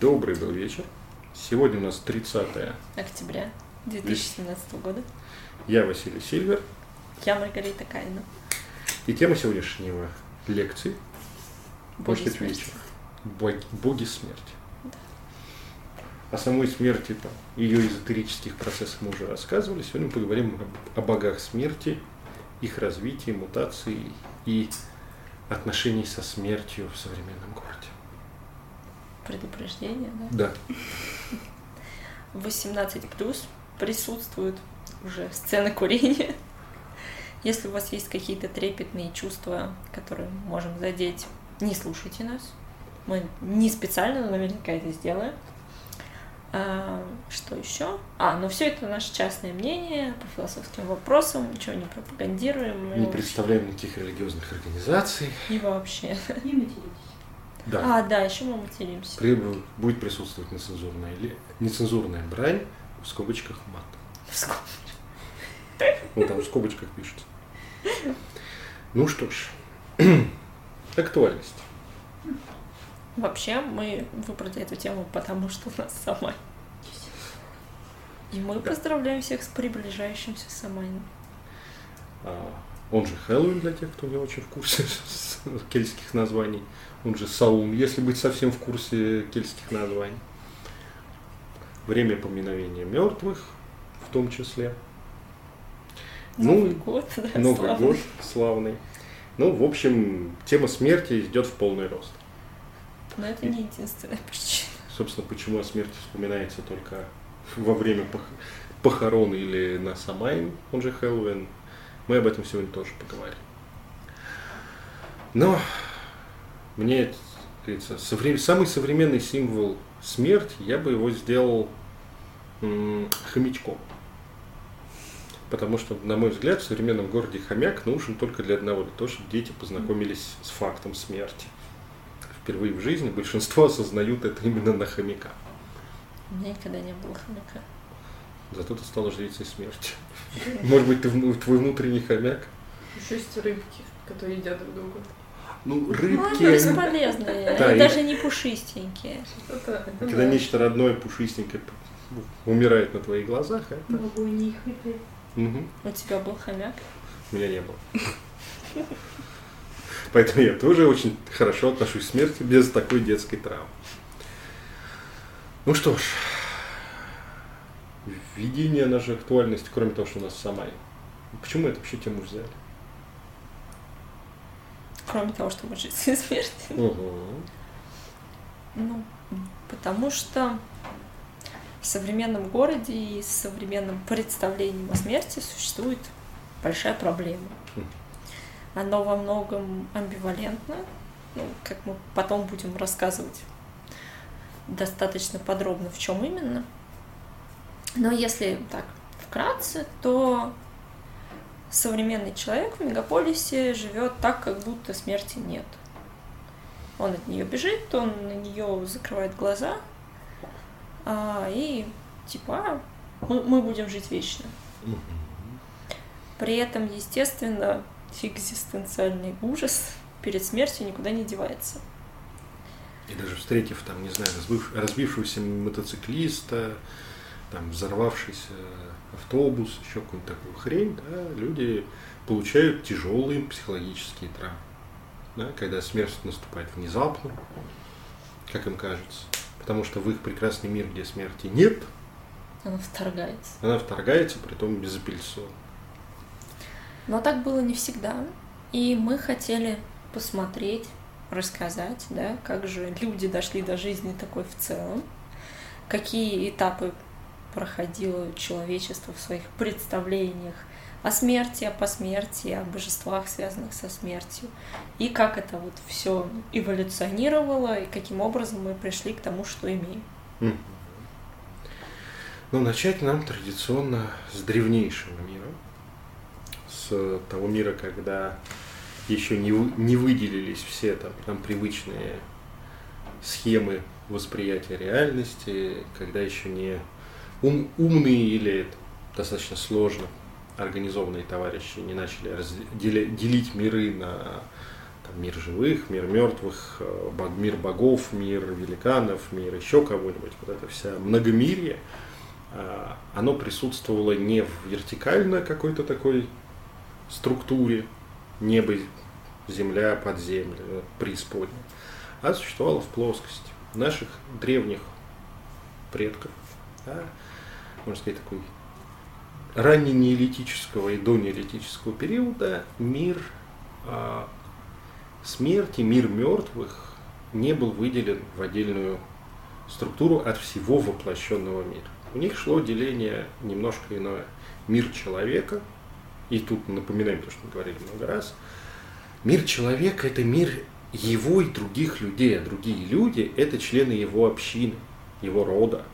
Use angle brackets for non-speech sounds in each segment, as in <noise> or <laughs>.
Добрый был вечер. Сегодня у нас 30 октября 2017 года. Я Василий Сильвер. Я Маргарита Кайна. И тема сегодняшнего лекции Боги может смерти. Боги, боги смерти. О самой смерти, там, ее эзотерических процессах мы уже рассказывали. Сегодня мы поговорим об- о богах смерти, их развитии, мутации и отношении со смертью в современном городе. Предупреждение, да? Да. 18 плюс присутствуют уже сцены курения. Если у вас есть какие-то трепетные чувства, которые мы можем задеть, не слушайте нас. Мы не специально, но наверняка это сделаем. А, что еще? А, ну все это наше частное мнение по философским вопросам, ничего не пропагандируем. мы Не вообще- представляем никаких религиозных организаций. И вообще. Не материтесь. Да. А, да, еще мы материмся. При- будет присутствовать нецензурная, или, нецензурная брань в скобочках мат. В скоб- Вот там в скобочках пишется. Ну что ж, <clears throat> актуальность. Вообще, мы выбрали эту тему, потому что у нас Самайн. И мы поздравляем всех с приближающимся Самайном. А, Он же Хэллоуин для тех, кто не очень в курсе <laughs> кельтских названий. Он же Саун, если быть совсем в курсе кельтских названий. Время поминовения мертвых в том числе. Ну, Новый год, да, Новый славный. год славный. Ну, в общем, тема смерти идет в полный рост. Но это не единственная причина. Собственно, почему о смерти вспоминается только во время пох- похорон или на Самайн, он же Хэллоуин. Мы об этом сегодня тоже поговорим. Но мне, как говорится, совре- самый современный символ смерти, я бы его сделал м, хомячком. Потому что, на мой взгляд, в современном городе хомяк нужен только для одного, для того, чтобы дети познакомились с фактом смерти. Впервые в жизни большинство осознают это именно на хомяка. У меня никогда не было хомяка. Зато ты стала жрицей смерти. Может быть, ты твой внутренний хомяк? Еще есть рыбки, которые едят друг друга. Ну, Ну, рыбки, они- бесполезные. Да, Они и- даже не пушистенькие. Это, это когда да. нечто родное, пушистенькое п- умирает на твоих глазах, это... Могу не. Мгм. У тебя был хомяк? У меня не было. <laughs> Поэтому я тоже очень хорошо отношусь к смерти без такой детской травмы. Ну что ж, введение нашей актуальности, кроме того, что у нас сама. Почему эту вообще тему взяли? Кроме того, что мы жить и <laughs> смерти. Угу. Ну, потому что в современном городе и с современным представлением о смерти существует большая проблема. Мгм. Оно во многом амбивалентно, ну, как мы потом будем рассказывать достаточно подробно, в чем именно. Но если так вкратце, то современный человек в мегаполисе живет так, как будто смерти нет. Он от нее бежит, он на нее закрывает глаза, а, и типа а, мы, мы будем жить вечно. При этом, естественно, экзистенциальный ужас перед смертью никуда не девается. И даже встретив, там, не знаю, разбив- разбившегося мотоциклиста, там, взорвавшийся автобус, еще какую-нибудь такую хрень, да, люди получают тяжелые психологические травмы. Да, когда смерть наступает внезапно, как им кажется. Потому что в их прекрасный мир, где смерти нет, Она вторгается. она вторгается, притом безапелляционно. Но так было не всегда. И мы хотели посмотреть, рассказать, да, как же люди дошли до жизни такой в целом, какие этапы проходило человечество в своих представлениях о смерти, о посмертии, о божествах, связанных со смертью, и как это вот все эволюционировало, и каким образом мы пришли к тому, что имеем. Ну, начать нам традиционно с древнейшего мира, с того мира, когда еще не, не выделились все там, там привычные схемы восприятия реальности, когда еще не ум- умные или достаточно сложно организованные товарищи не начали разде- деля- делить миры на там, мир живых, мир мертвых, э, мир богов, мир великанов, мир еще кого-нибудь, вот это вся многомирие, а, оно присутствовало не в вертикальной какой-то такой структуре, небо, земля, подземля, э, преисподняя, а существовало в плоскости наших древних предков, да, можно сказать, такой ранненеолитического и донеолитического периода мир а, смерти, мир мертвых не был выделен в отдельную структуру от всего воплощенного мира. У них шло деление немножко иное. Мир человека, и тут напоминаем то, что мы говорили много раз, мир человека – это мир его и других людей, а другие люди – это члены его общины, его рода.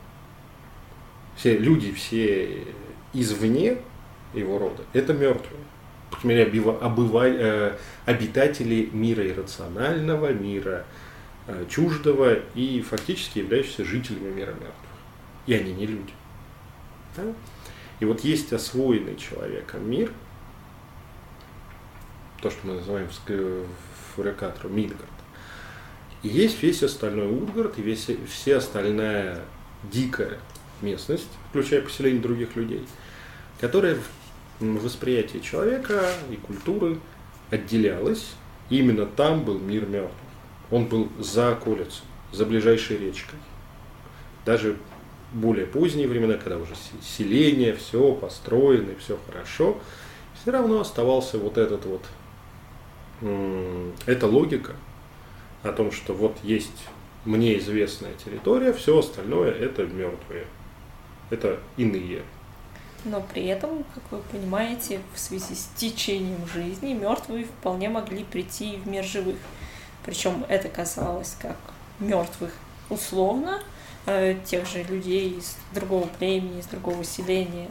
Все люди, все извне его рода – это мертвые. По крайней мере, обива- обыва- э, обитатели мира иррационального, мира э, чуждого и фактически являющиеся жителями мира мертвых. И они не люди. Да? И вот есть освоенный человеком мир, то, что мы называем в фурикатору Мидгард. И есть весь остальной Утгард и весь, вся остальная дикая местность, включая поселение других людей, которая в восприятии человека и культуры отделялась. Именно там был мир мертвых. Он был за околицей, за ближайшей речкой. Даже более поздние времена, когда уже се- селение, все построено, все хорошо, все равно оставался вот этот вот, эта логика о том, что вот есть мне известная территория, все остальное это мертвые, это иные. Но при этом, как вы понимаете, в связи с течением жизни мертвые вполне могли прийти в мир живых. Причем это касалось как мертвых условно, э, тех же людей из другого племени, из другого селения,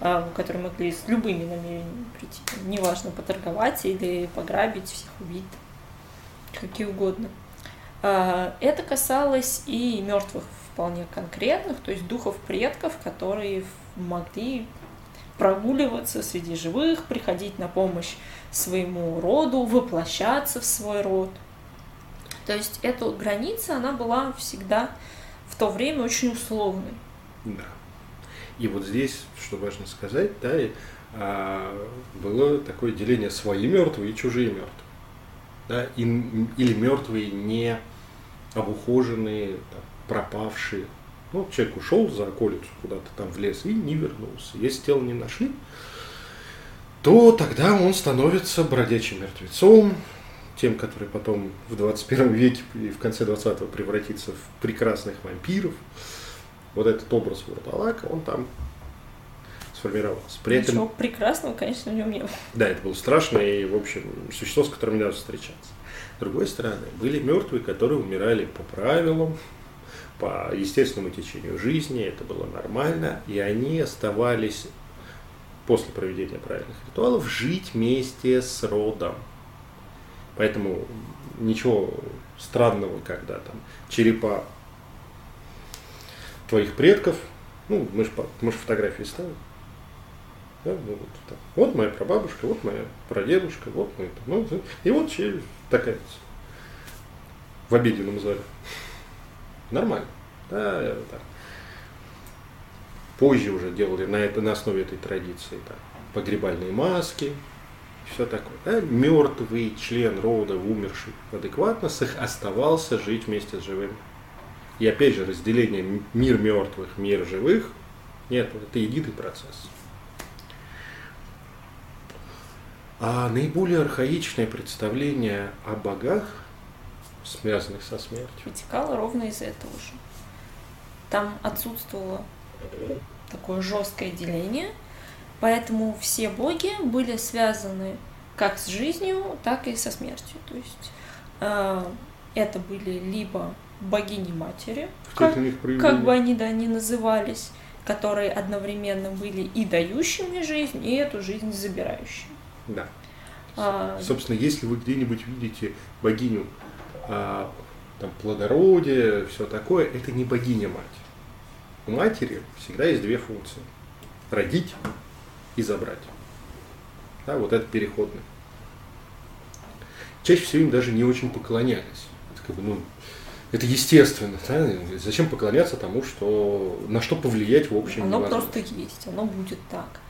э, которые могли с любыми намерениями прийти. Неважно, поторговать или пограбить, всех убить, какие угодно. А, Это касалось и мертвых вполне конкретных, то есть духов предков, которые могли прогуливаться среди живых, приходить на помощь своему роду, воплощаться в свой род. То есть эта граница, она была всегда в то время очень условной. Да. И вот здесь, что важно сказать, да, а, было такое деление свои мертвые и чужие мертвые. Да, или мертвые не обухоженные, там, пропавшие. Ну, человек ушел за околицу куда-то там в лес и не вернулся. Если тело не нашли, то тогда он становится бродячим мертвецом, тем, который потом в 21 веке и в конце 20-го превратится в прекрасных вампиров. Вот этот образ Вурдалака, он там сформировался. При этом, Ничего прекрасного, конечно, в нем не было. да, это было страшно и, в общем, существо, с которым не надо встречаться. С другой стороны, были мертвые, которые умирали по правилам, по естественному течению жизни, это было нормально, и они оставались после проведения правильных ритуалов жить вместе с родом. Поэтому ничего странного, когда там черепа твоих предков, ну, мы же мы фотографии ставим. Да, ну, вот, так. вот моя прабабушка, вот моя прадедушка, вот мы. там, Ну, и вот такая в обеденном зале. Нормально. Да, так. Позже уже делали на, это, на основе этой традиции там, погребальные маски, все такое. Да? Мертвый член рода, умерший адекватно, оставался жить вместе с живыми. И опять же, разделение мир мертвых, мир живых, нет, это единый процесс. А наиболее архаичное представление о богах, связанных со смертью, Вытекало ровно из этого же. Там отсутствовало такое жесткое деление, поэтому все боги были связаны как с жизнью, так и со смертью. То есть э, это были либо богини-матери, как, как бы они да ни назывались, которые одновременно были и дающими жизнь, и эту жизнь забирающими. Да. А, Собственно, если вы где-нибудь видите богиню а, там, плодородия, все такое, это не богиня-мать. У матери всегда есть две функции. Родить и забрать. Да, вот это переходный. чаще всего им даже не очень поклонялись. Это как бы, ну, это естественно, да? Зачем поклоняться тому, что на что повлиять в общем Оно невозможно. просто есть, оно будет так.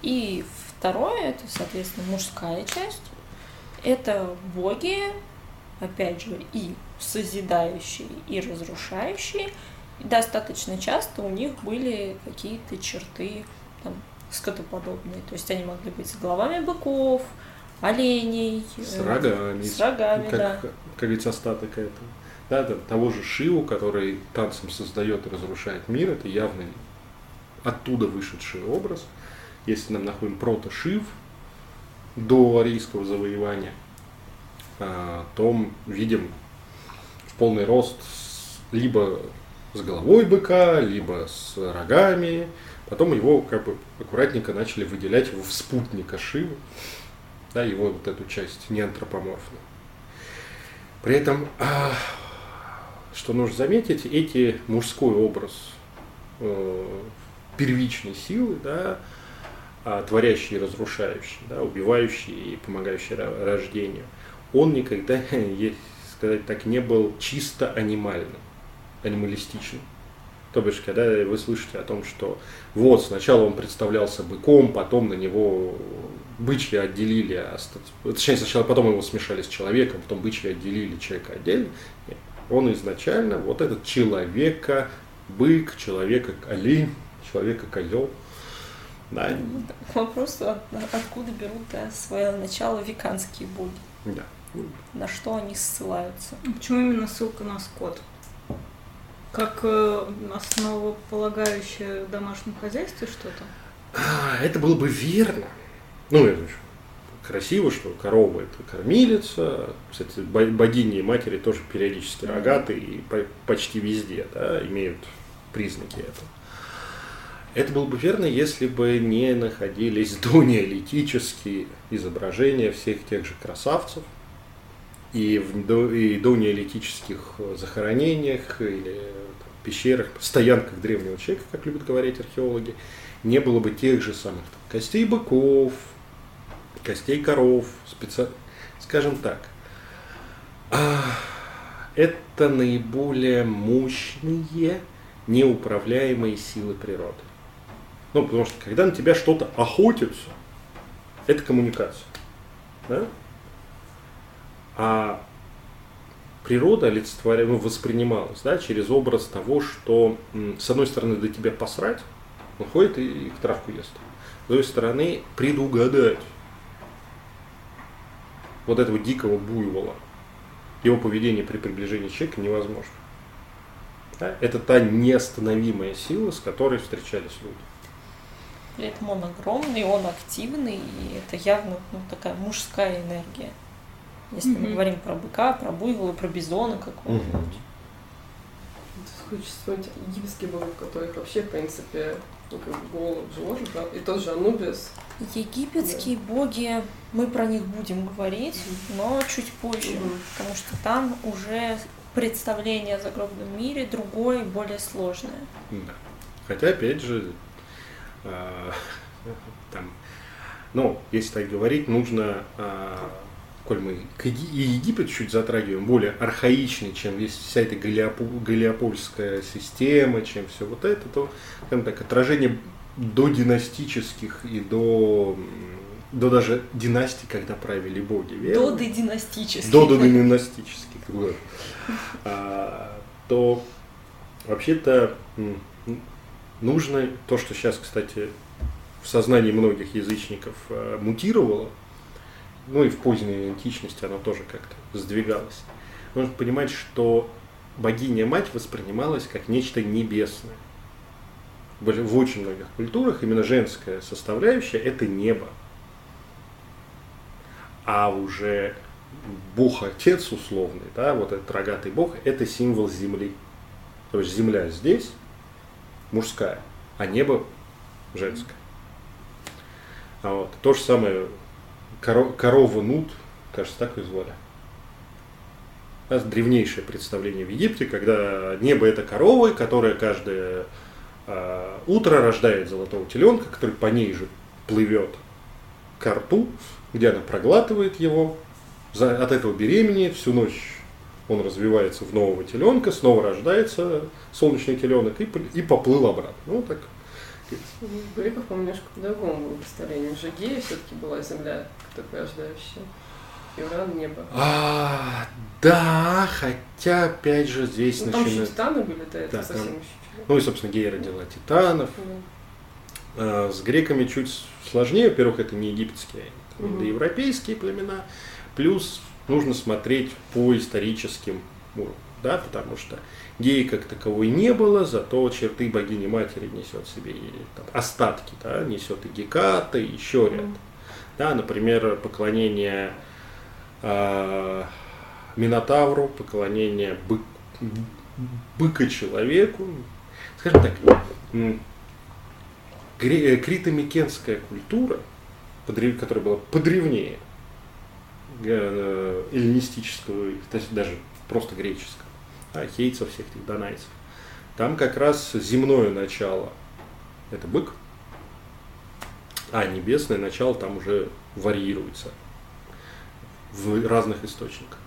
И второе, это, соответственно, мужская часть. Это боги, опять же, и созидающие, и разрушающие. И достаточно часто у них были какие-то черты там, скотоподобные. То есть они могли быть с головами быков, оленей, С э, рогами, с рогами, как, да. как говорится, остаток этого. Да, да, того же Шиву, который танцем создает и разрушает мир, это явно оттуда вышедший образ. Если нам находим прото-Шив до арийского завоевания, а, то мы видим полный рост с- либо с головой быка, либо с рогами. Потом его как бы аккуратненько начали выделять в спутника Шивы, да, его вот эту часть неантропоморфную. При этом, а, что нужно заметить, эти мужской образ э, первичной силы, да, а, творящий и разрушающий, да, убивающий и помогающий рождению, он никогда, <laughs> есть сказать так, не был чисто анимальным, анималистичным. То бишь, когда вы слышите о том, что вот сначала он представлялся быком, потом на него бычьи отделили, а точнее сначала потом его смешали с человеком, потом бычьи отделили человека отдельно. Нет. Он изначально вот этот человека бык, человека олень, человека козел. Да, К вопросу, от- откуда берут да, свое начало веканские боги, да. На что они ссылаются. Почему именно ссылка на скот? Как э, основополагающее в домашнем хозяйстве что-то? А, это было бы верно. Ну, это же красиво, что корова это кормилица. Кстати, бо- богини и матери тоже периодически рогатые и по- почти везде да, имеют признаки этого. Это было бы верно, если бы не находились <laughs> донеолитические изображения всех тех же красавцев и в и донеолитических захоронениях или там, пещерах, стоянках древнего человека, как любят говорить археологи, не было бы тех же самых там, костей быков, костей коров, специ... скажем так. а, Это наиболее мощные, неуправляемые силы природы. Ну, потому что когда на тебя что-то охотится, это коммуникация. Да? А природа олицетворя... ну, воспринималась да, через образ того, что с одной стороны до тебя посрать, он ходит и, и травку ест. С другой стороны, предугадать вот этого дикого буйвола, его поведение при приближении человека невозможно. Да? Это та неостановимая сила, с которой встречались люди. При этом он огромный, он активный, и это явно ну, такая мужская энергия. Если мы Мгм. говорим про быка, про буйвола, про бизона какого-нибудь. Хочется вспомнить египетские богов, которых вообще, в принципе, ну, как бы голову сложно, да? И тот же Анубис. Египетские боги, мы про них будем говорить, но чуть позже, Мгм. потому что там уже представление о загробном мире другое, более сложное. Да. Хотя, опять же, а, <laughs> там, ну, если так говорить, нужно, а, коль мы и Египет чуть затрагиваем, более архаичный, чем весь, вся эта галиопо- галиопольская система, чем все вот это, то, скажем так, отражение до династических и до, до даже династий, когда правили боги. верно? Доды династические. до династических, вот. А, то вообще-то нужно то, что сейчас, кстати, в сознании многих язычников а, мутировало, ну и в поздней античности оно тоже как-то сдвигалось. Нужно понимать, что богиня-мать воспринималась как нечто небесное. В очень многих культурах именно женская составляющая – это небо. А уже Бог-отец условный, да, вот этот рогатый Бог, это символ земли. То есть земля здесь мужская, а небо женское. А вот. То же самое коро- корова Нут, кажется, так и звали. Да, древнейшее представление в Египте, когда небо это корова, которая каждое а, утро рождает золотого теленка, который по ней же плывет к рту, где она проглатывает его, от этого беременеет, всю ночь он развивается в нового теленка, снова рождается солнечный теленок и поплыл обратно. Ну, так. У греков, по-моему, немножко по-другому было представление. У же гея все-таки была земля, такая рождающая. И уран небо. А, да, хотя, опять же, здесь Ну, там еще титаны были, да, это Да, совсем там- еще. Ну и, собственно, Гея родила титанов. Ну, А, С греками чуть сложнее. Во-первых, это не египетские, а Мгм. индоевропейские племена. Плюс нужно смотреть по историческим уровням, да, потому что геи как таковой не было, зато черты богини матери несет себе и там, остатки, да, несет и Геката, и еще ряд. Да, например, поклонение а, Минотавру, поклонение бык, быка человеку. Скажем так, э, крито-микенская культура, которая была подревнее э, эллинистического, даже просто греческого, а, хейцев, всех этих донайцев. Там как раз земное начало – это бык, а небесное начало там уже варьируется в разных источниках.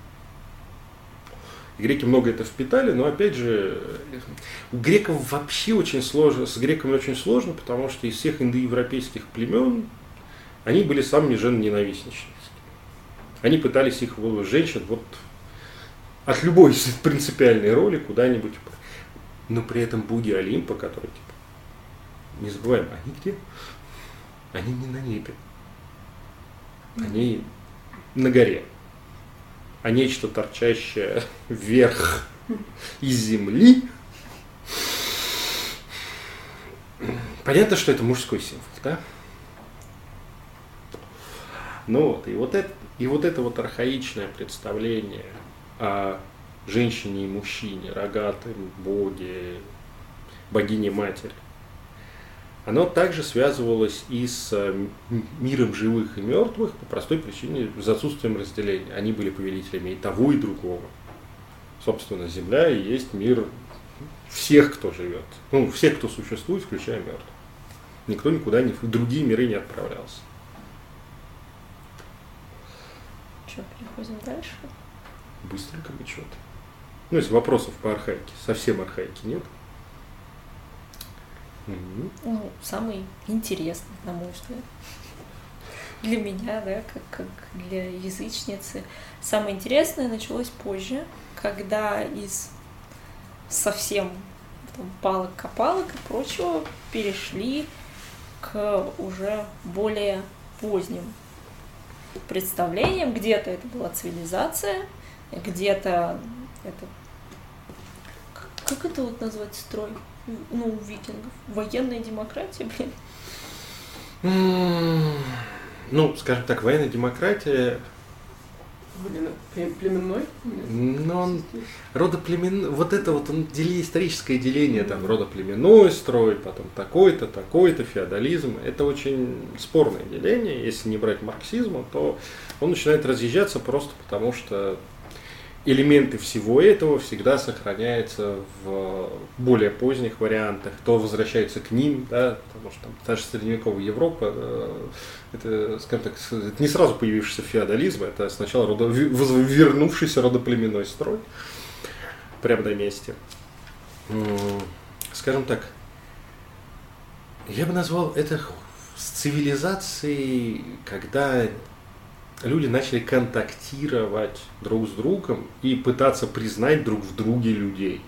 Греки много это впитали, но опять же, у греков вообще очень сложно, с греками очень сложно, потому что из всех индоевропейских племен они были самыми женоненавистничными. Они пытались их, женщин, вот от любой принципиальной роли куда-нибудь, но при этом боги Олимпа, которые, типа, не забываем, они где? Они не на небе. Они на горе. А нечто торчащее вверх из земли. Понятно, что это мужской символ, да? Ну вот, и вот это, и вот это вот архаичное представление о женщине и мужчине, рогатым, боге, богине матери, оно также связывалось и с э, миром живых и мертвых по простой причине, за отсутствием разделения. Они были повелителями и того, и другого. Собственно, Земля и есть мир всех, кто живет. Ну, всех, кто существует, включая мертвых. Никто никуда не, в другие миры не отправлялся. Что, переходим дальше? Быстренько мы что-то. Ну, если вопросов по архаике, совсем архаики нет. Мгм. Ну, самый интересный, на мой взгляд. Для меня, да, как, как для язычницы. Самое интересное началось позже, когда из совсем там, палок-копалок и прочего перешли к уже более поздним представлениям. Где-то это была цивилизация, где-то это... Как, это вот назвать строй? Ну, у викингов. Военная демократия, блин. Ну, скажем так, военная демократия, Блин, пле- племенной? но он родоплемен... Вот это вот он дели... историческое деление, там, родоплеменной строй, потом такой-то, такой-то, феодализм. Это очень спорное деление. Если не брать марксизма, то он начинает разъезжаться просто потому, что элементы всего этого всегда сохраняются в более поздних вариантах, то возвращается к ним, да, потому что там та же средневековая Европа, э, это, скажем так, это не сразу появившийся феодализм, это сначала родо- вернувшийся родоплеменной строй, прямо на месте. Скажем так, я бы назвал это с цивилизацией, когда люди начали контактировать друг с другом и пытаться признать друг в друге людей.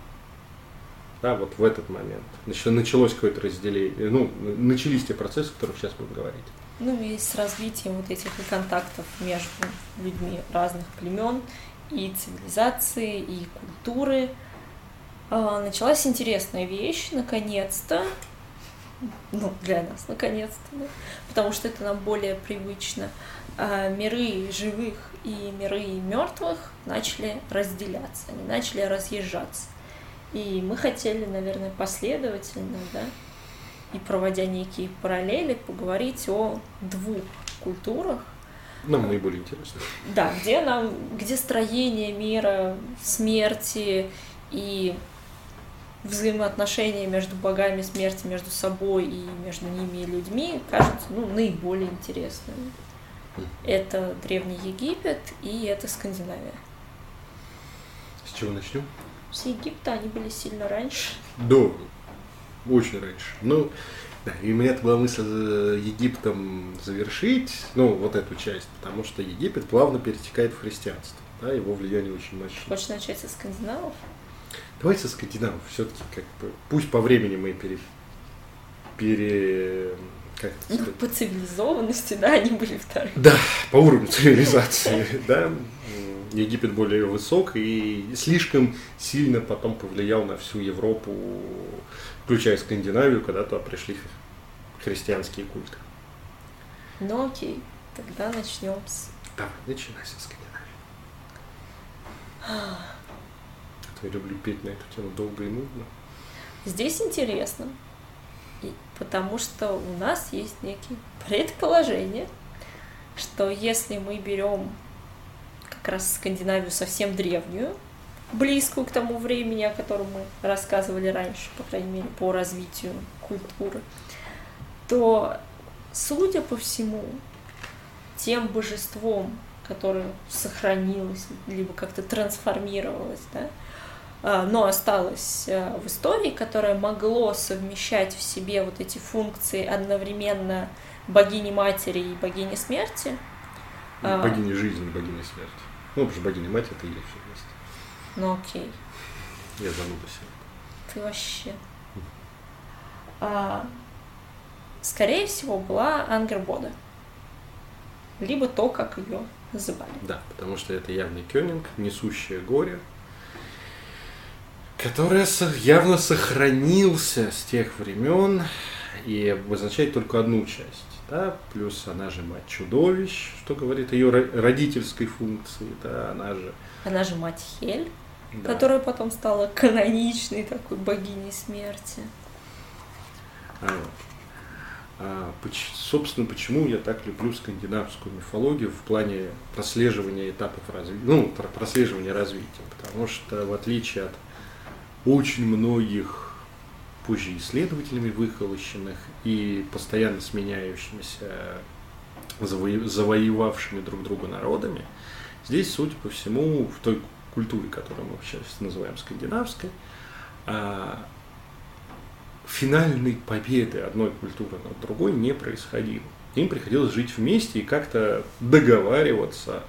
Да, вот в этот момент. Нач- Началось какое-то разделение, ну, начались те процессы, о которых сейчас будем говорить. Ну и с развитием вот этих контактов между людьми разных племен и цивилизации, и культуры а, началась интересная вещь, наконец-то, ну, для нас, наконец-то, да, потому что это нам более привычно. А, миры живых и миры мертвых начали разделяться, они начали разъезжаться. И мы хотели, наверное, последовательно, да, и проводя некие параллели, поговорить о двух культурах, Нам наиболее интересно. да, где нам, где строение мира, смерти и взаимоотношения между богами смерти, между собой и между ними и людьми кажутся ну, наиболее интересными. Это Древний Египет и это Скандинавия. С чего начнем? С Египта они были сильно раньше. Да, очень раньше. Ну, да, и у меня была мысль э, Египтом завершить, ну, вот эту часть, потому что Египет плавно перетекает в христианство. Да, его влияние очень мощное. Хочешь начать со скандинавов? Давайте со скандинавов. Все-таки как бы, пусть по времени мы пере, пере как Ну, по цивилизованности, да, они были вторые. Да, по уровню цивилизации, <laughs> да. Египет более высок и слишком сильно потом повлиял на всю Европу, включая Скандинавию, когда туда пришли христианские культы. Ну окей, тогда начнем с... Давай, начинай со Скандинавии. А я люблю петь на эту тему долго и нудно. Здесь интересно, потому что у нас есть некие предположения, что если мы берем как раз Скандинавию совсем древнюю, близкую к тому времени, о котором мы рассказывали раньше, по крайней мере, по развитию культуры, то, судя по всему, тем божеством, которое сохранилось, либо как-то трансформировалось, да, но осталось а, в истории, которое могло совмещать в себе вот эти функции одновременно богини-матери и богини смерти. А. Богиня жизни, богиня смерти. Ну, потому что богиня мать это и я все вместе. Ну окей, Я зануда себе. ты вообще... А, скорее всего, была Ангербода. Либо то, как ее называли. Да, потому что это явный кёнинг, несущее горе, который со- явно сохранился с тех времен и обозначает только одну часть. Да? Плюс она же мать чудовищ, что говорит о ее ро- родительской функции, да, она же... Она же мать Хель, да. которая потом стала каноничной такой богиней смерти. А. А, поч- собственно, почему я так люблю скандинавскую мифологию в плане прослеживания этапов развития, ну, прослеживания развития, потому что в отличие от очень многих позже исследователями выхолощенных и постоянно сменяющимися заво- завоевавшими друг друга народами, здесь, судя по всему, в той культуре, которую мы сейчас называем скандинавской, а, финальной победы одной культуры над другой не происходило. Им приходилось жить вместе и как-то договариваться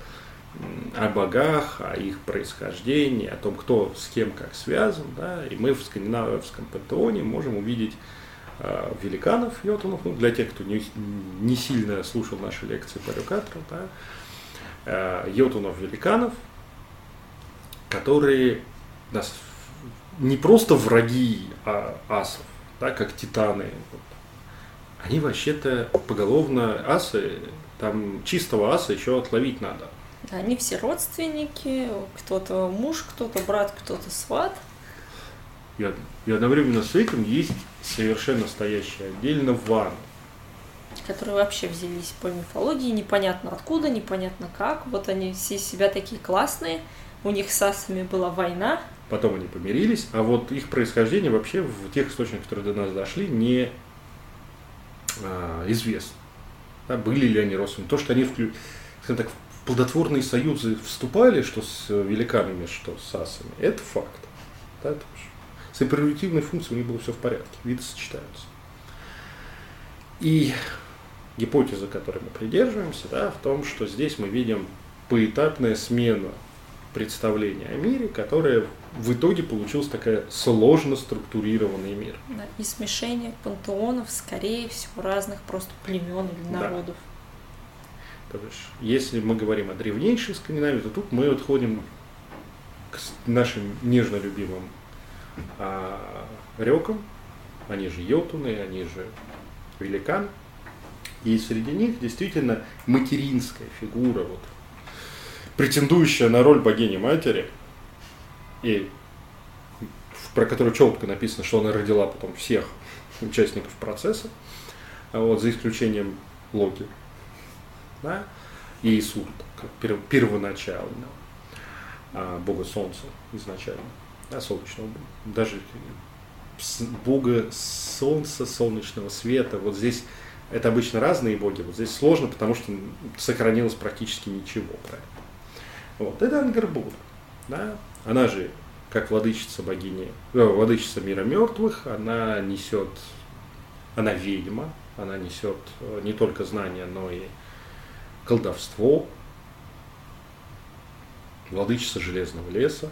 о богах, о их происхождении, о том, кто с кем как связан. Да? И мы в скандинавском пантеоне можем увидеть э, великанов, йотунов, ну, для тех, кто не, не сильно слушал наши лекции по Рюкатру, да? э, йотунов-великанов, которые нас не просто враги а, асов, да, как титаны. Вот. Они вообще-то поголовно асы, там чистого аса еще отловить надо. Да, Они все родственники, кто-то муж, кто-то брат, кто-то сват. И, и одновременно с этим есть совершенно настоящая отдельно ванна. которые вообще взялись по мифологии, непонятно откуда, непонятно как. Вот они все себя такие классные, у них с асами была война, Потом они помирились, а вот их происхождение вообще в тех источниках, которые до нас дошли, не а, известно. Да, были ли они родственниками. То, что они вклю... так, плодотворные союзы вступали, что с великанами, что с асами, это факт. Да, то есть с репродуктивной функцией у них было все в порядке, виды сочетаются. И гипотеза, которой мы придерживаемся, да, в том, что здесь мы видим поэтапная смена представления о мире, которая в итоге получилась такая сложно структурированный мир. да, и смешение пантеонов, скорее всего, разных просто племен или Да. Есть, если мы говорим о древнейшей Скандинавии, то тут мы отходим к нашим нежно любимым а, рекам, они же йотуны, они же великан. И среди них действительно материнская фигура, вот, претендующая на роль богини-матери, и про которую четко написано, что она родила потом всех участников процесса, вот, за исключением Локи да, и Исур, как пер- первоначально, а, бога солнца изначально, да, солнечного. Даже с- бога солнца, солнечного света, вот здесь Это обычно разные боги. Вот здесь сложно, потому что сохранилось практически ничего про это. Вот. Это Ангербуда. Да? Она же, как владычица богини, э, владычица мира мертвых, она несет, она ведьма, она несет э, не только знания, но и колдовство, владычица Железного леса.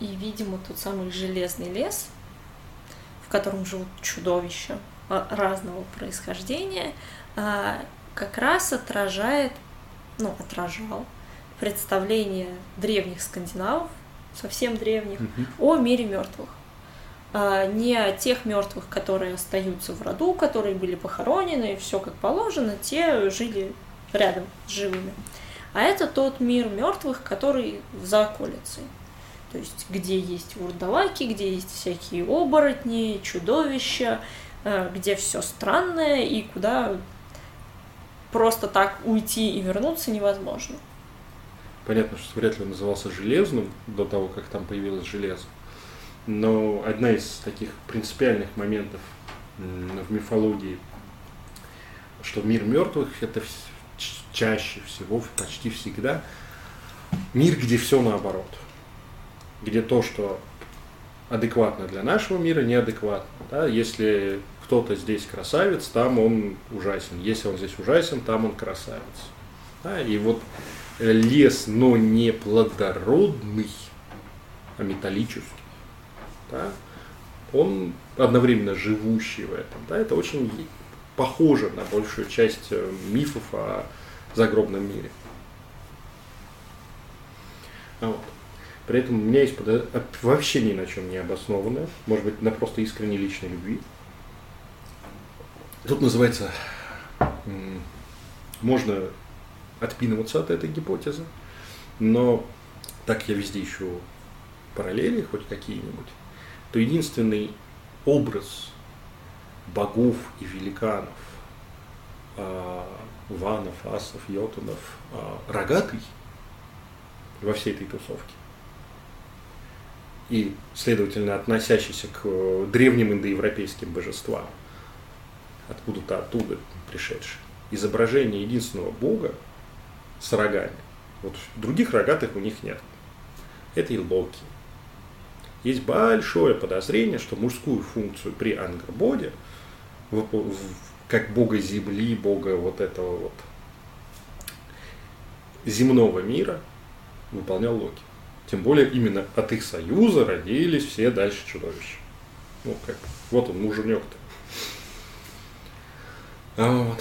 И, видимо, тот самый Железный лес, в котором живут чудовища а, разного происхождения, а, как раз отражает, ну, отражал представление древних скандинавов, совсем древних, Мгм. о мире мертвых. А, Не тех мертвых, которые остаются в роду, которые были похоронены, и все как положено, те жили рядом с живыми. А это тот мир мертвых, который за околицей. То есть, где есть вурдалаки, где есть всякие оборотни, чудовища, э, где все странное и куда просто так уйти и вернуться невозможно. Понятно, что вряд ли он назывался железным до того, как там появилось железо. Но одна из таких принципиальных моментов в мифологии, что мир мертвых это чаще всего, почти всегда мир, где все наоборот. Где то, что адекватно для нашего мира, неадекватно. Да? Если кто-то здесь красавец, там он ужасен. Если он здесь ужасен, там он красавец. Да? И вот лес, но не плодородный, а металлический. Да? Он одновременно живущий в этом. Да? Это очень похоже на большую часть э, мифов о загробном мире. А Вот. При этом у меня есть подо- а, вообще ни на чем не обоснованное, может быть, на просто искренней личной любви. Тут называется, можно отпинываться от этой гипотезы, но так я везде ищу параллели хоть какие-нибудь, то единственный образ богов и великанов, а, ванов, асов, йотунов, а, рогатый во всей этой тусовке. И, следовательно, относящийся к э, древним индоевропейским божествам, откуда-то оттуда пришедшие. Изображение единственного бога с рогами. Вот других рогатых у них нет. Это и Локи. Есть большое подозрение, что мужскую функцию при в- как бога земли, бога вот этого вот земного мира, выполнял Локи. Тем более именно от их союза родились все дальше чудовища. Ну, как, вот он, муженек-то. А вот.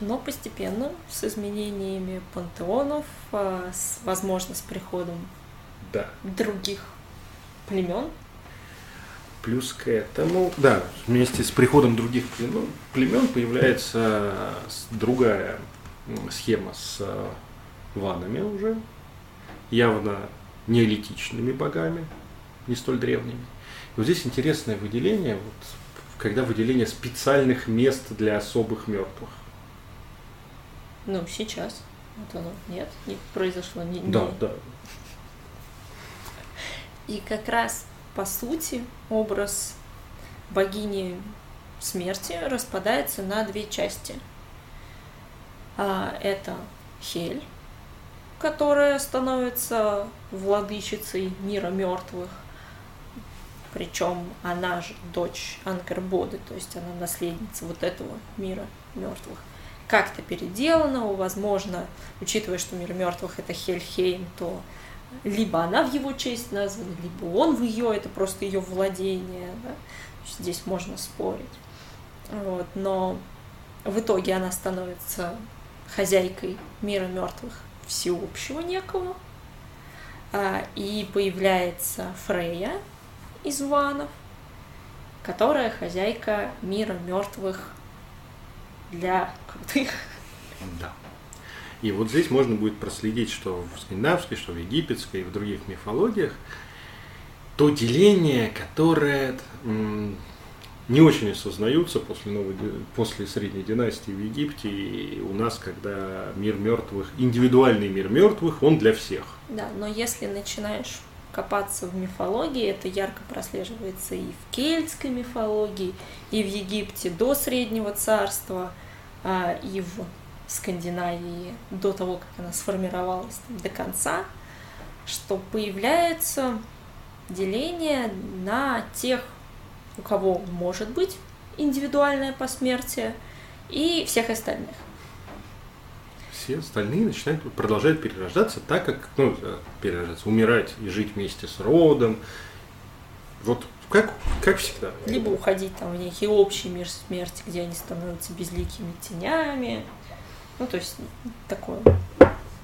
Но постепенно, с изменениями пантеонов, а, с, возможно, с приходом Да. других племен, Плюс к этому, да, вместе с приходом других племен, племен появляется другая схема с э, ванами уже, явно неолитичными богами, не столь древними. И вот здесь интересное выделение, вот, когда выделение специальных мест для особых мертвых. ну, сейчас, вот оно, нет, не произошло, не, Да, не- да. И как раз, по сути, образ богини смерти распадается на две части. А, это Хель, которая становится владычицей мира мертвых. Причем она же дочь Ангербоды, то есть она наследница вот этого мира мертвых. Как-то переделана, возможно, учитывая, что мир мертвых это Хельхейм, то либо она в его честь названа, либо он в ее, это просто ее владение. да. Здесь можно спорить. Вот, но в итоге она становится хозяйкой мира мертвых всеобщего некого. А, И появляется Фрея из Ванов, которая хозяйка мира мертвых для крутых. Да. И вот здесь можно будет проследить, что в скандинавской, что в египетской и в других мифологиях, то деление, которое не очень осознаются после, новой, после средней династии в Египте и у нас, когда мир мертвых, индивидуальный мир мертвых, он для всех. Да, но если начинаешь копаться в мифологии, это ярко прослеживается и в кельтской мифологии, и в Египте до Среднего Царства, а, и в Скандинавии до того, как она сформировалась там, до конца, что появляется деление на тех, у кого может быть индивидуальное посмертие, и всех остальных. Все остальные начинают, продолжают перерождаться так, как, ну, э, перерождаться, умирать и жить вместе с родом. Вот как, как всегда. Либо уходить там в некий общий мир смерти, где они становятся безликими тенями. Ну, то есть такое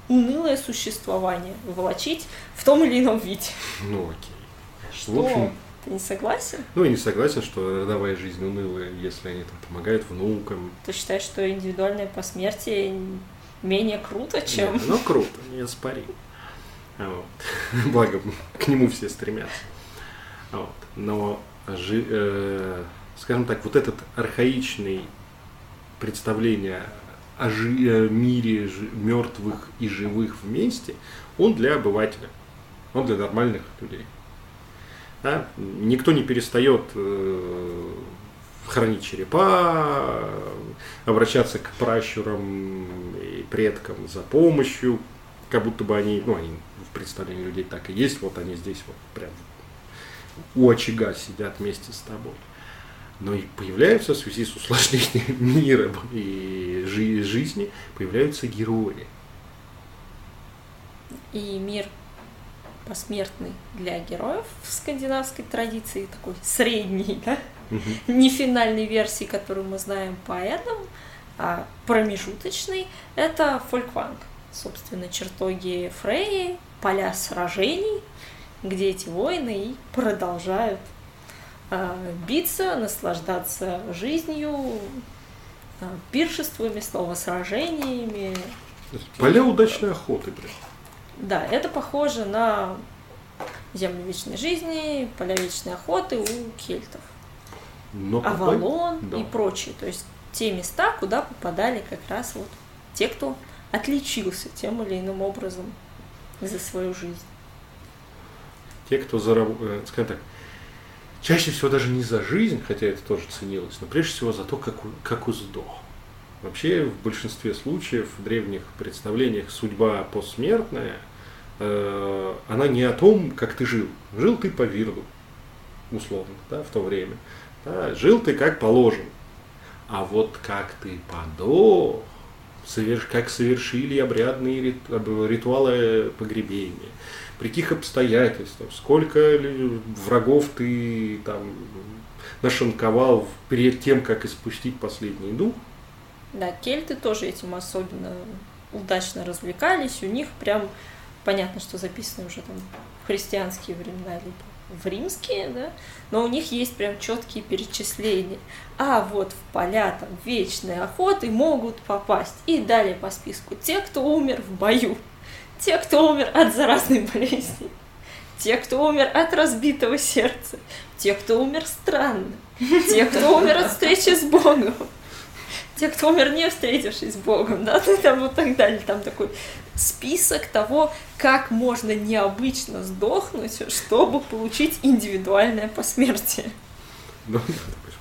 унылое существование волочить в том или ином виде. Ну, окей. Что? В общем, Ты не согласен? ну, я не согласен, что родовая жизнь унылая, если они там помогают внукам. Ты считаешь, что индивидуальное посмертие менее круто, чем... Нет, ну, круто, не спори. Вот. <laughs> Благо, к нему все стремятся. Вот. Но, жи- э, скажем так, вот этот архаичный представление о жи- э, мире мертвых и живых вместе, он для обывателя, он для нормальных людей. Да? Никто не перестает э, хранить черепа, обращаться к пращурам и предкам за помощью, как будто бы они, ну, они в представлении людей так и есть, вот они здесь вот прям у очага сидят вместе с тобой. Но и появляются в связи с усложнением <laughs> мира и жи- жизни, появляются герои. И мир посмертный для героев в скандинавской традиции, такой средний, да? Мгм. не финальной версии, которую мы знаем по этому, а промежуточный — это фолькванг. Собственно, чертоги Фреи, поля сражений, где эти воины и продолжают биться, наслаждаться жизнью, а, пиршествами, словосражениями. Поля удачной охоты, блин. Да, это похоже на землю вечной жизни, поля вечной охоты у кельтов. Но Авалон Да. и прочие. То есть те места, куда попадали как раз вот те, кто отличился тем или иным образом за свою жизнь. те, кто заработал, скажем так, чаще всего даже не за жизнь, хотя это тоже ценилось, но прежде всего за то, как, как сдох. Вообще, в большинстве случаев в древних представлениях судьба посмертная, э, она не о том, как ты жил. Жил ты по вирду, условно, да, в то время. Да, жил ты как положено. А вот как ты подох, соверш- как совершили обрядные рит- об- ритуалы погребения, при каких обстоятельствах, сколько врагов ты там нашинковал перед тем, как испустить последний дух. Да, кельты тоже этим особенно удачно развлекались. У них прям понятно, что записано уже там в христианские времена, либо в римские, да, но у них есть прям четкие перечисления. А вот в поля там вечной охоты могут попасть. И далее по списку те, кто умер в бою, те, кто умер от заразной болезни, те, кто умер от разбитого сердца, те, кто умер странно, те, кто умер от встречи с Богом, те, кто умер не встретившись с Богом, да, ну, там вот так далее, там такой список того, как можно необычно сдохнуть, чтобы получить индивидуальное посмертие. Но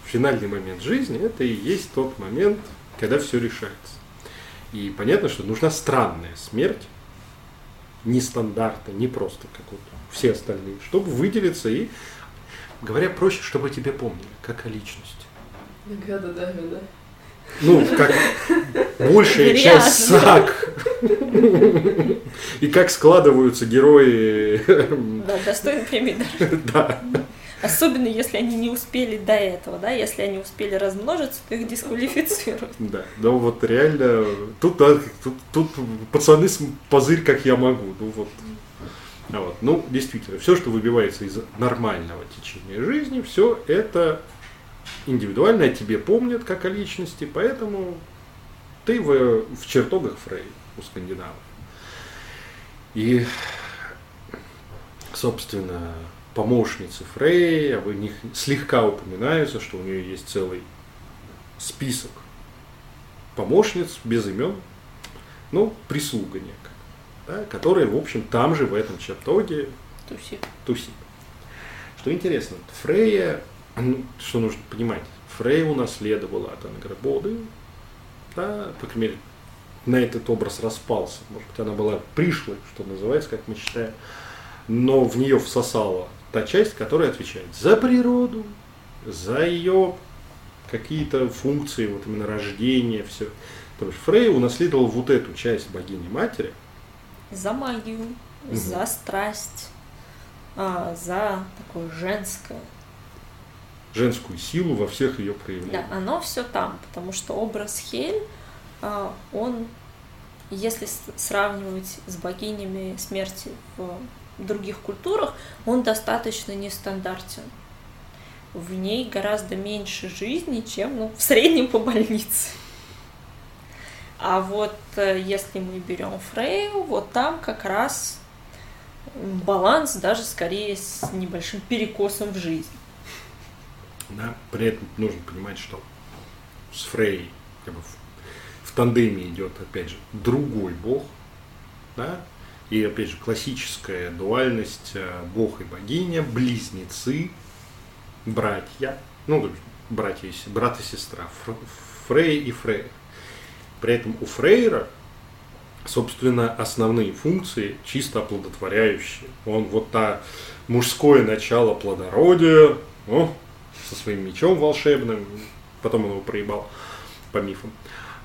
финальный момент жизни это и есть тот момент, когда все решается. И понятно, что нужна странная смерть, нестандартная, не просто как вот все остальные, чтобы выделиться и, говоря проще, чтобы тебе помнили, как о личности. Награда Давида. Ну, как большая Грязно. часть саг. И как складываются герои. Да, достойный премии даже. Да. Особенно, если они не успели до этого, да, если они успели размножиться, то их дисквалифицируют. Да, да вот реально, тут, да, тут, тут пацаны позырь, как я могу. Ну вот. А вот. Ну, действительно, все, что выбивается из нормального течения жизни, все это индивидуально, о тебе помнят как о личности, поэтому ты в, в чертогах Фрей у скандинавов. И, собственно, помощницы Фрей, об них слегка упоминаются, что у нее есть целый список помощниц без имен, ну, прислуга некая, да, которая, в общем, там же, в этом чертоге. Тусик. Что интересно, Фрейя, ну, что нужно понимать, Фрейя унаследовала от Анграбоды, да, по крайней мере, на этот образ распался. Может быть, она была пришлой, что называется, как мы считаем, но в нее всосала та часть, которая отвечает за природу, за ее какие-то функции, вот именно рождение, все. То есть Фрей унаследовал вот эту часть богини-матери. За магию, Мгм. за страсть, а, за такое женское. женскую силу во всех ее Да, проявлениях. оно все там, потому что образ Хель, а, он, если сравнивать с богинями смерти в других культурах, он достаточно нестандартен. В ней гораздо меньше жизни, чем ну, в среднем по больнице. А вот э, если мы берем Фрею, вот там как раз баланс даже скорее с небольшим перекосом в жизнь. Да, при этом нужно понимать, что с Фрей как бы в, в тандеме идет, опять же, другой бог, да, и опять же классическая дуальность э, бог и богиня, близнецы, братья, ну, братья брат и сестра, Фр- Фрей и Фрейр. При этом у Фрейра, собственно, основные функции чисто оплодотворяющие. Он вот та мужское начало плодородия, о, со своим мечом волшебным, потом он его проебал по мифам.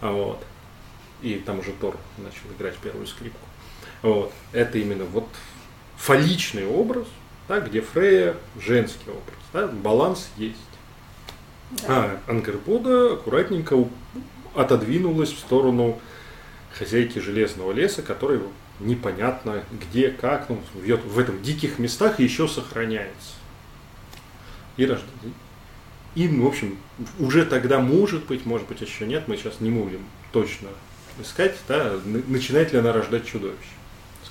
А Вот. И там уже Тор начал играть первую скрипку. Вот. Это именно вот фалличный образ, да, где Фрея женский образ. Да, баланс есть. Да. А Ангербода аккуратненько отодвинулась в сторону хозяйки Железного леса, которая непонятно где, как, ну, в, этом диких местах еще сохраняется. И рождается. И, ну, в общем, уже тогда может быть, может быть, еще нет, мы сейчас не будем точно искать, да, начинает ли она рождать чудовище.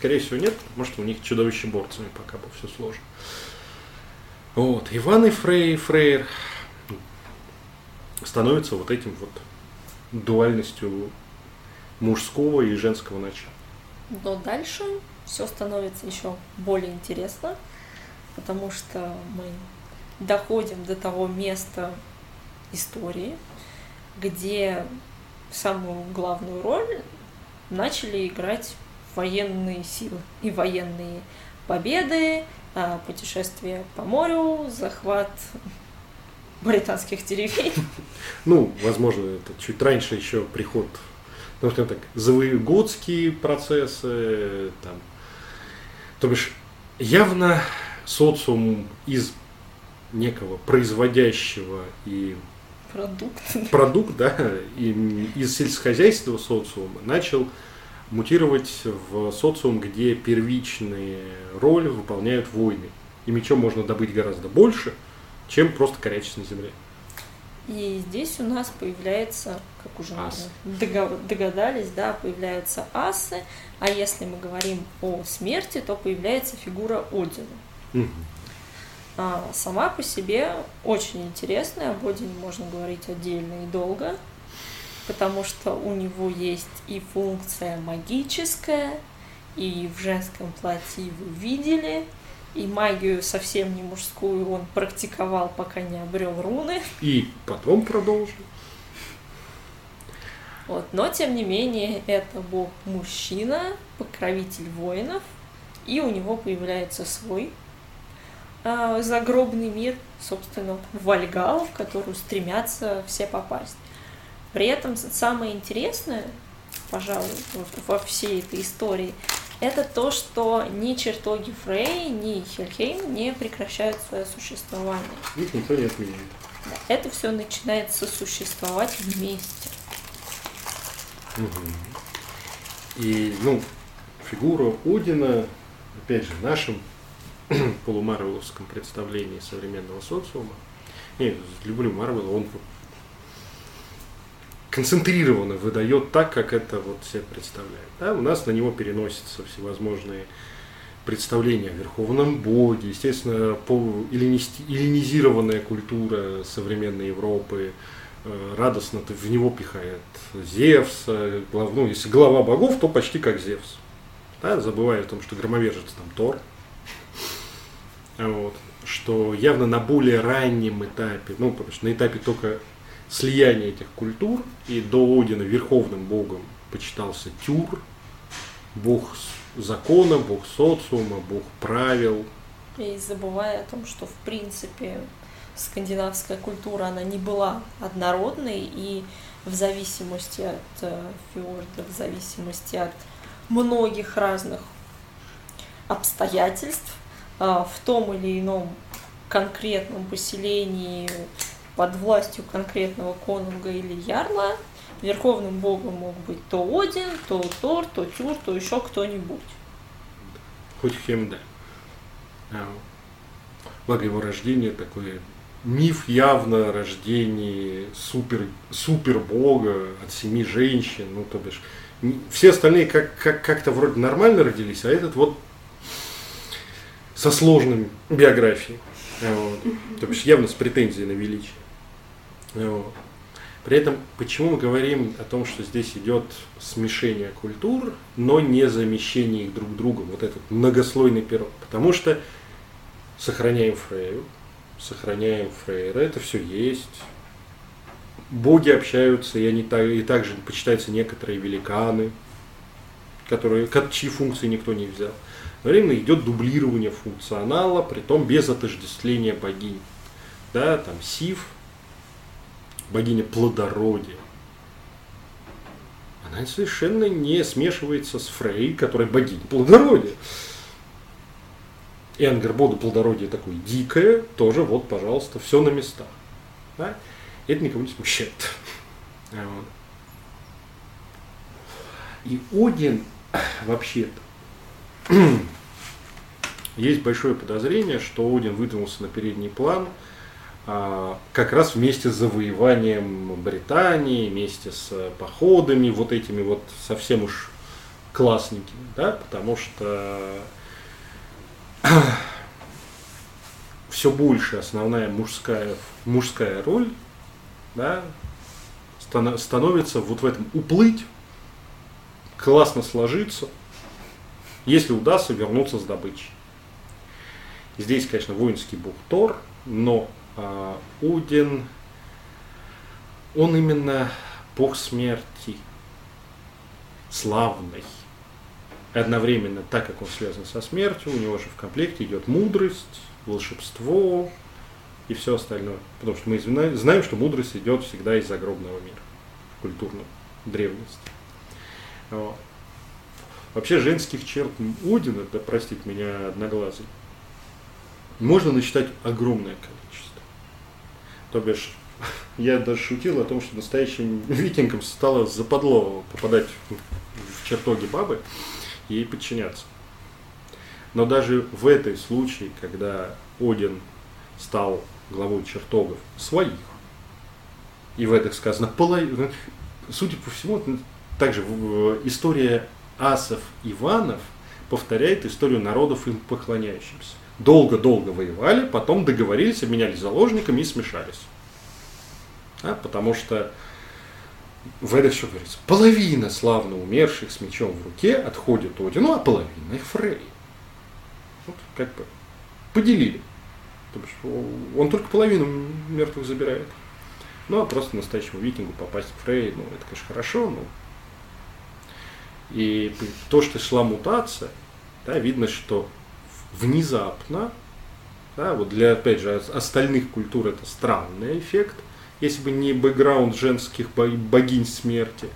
Скорее всего, нет, потому что у них чудовище-борцами пока было все сложно. Вот, Иван и Фрей, Фрейр становятся вот этим вот дуальностью мужского и женского начала. Но дальше все становится еще более интересно, потому что мы доходим до того места истории, где самую главную роль начали играть военные силы и военные победы, а, путешествия по морю, захват <laughs> британских деревень. <laughs> Ну, возможно, это чуть раньше еще приход, ну, скажем так, завоеводские процессы, там, то бишь, явно социум из некого производящего и Продукт. продукт, да, и из сельскохозяйственного социума начал мутировать в социум, где первичные роли выполняют войны. И мечом можно добыть гораздо больше, чем просто корячить на земле. И здесь у нас появляется, как уже Ас. догадались, да, появляются асы, а если мы говорим о смерти, то появляется фигура Одина. Мгм. А, сама по себе очень интересная, об Одине можно говорить отдельно и долго, потому что у него есть и функция магическая, и в женском платье вы видели, и магию совсем не мужскую он практиковал, пока не обрел руны. И потом продолжим. Вот. Но, тем не менее, это бог мужчина, покровитель воинов, и у него появляется свой а, загробный мир, собственно, Вальгал, в которую стремятся все попасть. При этом самое интересное, пожалуй, вот во всей этой истории, это то, что ни чертоги Фрей, ни Хельхейм не прекращают свое существование. Их никто не отменяет. Это все начинает сосуществовать вместе. Мгм. И, ну, фигура Одина, опять же, в нашем <clears throat> полумарвеловском представлении современного социума, я люблю Марвел, он концентрированно выдает так, как это вот все представляют. Да, у нас на него переносятся всевозможные представления о верховном боге, естественно, эллинизированная культура современной Европы, э, радостно ты в него пихает Зевса, глав- ну, если глава богов, то почти как Зевс. Да, забывая о том, что громовержец там Тор. Вот, что явно на более раннем этапе, ну, потому что на этапе только слияния этих культур, и до Одина верховным богом почитался Тюр, бог закона, бог социума, бог правил. И забывая о том, что в принципе скандинавская культура, она не была однородной, и в зависимости от э, фьорда, в зависимости от многих разных обстоятельств, э, в том или ином конкретном поселении под властью конкретного конунга или ярла, верховным богом мог быть то Один, то Тор, то Тюр, то еще кто-нибудь. Хоть Хемда. А, Благо его рождение такое миф явно о рождении супер, бога от семи женщин, ну то бишь все остальные как, как, как-то вроде нормально родились, а этот вот со сложной биографией. Вот. То бишь явно с претензией на величие. При этом, почему мы говорим о том, что здесь идет смешение культур, но не замещение их друг другом, вот этот многослойный пирог. Потому что сохраняем Фрейю, сохраняем Фрейра, это все есть. Боги общаются, и, они, и также почитаются некоторые великаны, которые, чьи функции никто не взял. Одновременно идет дублирование функционала, при том без отождествления богинь. Да, там Сив, богиня плодородия. Она совершенно не смешивается с Фрей, которая богиня плодородия. И Ангербода плодородие такое дикое, тоже вот, пожалуйста, все на местах. Да? Это никого не смущает. И Один вообще-то <clears throat> есть большое подозрение, что Один выдвинулся на передний план – как раз вместе с завоеванием Британии, вместе с походами, вот этими вот совсем уж классненькими, да, потому что <clears throat> все больше основная мужская, мужская роль да, становится вот в этом уплыть, классно сложиться, если удастся вернуться с добычей. Здесь, конечно, воинский бог Тор, но а, Удин, он именно бог смерти, славный. Одновременно, так как он связан со смертью, у него же в комплекте идет мудрость, волшебство и все остальное. Потому что мы знаем, что мудрость идет всегда из загробного мира, в культурной древности. Вот. Вообще женских черт Удина, да простит меня одноглазый, можно насчитать огромное количество. То бишь, я даже шутил о том, что настоящим викингам стало западло попадать в чертоги бабы и ей подчиняться. Но даже в этой случае, когда Один стал главой чертогов своих, и в этом сказано половина, судя по всему, также история асов Иванов повторяет историю народов им поклоняющимся долго-долго воевали, потом договорились, обменялись заложниками и смешались. А, потому что в этой что говорится, половина славно умерших с мечом в руке отходит Одину, а половина их Фрей. Вот как бы поделили. Он только половину мертвых забирает. Ну, а просто настоящему викингу попасть в Фрей, ну, это, конечно, хорошо, но... И то, что шла мутация, да, видно, что внезапно, да, вот для, опять же, остальных культур это странный эффект, если бы не бэкграунд женских богинь смерти,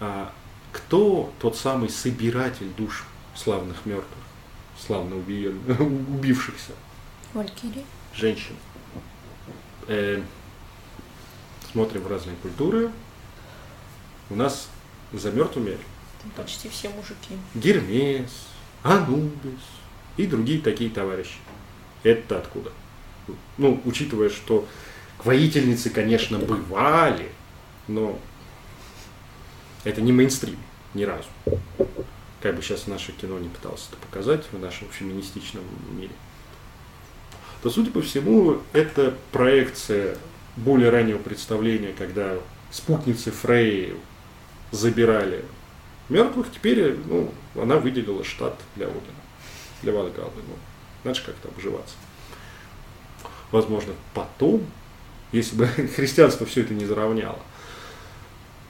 а кто тот самый собиратель душ славных мертвых, славно <laughs> убившихся? Валькирия. Женщин. Э, смотрим в разные культуры. У нас за мертвыми почти все мужики. Гермес, Анубис, и другие такие товарищи. Это откуда? Ну, учитывая, что воительницы, конечно, бывали, но это не мейнстрим ни разу. Как бы сейчас наше кино не пыталось это показать в нашем феминистичном мире. То, судя по всему, это проекция более раннего представления, когда спутницы Фрей забирали мертвых, теперь ну, она выделила штат для Одина для Вальгаллы. Ну, же как-то обживаться. Возможно, потом, если бы <laughs> христианство все это не заровняло,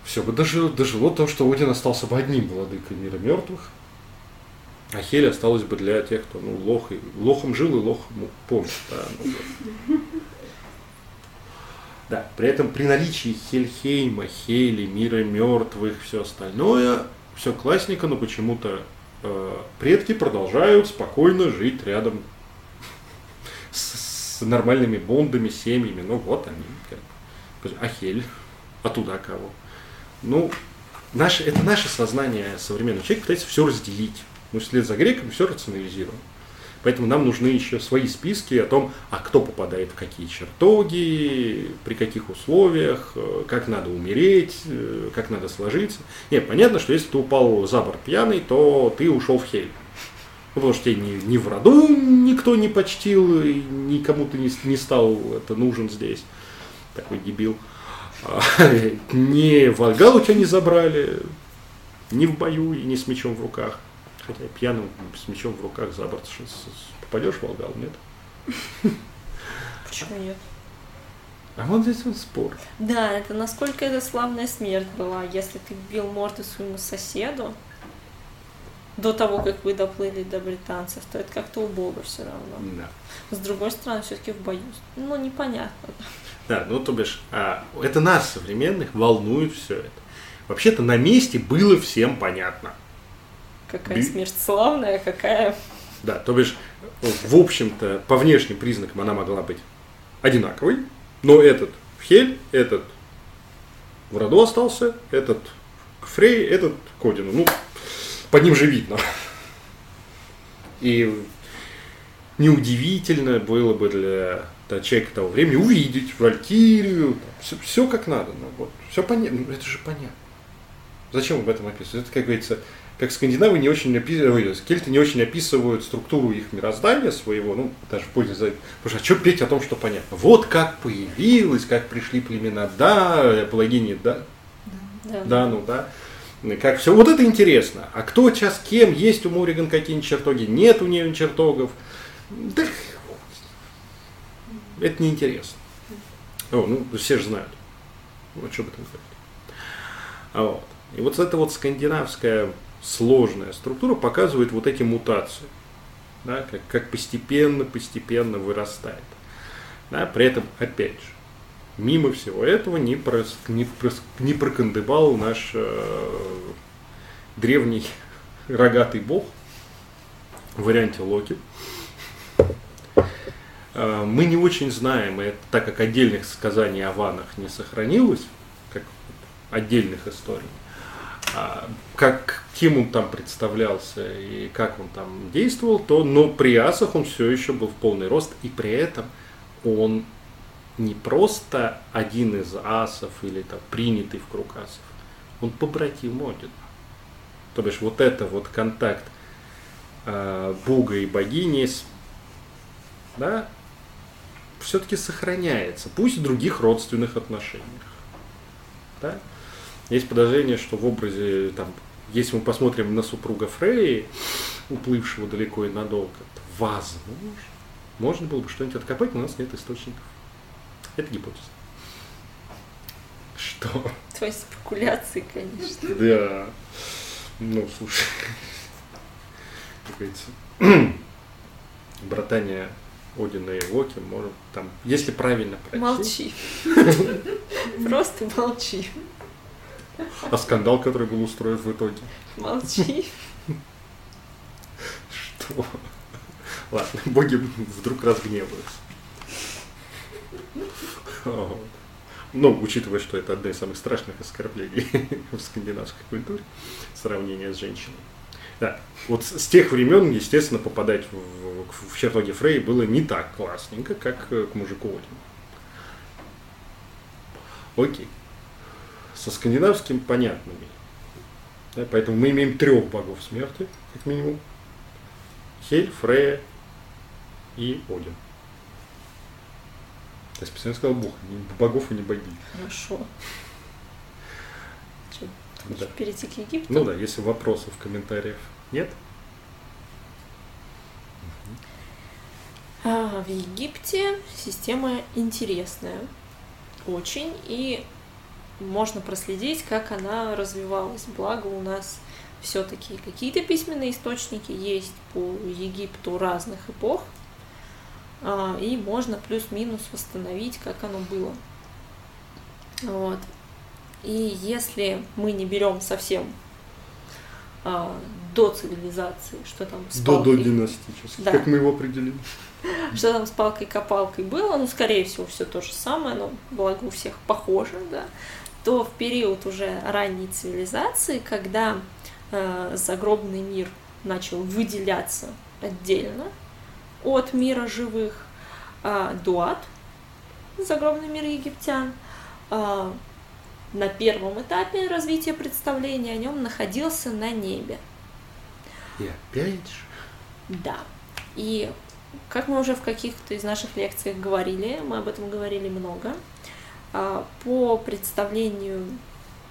все бы дожило, дожило то, что Один остался бы одним владыкой мира мертвых, а Хель осталась бы для тех, кто ну, лох, и, лохом жил и лохом помнит. Да, ну, да, при этом при наличии Хельхейма, Хели, мира мертвых, все остальное, все классненько, но почему-то предки продолжают спокойно жить рядом с, с нормальными бондами, семьями. Ну вот они. Как, а туда кого? Ну, наше, это наше сознание современного человека пытается все разделить. Мы вслед за греками все рационализируем. Поэтому нам нужны еще свои списки о том, а кто попадает в какие чертоги, при каких условиях, э, как надо умереть, э, как надо сложиться. Нет, понятно, что если ты упал за борт пьяный, то ты ушел в хель. Ну, потому что тебе ни, ни в роду никто не почтил, и никому ты не, не стал это нужен здесь. Такой дебил. А, <laughs> ни Вальгалу тебя не забрали, ни в бою, и ни с мечом в руках. Хотя пьяным с мечом в руках за борт попадешь в Волгал, нет? <laughs> Почему нет? А вот здесь вот спор. Да, это насколько это славная смерть была. Если ты бил морду своему соседу до того, как вы доплыли до британцев, то это как-то убого все равно. Да. С другой стороны, все-таки в бою. Ну, непонятно. Да, ну то бишь, а, это нас, современных, волнует все это. Вообще-то на месте было всем понятно. Какая Би- смерть славная, какая... Да, то бишь, в общем-то, по внешним признакам она могла быть одинаковой, но этот в Хель, этот в роду остался, этот к Фрей, этот к Одину. Ну, под ним же видно. И неудивительно было бы для да, человека того времени увидеть Валькирию, все, как надо. Ну, вот, все понятно, ну, это же понятно. Зачем об этом описывать? Это, как говорится, как скандинавы не очень описывают, кельты не очень описывают структуру их мироздания своего, ну, даже в пользу за Потому что а что петь о том, что понятно? Вот как появилось, как пришли племена, да, палагини, да, Да. да, ну да. Как все, вот это интересно. А кто сейчас кем, есть у Мориган какие-нибудь чертоги, нет у нее чертогов. Да, это неинтересно. О, ну, все же знают. Вот что об этом говорить. Вот. И вот эта вот скандинавская сложная структура показывает вот эти мутации, да, как, как постепенно, постепенно вырастает. Да, при этом, опять же, мимо всего этого не, прос, не, прос, не прокандыбал наш э, древний рогатый бог в варианте Локи. Э, мы не очень знаем, и так как отдельных сказаний о ванах не сохранилось, как отдельных историй, а, как кем он там представлялся и как он там действовал, то, но при асах он все еще был в полный рост, и при этом он не просто один из асов или там принятый в круг асов, он побратим Одина. То бишь вот это вот контакт э, Бога и богини, да, все-таки сохраняется, пусть в других родственных отношениях. Да? Есть подозрение, что в образе, там, если мы посмотрим на супруга Фреи, уплывшего далеко и надолго, возможно, можно было бы что-нибудь откопать, но у нас нет источников. Это гипотеза. Что? Твои спекуляции, конечно. Да. Ну, слушай. Как говорится, <clears throat> братание Одина и Локи, может, там, если правильно прочесть. Молчи. <laughs> Просто молчи. А скандал, который был устроен в итоге. Молчи. Что? Ладно, боги вдруг разгневаются. Ну, учитывая, что это одно из самых страшных оскорблений в скандинавской культуре, сравнение с женщиной. Да, вот с тех времен, естественно, попадать в, в, в чертоги Фрей было не так классненько, как к мужику Одину. Окей. Со скандинавским понятными. Да, поэтому мы имеем трех богов смерти, как минимум. Хель, Фрея и Один. Я специально сказал бог, не богов и не богинь. Хорошо. Чё, ты Да. перейти к Египту? Ну да, если вопросов, комментариев нет. А, в Египте система интересная очень, и можно проследить, как она развивалась. Благо у нас все-таки какие-то письменные источники есть по Египту разных эпох, а, и можно плюс-минус восстановить, как оно было. Вот. И если мы не берем совсем а, до цивилизации, что там с До палкой- додинастический, Да. как мы его определили. <laughs> что там с палкой-копалкой было, ну, скорее всего, все то же самое, но благо у всех похоже, да, то в период уже ранней цивилизации, когда э, загробный мир начал выделяться отдельно от мира живых, а дуат, загробный мир египтян, а, на первом этапе развития представления о нем находился на небе. И опять же, Да. И как мы уже в каких-то из наших лекциях говорили, мы об этом говорили много, по представлению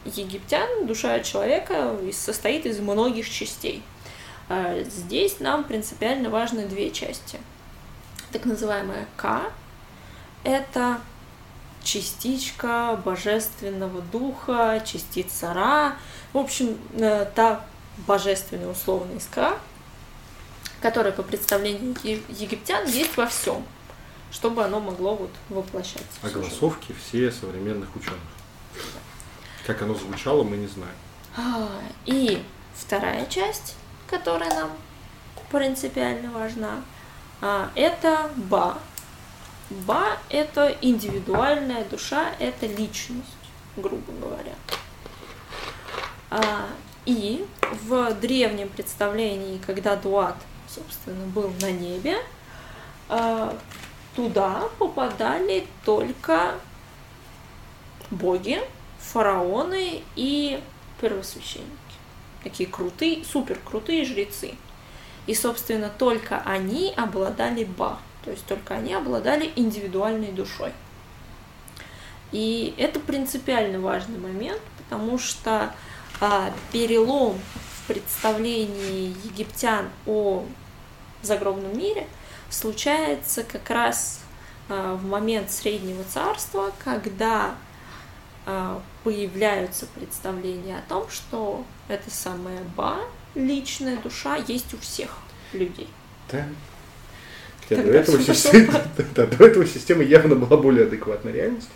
египтян душа человека состоит из многих частей. А, Здесь нам принципиально важны две части. Так называемая К – это частичка божественного духа, частица Ра, в общем, э, та божественная условная искра, которая по представлению египтян есть во всем, чтобы оно могло вот воплощаться. сюжет. огласовки все современных ученых. Как оно звучало, мы не знаем. А, И вторая часть, которая нам принципиально важна, а, это Ба. Ба – это индивидуальная душа, это личность, грубо говоря. А, И в древнем представлении, когда Дуат, собственно, был на небе, а, туда попадали только боги, фараоны и первосвященники. Такие крутые, супер крутые жрецы. И, собственно, только они обладали ба, то есть только они обладали индивидуальной душой. И это принципиально важный момент, потому что а, перелом в представлении египтян о загробном мире случается как раз а, в момент Среднего Царства, когда а, появляются представления о том, что эта самая Ба, личная душа, есть у всех людей. Да. Хотя до этого, система, <laughs> <laughs> да, до этого система явно была более адекватной реальности.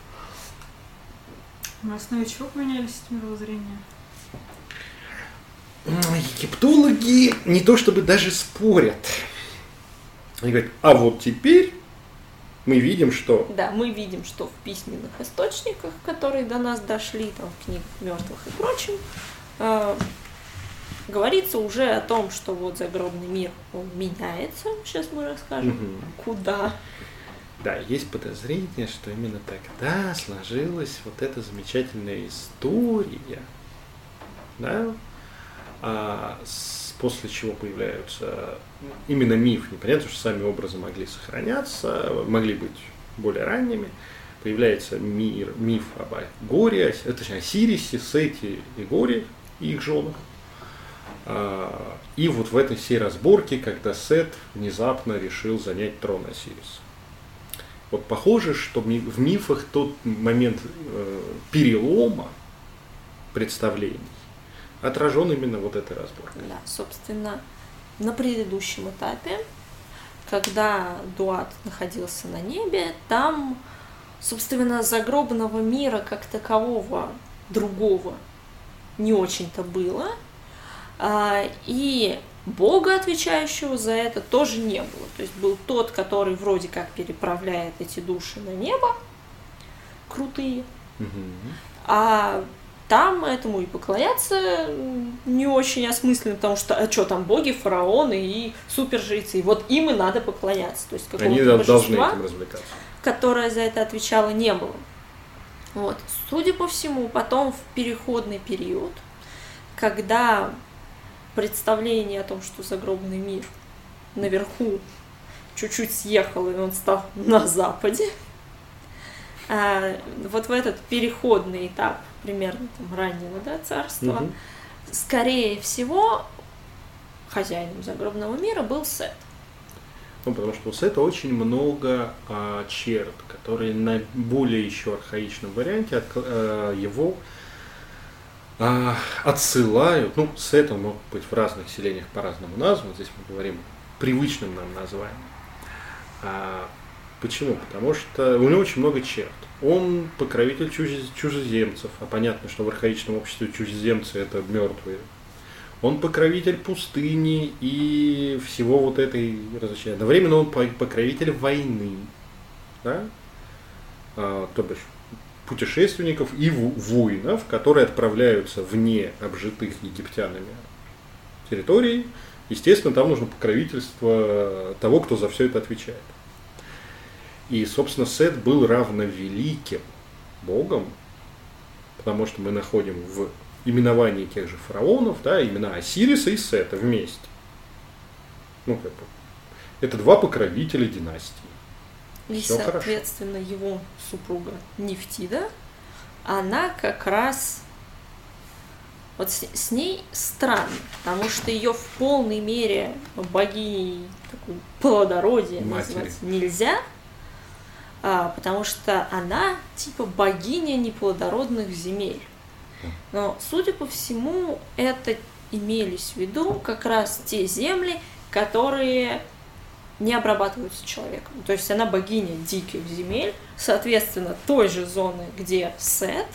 На основе чего поменялись эти мировоззрения? Египтологи не то чтобы даже спорят. Они говорят, а вот теперь мы видим, что Да, мы видим, что в письменных источниках, которые до нас дошли, там, в книгах мертвых и прочем, э, говорится уже о том, что вот загробный мир, он меняется, сейчас мы расскажем, Мгм. куда. Да, есть подозрение, что именно тогда сложилась вот эта замечательная история, да, а с- после чего появляются именно миф, непонятно, что сами образы могли сохраняться, могли быть более ранними, появляется мир, миф об Горе, точнее Осирисе, Сете и Горе, и их женах. А, И вот в этой всей разборке, когда Сет внезапно решил занять трон Осириса. Вот похоже, что в мифах тот момент э, перелома представлений отражен именно вот этой разборкой. Да, собственно, на предыдущем этапе, когда Дуат находился на небе, там, собственно, загробного мира как такового другого не очень-то было. А, И Бога, отвечающего за это, тоже не было. То есть был тот, который вроде как переправляет эти души на небо, крутые, Мгм. а там этому и поклоняться не очень осмысленно, потому что, а что там, боги, фараоны и супержрецы, и вот им и надо поклоняться. То есть Они должны этим развлекаться. которое за это отвечало, не было. Вот. Судя по всему, потом в переходный период, когда представление о том, что загробный мир наверху чуть-чуть съехал, и он стал на западе, а, вот в этот переходный этап примерно там раннего да, царства, Мгм. скорее всего, хозяином загробного мира был Сет. Ну, потому что у Сета очень много а, черт, которые на более еще архаичном варианте от, а, его а, отсылают. Ну, Сет он может быть в разных селениях по-разному назван. Здесь мы говорим привычным нам названием. А, почему? Потому что у него очень много черт. Он покровитель чужез- чужеземцев, а понятно, что в архаичном обществе чужеземцы это мертвые. Он покровитель пустыни и всего вот этой различия. Одновременно он по- покровитель войны. Да? А, то бишь путешественников и воинов, которые отправляются вне обжитых египтянами территорий. Естественно, там нужно покровительство того, кто за все это отвечает. И, собственно, Сет был равновеликим богом, потому что мы находим в именовании тех же фараонов, да, имена Осириса и Сета вместе. Ну, как бы, это два покровителя династии. И, хорошо. соответственно, его супруга Нефтида, она как раз вот с, с ней странно, потому что ее в полной мере богиней такой плодородия Матери. назвать нельзя, потому что она типа богиня неплодородных земель. Но, судя по всему, это имелись в виду как раз те земли, которые не обрабатываются человеком. То есть она богиня диких земель, соответственно, той же зоны, где Сет,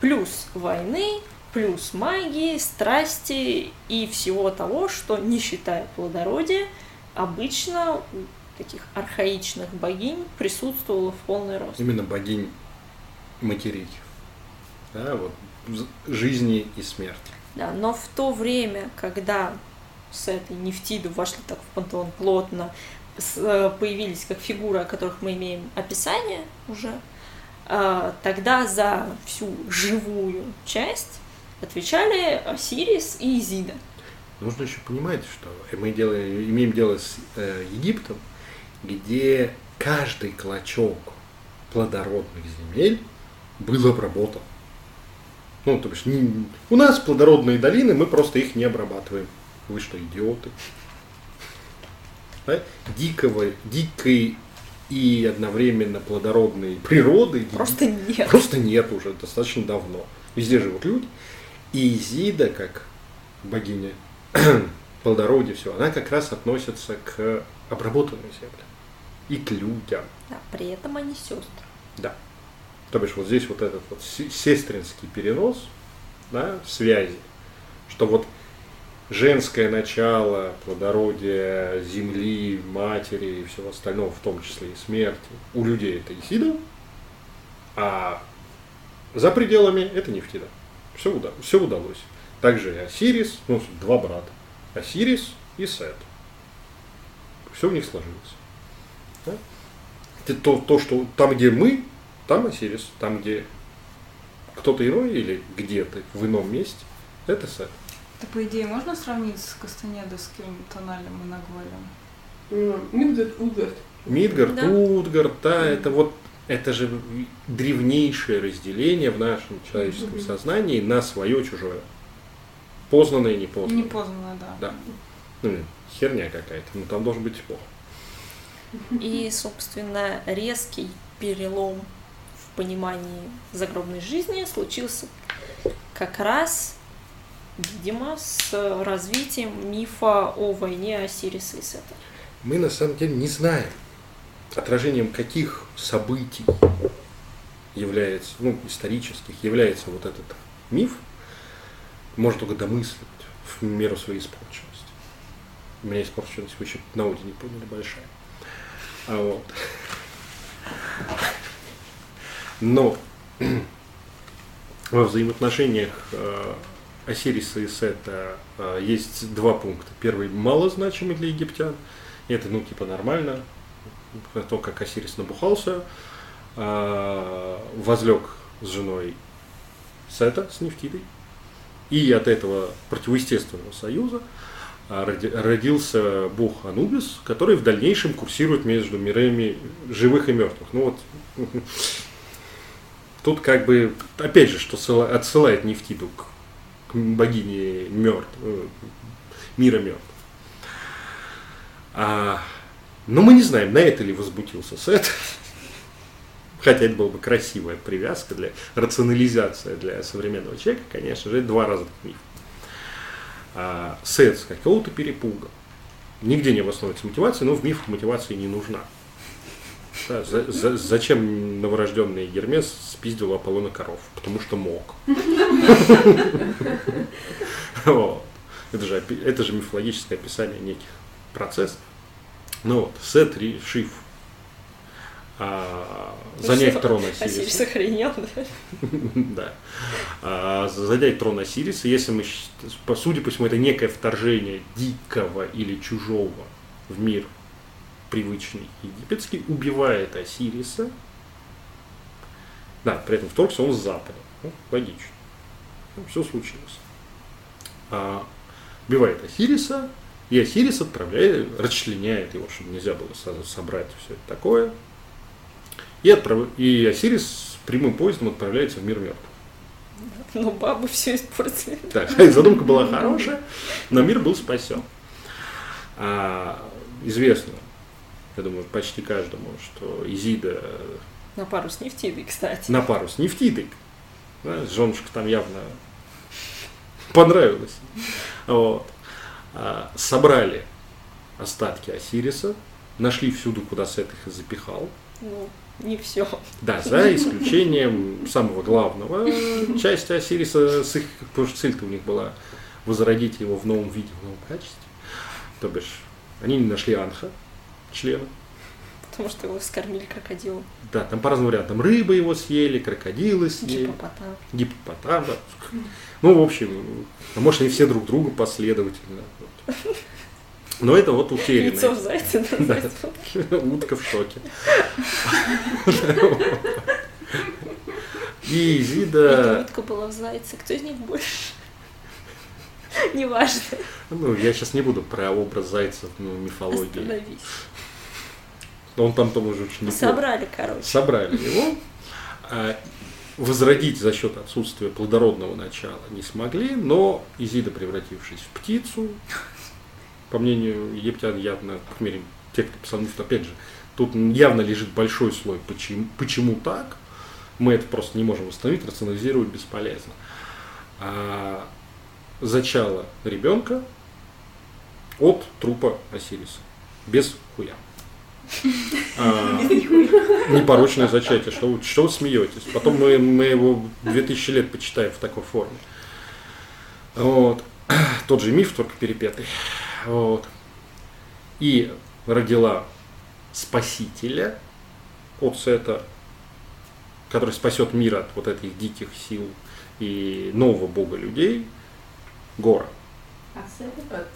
плюс войны, плюс магии, страсти и всего того, что, не считая плодородия, обычно таких архаичных богинь присутствовало в полный рост. Именно богинь матерей. Да, вот жизни и смерти. Да, но в то время, когда с этой Нефтиду вошли так в пантеон плотно, э, появились как фигуры, о которых мы имеем описание уже, э, тогда за всю живую часть отвечали Осирис и Изида. Нужно еще понимать, что мы делаем, имеем дело с э, Египтом, где каждый клочок плодородных земель был обработан. Ну, то бишь, не- у нас плодородные долины, мы просто их не обрабатываем. Вы что, идиоты? Да? Дикого, дикой и одновременно плодородной природы Просто нет. Просто нет уже достаточно давно. Везде живут люди. И Изида, как богиня <clears throat> плодородия, все, она как раз относится к обработанным землям и к людям. Да, при этом они сестры. Да. То бишь вот здесь вот этот вот се- сестринский перенос, да, связи, что вот женское начало, плодородие земли, матери и всего остального, в том числе и смерти, у людей это Исида, а за пределами это Нефтида. Все, уда- все удалось. Также и Осирис, ну, два брата. Осирис и Сет. Все у них сложилось. То, то, что там, где мы, там Осирис. Там, где кто-то иной или где-то в ином месте, это Сет. Это, по идее, можно сравнить с Кастанедовским тоналем и Нагвалем? Ну, Мидгард, Утгард. Мидгард, Да. Утгард, да, это вот это же древнейшее разделение в нашем человеческом сознании на свое чужое. Познанное и непознанное. Непознанно, да. Да. Ну, херня какая-то, ну там должен быть Бог. И, собственно, резкий перелом в понимании загробной жизни случился как раз, видимо, с развитием мифа о войне Осириса и Сета. Мы на самом деле не знаем, отражением каких событий является, ну, исторических, является вот этот миф, можно только домысливать в меру своей испорченности. У меня испорченность, вы еще на не поняли, большая. А вот. Но во взаимоотношениях э, Осириса и Сета э, есть два пункта. Первый малозначимый для египтян. Это, ну, типа, нормально. То, как Осирис набухался, э, возлег с женой Сета, с Нефтидой. И от этого противоестественного союза родился бог Анубис, который в дальнейшем курсирует между мирами живых и мертвых. Ну вот, <laughs> тут как бы, опять же, что отсылает Нефтиду к, богине мертв, э, мира мертвых. А Но мы не знаем, на это ли возбудился Сет. <laughs> Хотя это была бы красивая привязка для рационализация для современного человека, конечно же, два разных мифа. А, Сет с какого-то перепуга. Нигде не обосновывается мотивация, но в мифах мотивация не нужна. Да, за- за- зачем новорожденный Гермес спиздил Аполлона коров? Потому что мог. Это же, это же мифологическое описание неких процессов. Ну вот, Сет, решив а, занять трон Осирис Осириса, охренел, да? <laughs> да. А, занять трон Осириса, если мы, по судя по всему, это некое вторжение дикого или чужого в мир привычный египетский, убивает Осириса. Да, при этом вторгся он с запада. Ну, логично. все случилось. А, убивает Осириса, и Осирис отправляет, расчленяет его, чтобы нельзя было со- собрать все это такое. И, отправ... и Осирис прямым поездом отправляется в мир мертвых. Но бабы все испортили. Так, <laughs> задумка была хорошая, но мир был спасен. А, известно, я думаю, почти каждому, что Изида На пару с Нефтидой, кстати. на пару с Нефтидой, да, женушка там явно понравилась. Вот. А, собрали остатки Осириса, нашли всюду, куда Сет их запихал. Ну, не все. Да, за исключением самого главного части Осириса, с их, потому что цель-то у них была возродить его в новом виде, в новом качестве. То бишь, они не нашли Анха, члена. Потому что его скормили крокодилом. Да, там по разным вариантам. Рыбы его съели, крокодилы съели, Гиппопотам. гиппопотам. да. Ну, в общем, а может, они все друг другу последовательно. Вот. Но это вот утерянное. <laughs> Яйцо в зайце, да. Утка в шоке. <laughs> И Изида... Утка была в зайце. Кто из них больше? <laughs> Неважно. Ну, я сейчас не буду про образ зайцев ну, мифологии. Остановись. Он там там уже очень. Собрали, короче. Собрали его. А, Возродить за счет отсутствия плодородного начала не смогли, но Изида, превратившись в птицу, по мнению египтян, явно, по мере тех, кто писал миф, опять же, тут явно лежит большой слой, почему, почему так, мы это просто не можем восстановить, рационализировать бесполезно. А, зачало ребенка от трупа Осириса, без хуя. А, непорочное зачатие, что вы, что вы смеетесь? Потом мы, мы его 2000 лет почитаем в такой форме. Вот. Тот же миф, только перепетый. Вот. И родила спасителя от Сета, который спасет мир от вот этих диких сил и нового бога людей, Гора.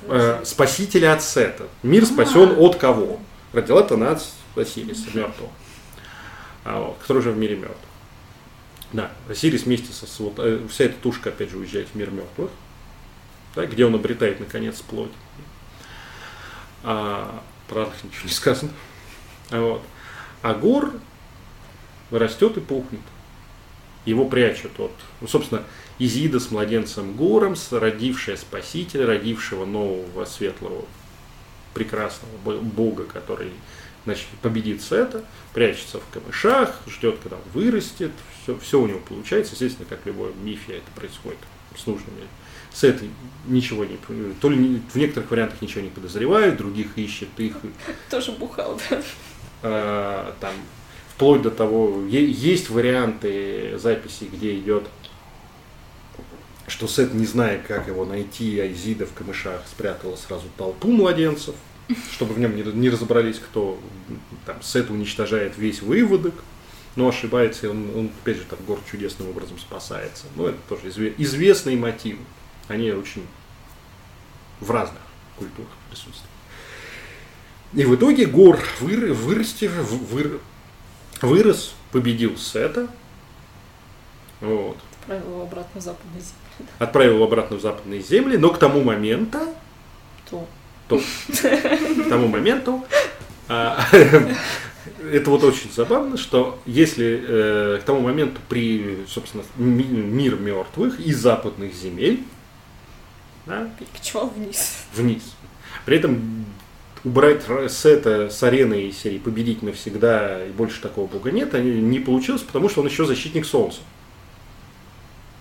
Э, спасителя от Сета. Мир спасен от кого? Родила это от Осириса, мертвого, а вот, который уже в мире мертв. Да, Осирис вместе со вот, э, вся эта тушка опять же уезжает в мир мертвых, да, где он обретает наконец плоть. А, про Анх ничего не сказано. Вот. а Гор растет и пухнет. Его прячут от, ну, собственно, Изида с младенцем Гором, родившая Спасителя, родившего нового светлого прекрасного бо- бога, который значит, победит Сета, прячется в камышах, ждет, когда он вырастет, все, все у него получается, естественно, как в любой мифе это происходит с нужными. Сет ничего не, то ли в некоторых вариантах ничего не подозревает, других ищет их, <laughs> Тоже бухал, да. э, там, вплоть до того, есть варианты записей, где идет, что Сет, не зная, как его найти, Айзида в камышах спрятала сразу толпу младенцев, <laughs> чтобы в нем не, не разобрались, кто там Сет уничтожает весь выводок, но ошибается, и он, он, опять же, там город чудесным образом спасается. Но это тоже изве- известные мотивы. Они очень в разных культурах присутствуют. И в итоге Гор выр, вырасти, выр- вырос, победил Сета, вот, Отправил его обратно в западный землю. отправил его обратно в западные земли, но к тому моменту, То. то, к тому моменту, а, <laughs> это вот очень забавно, что если э, к тому моменту при, собственно, ми- мир мертвых из западных земель, да, Перекочевал вниз. вниз. При этом убрать Ра- Сета с арены из серии «Победить навсегда» и больше такого бога нет, не получилось, потому что он еще защитник солнца.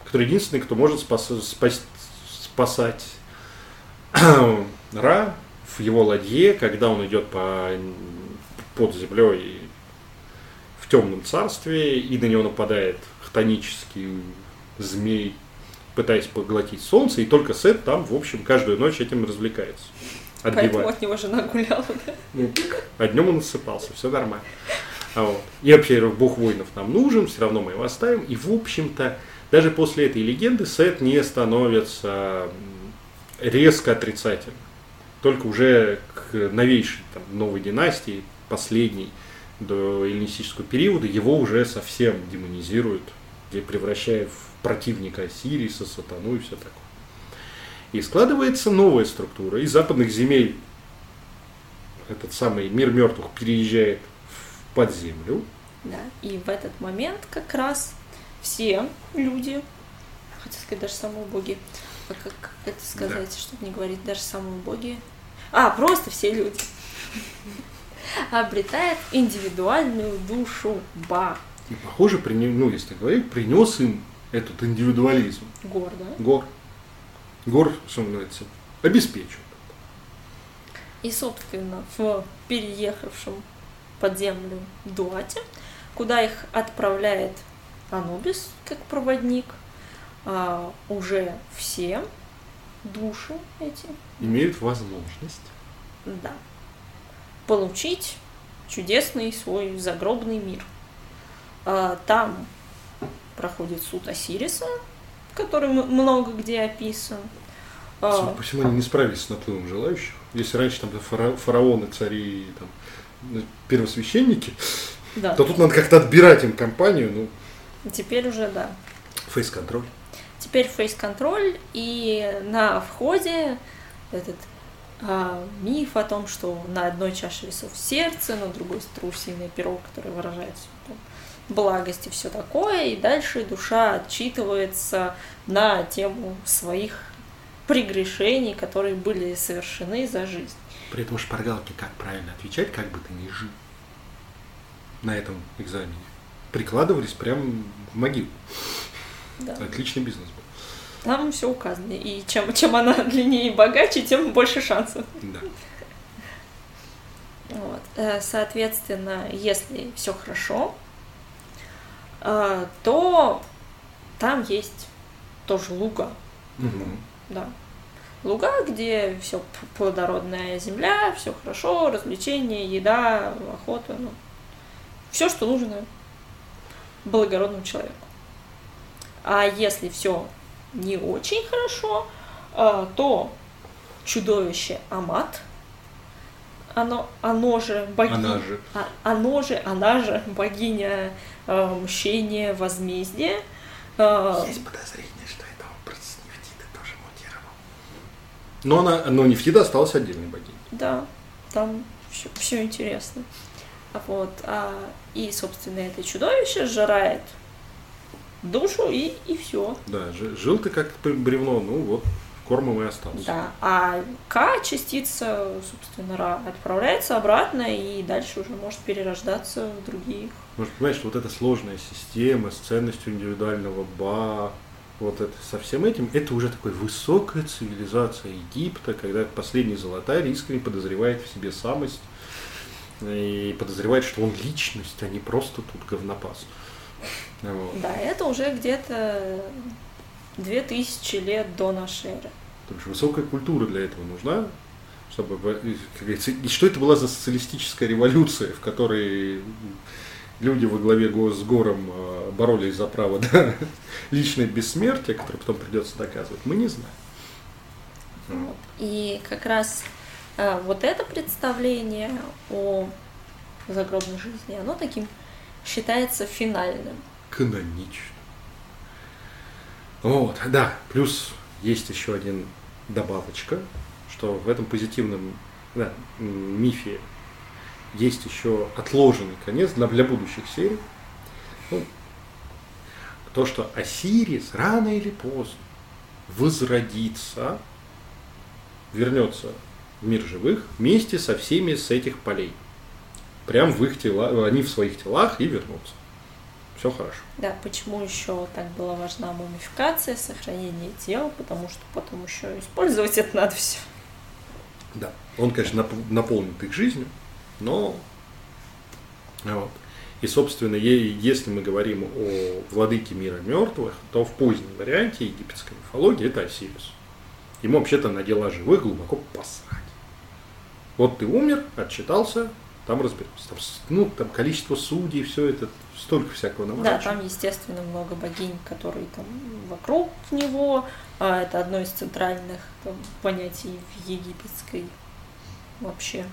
Который единственный, кто может спас- спас- спасать Ра в его ладье, когда он идет по, под землей в темном царстве, и на него нападает хтонический змей, пытаясь поглотить солнце, и только Сет там, в общем, каждую ночь этим развлекается. Поэтому Отбивает. от него жена гуляла. да. Ну, а днем он насыпался, все нормально. А вот. И вообще, бог воинов нам нужен, все равно мы его оставим. И, в общем-то, даже после этой легенды Сет не становится резко отрицательным. Только уже к новейшей там, новой династии, последней до эллинистического периода, его уже совсем демонизируют, превращая в противника Осириса, сатану и все такое. И складывается новая структура. Из западных земель этот самый мир мертвых переезжает под землю. Да. И в этот момент как раз все люди, хотел сказать даже самые боги, а как, это сказать, чтобы не говорить даже самые боги, а, просто все люди, <laughs> обретают индивидуальную душу Ба. И, похоже, прине- ну, если так говорить, принес им этот индивидуализм. Гор, да? Гор. Гор, что называется, обеспечил. И, собственно, в переехавшем под землю Дуате, куда их отправляет Анубис как проводник, а, уже все души эти, Имеют возможность. да, получить чудесный свой загробный мир. А, Там проходит суд Осириса, который много где описан. А, Судя по всему, они не справились с наплывом желающих. Если раньше там фара- фараоны, цари, там, ну, первосвященники, Да, то тут надо как-то отбирать им компанию, ну, теперь уже да. фейс-контроль. Теперь фейс-контроль, и на входе этот а, миф о том, что на одной чаше весов сердце, на другой струсиный пирог, который выражает всю благость и все такое, и дальше душа отчитывается на тему своих прегрешений, которые были совершены за жизнь. При этом шпаргалки как правильно отвечать, как бы ты ни жил на этом экзамене. Прикладывались прям в могилу. Да. Отличный бизнес был. Там все указано. И чем, чем она длиннее и богаче, тем больше шансов. Да. Вот. Э, Соответственно, если все хорошо, то там есть тоже луга. Мгм. Да. Луга, где все плодородная земля, все хорошо, развлечения, еда, охота, ну, все, что нужно благородному человеку. А если все не очень хорошо, а, то чудовище Амат, оно, оно же богиня, Она же. а- оно же, она же богиня а, мщения, возмездия, а, подозрение, что это образ Нефтида тоже мутировал. Но, она, но Нефтида осталась отдельной богиней. Да, там все, интересно. А Вот, а, и, собственно, это чудовище жрает душу и, и все. Да, жи- жил ты как бревно, ну вот, кормом и остался. Да. А К частица, собственно, Ра, отправляется обратно и дальше уже может перерождаться в других. Может, понимаешь, что вот эта сложная система с ценностью индивидуального ба, вот это со всем этим, это уже такой высокая цивилизация Египта, когда последний золотарь искренне подозревает в себе самость и подозревает, что он личность, а не просто тут говнопас. Вот. Да, это уже где-то 2000 лет до нашей эры. Потому что высокая культура для этого нужна, чтобы, как говорится, и что это была за социалистическая революция, в которой люди во главе с Гором э, боролись за право <laughs> на личное бессмертие, которое потом придется доказывать, мы не знаем. Вот. И как раз э, вот это представление о загробной жизни, оно таким считается финальным. Канонично. Вот, да, плюс есть еще один добавочка, что в этом позитивном да, мифе есть еще отложенный конец для, для будущих серий. Ну, то, что Осирис рано или поздно возродится, вернется в мир живых вместе со всеми с этих полей. Прям в их тела, они в своих телах и вернутся. Все хорошо. Да, почему еще так была важна мумификация, сохранение тела, потому что потом еще использовать это надо все. Да. Он, конечно, нап- наполнит их жизнью, но вот. И, собственно, если мы говорим о владыке мира мертвых, то в позднем варианте египетской мифологии это Осирис. Ему вообще-то на дела живых глубоко посрать. Вот ты умер, отчитался, там разберемся. Там, ну, там количество судей, все это, столько всякого Да, наворачивают. там, естественно, много богинь, которые там вокруг него. А это одно из центральных там, понятий в египетской вообще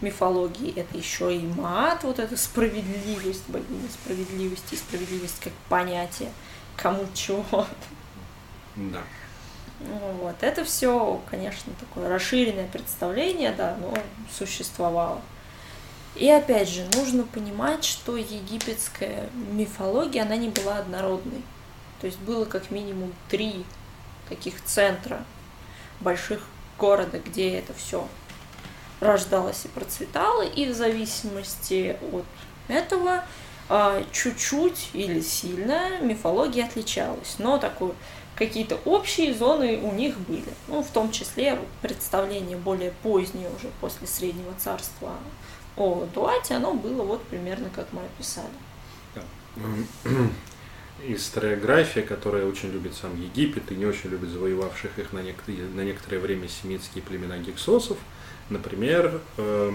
мифологии. Это еще и мат, вот эта справедливость, богиня справедливости, справедливость как понятие, кому чего. Да. Ну Вот. Это все, конечно, такое расширенное представление, да, но существовало. И опять же, нужно понимать, что египетская мифология, она не была однородной. То есть было как минимум три таких центра больших города, где это все рождалось и процветало, и в зависимости от этого а, чуть-чуть или сильно мифология отличалась. Но такой какие-то общие зоны у них были. Ну, в том числе представление более позднее уже после Среднего Царства о Дуате, оно было вот примерно как мы описали. <clears throat> Историография, которая очень любит сам Египет и не очень любит завоевавших их на, нек- на некоторое время семитские племена гексосов, например, э,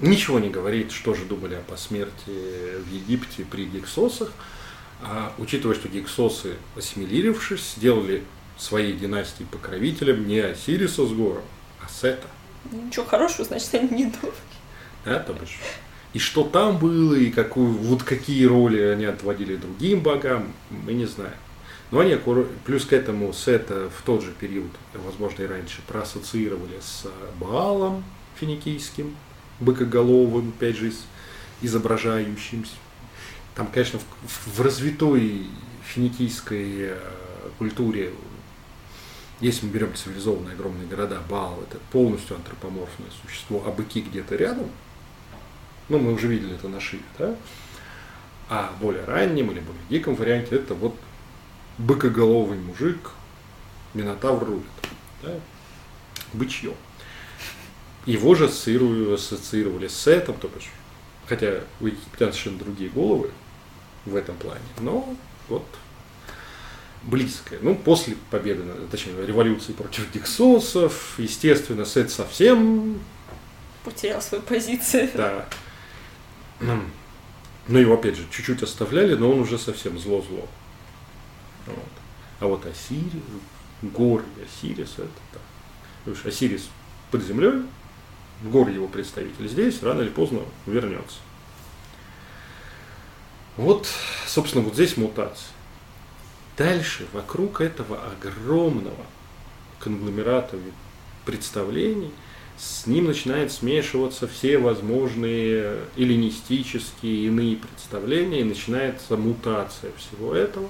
ничего не говорит, что же думали о посмертии в Египте при гексосах, а учитывая, что гексосы, ассимилировавшись, сделали своей династии покровителем не Осириса с гором, а Сета. Ничего хорошего, значит, они не думали. Да, то бишь. И что там было, и какую, вот какие роли они отводили другим богам, мы не знаем. Но они плюс к этому Сета в тот же период, возможно и раньше, проассоциировали с Баалом финикийским, быкоголовым, опять же, из- изображающимся. Там, конечно, в, в развитой финикийской э, культуре, если мы берем цивилизованные огромные города, Баал это полностью антропоморфное существо, а быки где-то рядом, ну, мы уже видели это на Шиве, да? А в более раннем или более диком варианте это вот быкоголовый мужик, Минотавр рулит, да? бычье. Его же ассоциирую- ассоциировали с Сетом, то бишь, хотя у египтян совершенно другие головы в этом плане, но вот близкое. Ну, после победы, точнее, революции против гексосов, естественно, Сет совсем Потерял свою позицию. да. Ну, его, опять же, чуть-чуть оставляли, но он уже совсем зло-зло. Вот. А вот Осирис, гор и Осирис, это так. Что Осирис под землей, гор его представитель здесь, рано или поздно вернется. Вот, собственно, вот здесь мутация. Дальше, вокруг этого огромного конгломерата представлений, с ним начинают смешиваться все возможные эллинистические иные представления, и начинается мутация всего этого,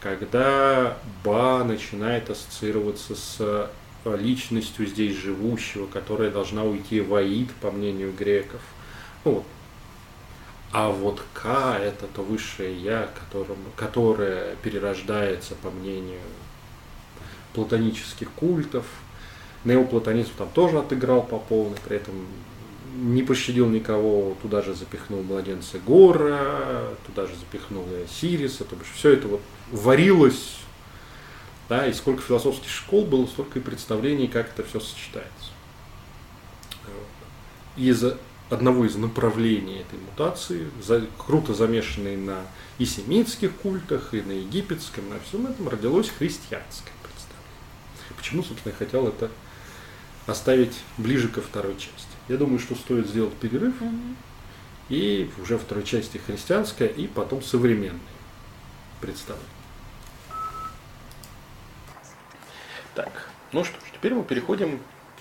когда Ба начинает ассоциироваться с личностью здесь живущего, которая должна уйти в Аид, по мнению греков. Ну, вот. А вот К – это то высшее Я, которому, которое перерождается, по мнению платонических культов. Неоплатонизм там тоже отыграл по полной, при этом не пощадил никого, туда же запихнул младенца Гора, туда же запихнул и Осириса, то бишь все это вот варилось, да, и сколько философских школ было, столько и представлений, как это все сочетается. Из одного из направлений этой мутации, за, круто замешанной на и семитских культах, и на египетском, на всем этом родилось христианское представление. Почему, собственно, я хотел это оставить ближе ко второй части. Я думаю, что стоит сделать перерыв, Мгм. и уже второй части христианское, и потом современное представление. Так, ну что ж, теперь мы переходим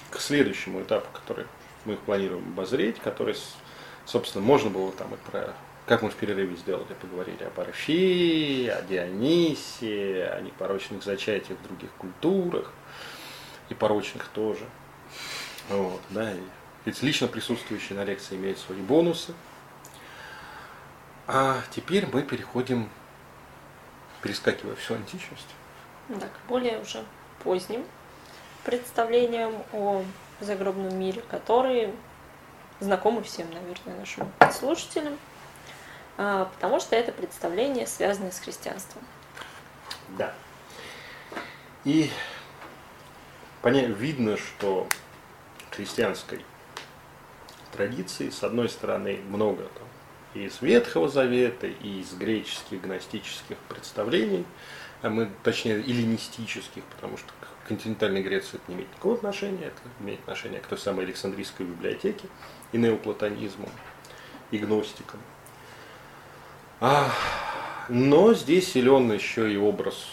к следующему этапу, который мы планируем обозреть, который, собственно, можно было там и про, как мы в перерыве сделали, поговорили о Парфии, о Дионисе, о непорочных зачатиях в других культурах, и порочных тоже. Вот, да, и ведь лично присутствующие на лекции имеют свои бонусы. А теперь мы переходим, перескакивая всю античность. Да, к более уже поздним представлениям о загробном мире, которые знакомы всем, наверное, нашим слушателям, а, потому что это представление связано с христианством. Да. И поня- видно, что христианской традиции, с одной стороны, много там, и из Ветхого Завета, и из греческих гностических представлений, а мы, точнее, эллинистических, потому что к континентальной Греции это не имеет никакого отношения, это имеет отношение к той самой Александрийской библиотеке и неоплатонизму, и гностикам. А, но здесь силен еще и образ,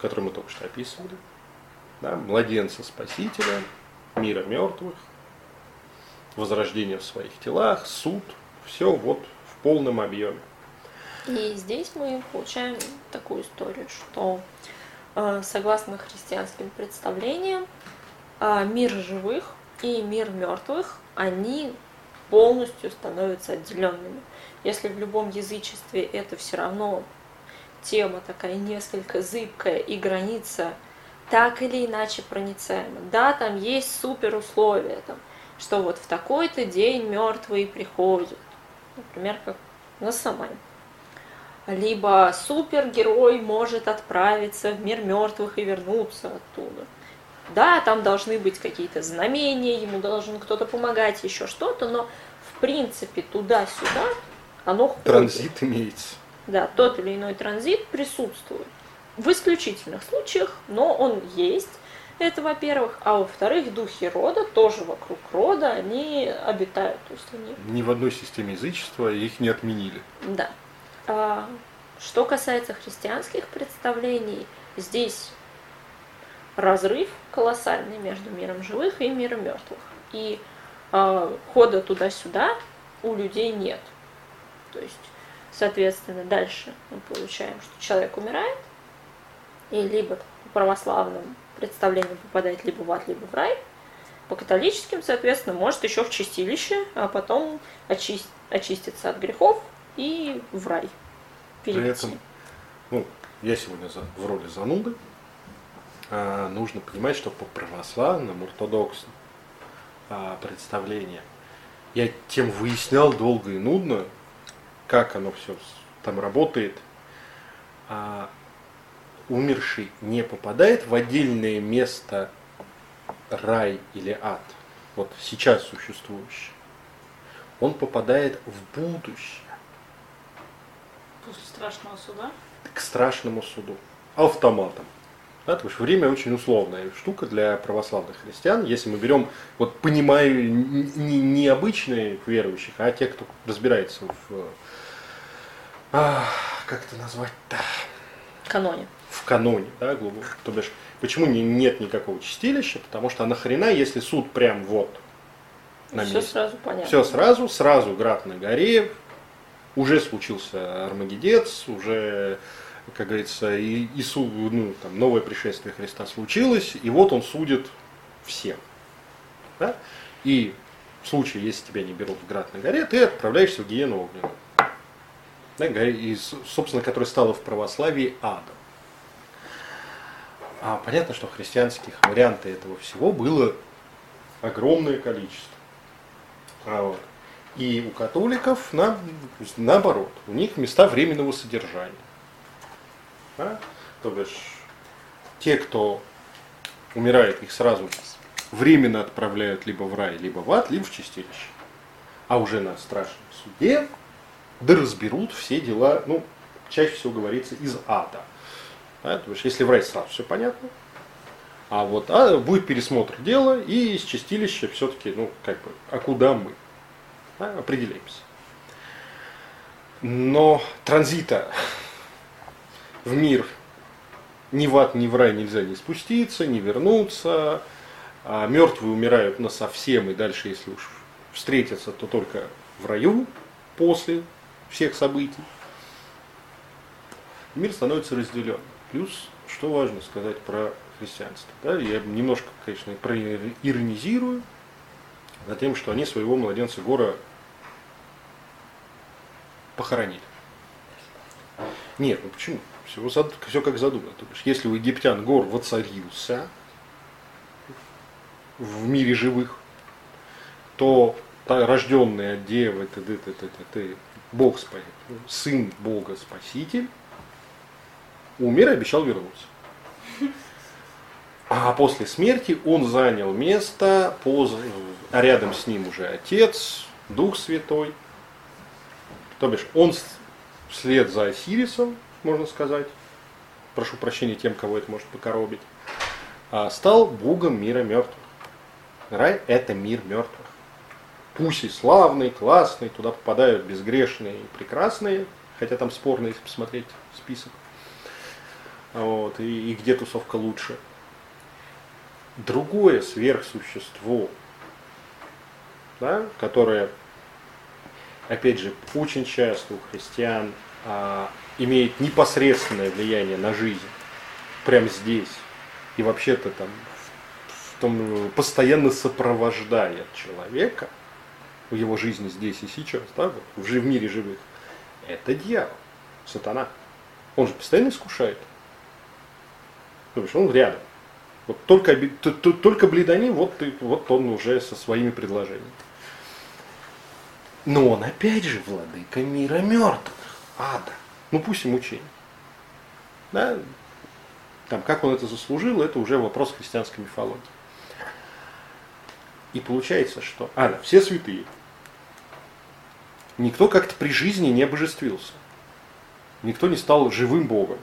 который мы только что описывали, да, младенца Спасителя, мира мертвых, возрождение в своих телах, суд, все вот в полном объеме. И здесь мы получаем такую историю, что э, согласно христианским представлениям, э, мир живых и мир мертвых, они полностью становятся отделенными. Если в любом язычестве это все равно тема такая несколько зыбкая и граница так или иначе проницаема. Да, там есть супер условия, там, что вот в такой-то день мертвые приходят. Например, как на Самань. Либо супергерой может отправиться в мир мертвых и вернуться оттуда. Да, там должны быть какие-то знамения, ему должен кто-то помогать, еще что-то, но в принципе туда-сюда оно ходит. Транзит имеется. Да, тот или иной транзит присутствует. В исключительных случаях, но он есть. Это во-первых. А во-вторых, духи рода тоже вокруг рода, они обитают. То есть они Ни в одной системе язычества их не отменили. да. А, что касается христианских представлений, здесь разрыв колоссальный между миром живых и миром мертвых. И а, хода туда-сюда у людей нет. То есть, соответственно, дальше мы получаем, что человек умирает, и либо по православным представлениям попадает либо в ад, либо в рай, по католическим, соответственно, может еще в чистилище, а потом очи- очиститься от грехов и в рай При перейти. этом, ну, я сегодня за- в роли зануды. А, нужно понимать, что по православным, ортодоксным а, представлениям я тем выяснял долго и нудно, как оно все там работает. А, умерший не попадает в отдельное место рай или ад, вот сейчас существующий. Он попадает в будущее. После страшного суда. к страшному суду, автоматом. Да, потому что время очень условная штука для православных христиан. Если мы берем, вот понимаю, не, не обычных верующих, а те, кто разбирается в, а, как это назвать-то, Каноне. В каноне, да, глубоко. То бишь, почему не, нет никакого чистилища? Потому что а нахрена, если суд прям вот на Все месте. сразу понятно. Все сразу, сразу град на горе, уже случился Армагеддец, уже, как говорится, и, и су- ну, там, новое пришествие Христа случилось, и вот он судит всем. Да? И в случае, если тебя не берут в град на горе, ты отправляешься в гиену огненную. Да, и, собственно, которая стала в православии адом. А понятно, что христианских вариантов этого всего было огромное количество. А вот. И у католиков на, наоборот, у них места временного содержания. Да? То бишь, те, кто умирает, их сразу временно отправляют либо в рай, либо в ад, либо в чистилище. А уже на страшном суде да разберут все дела, ну, чаще всего говорится, из ада. Да? То если в рай сразу все понятно, а вот а будет пересмотр дела, и из чистилища все-таки, ну, как бы, а куда мы? Да, определяемся. Но транзита в мир ни в ад, ни в рай нельзя не спуститься, не вернуться. А мертвые умирают на совсем, и дальше, если уж встретятся, то только в раю после всех событий. Мир становится разделен. Плюс, что важно сказать про христианства. Да? Я немножко, конечно, иронизирую над тем, что они своего младенца Гора похоронили. Нет, ну почему? Все, все как задумано. То есть, если у египтян Гор воцарился в мире живых, то ты, ты, ты, ты, ты, Бог сын Бога Спаситель, умер и обещал вернуться. А после смерти он занял место, а рядом с ним уже Отец, Дух Святой. То бишь он вслед за Осирисом, можно сказать, прошу прощения тем, кого это может покоробить, а стал Богом мира мертвых. Рай – это мир мертвых. Пусть и славный, классный, туда попадают безгрешные и прекрасные, хотя там спорно, если посмотреть список. Вот, и, и где тусовка лучше – другое сверхсущество, да, которое, опять же, очень часто у христиан а, имеет непосредственное влияние на жизнь, прямо здесь, и вообще-то там в том, постоянно сопровождает человека в его жизни здесь и сейчас, да, вот, в, мире живых, это дьявол, сатана. Он же постоянно искушает. То есть он рядом. Вот только, только Бледани, вот, вот он уже со своими предложениями. Но он опять же владыка мира мертвых, ада. Ну пусть и мучение. Да? Там, как он это заслужил, это уже вопрос христианской мифологии. И получается, что а, да, все святые. Никто как-то при жизни не обожествился. Никто не стал живым Богом.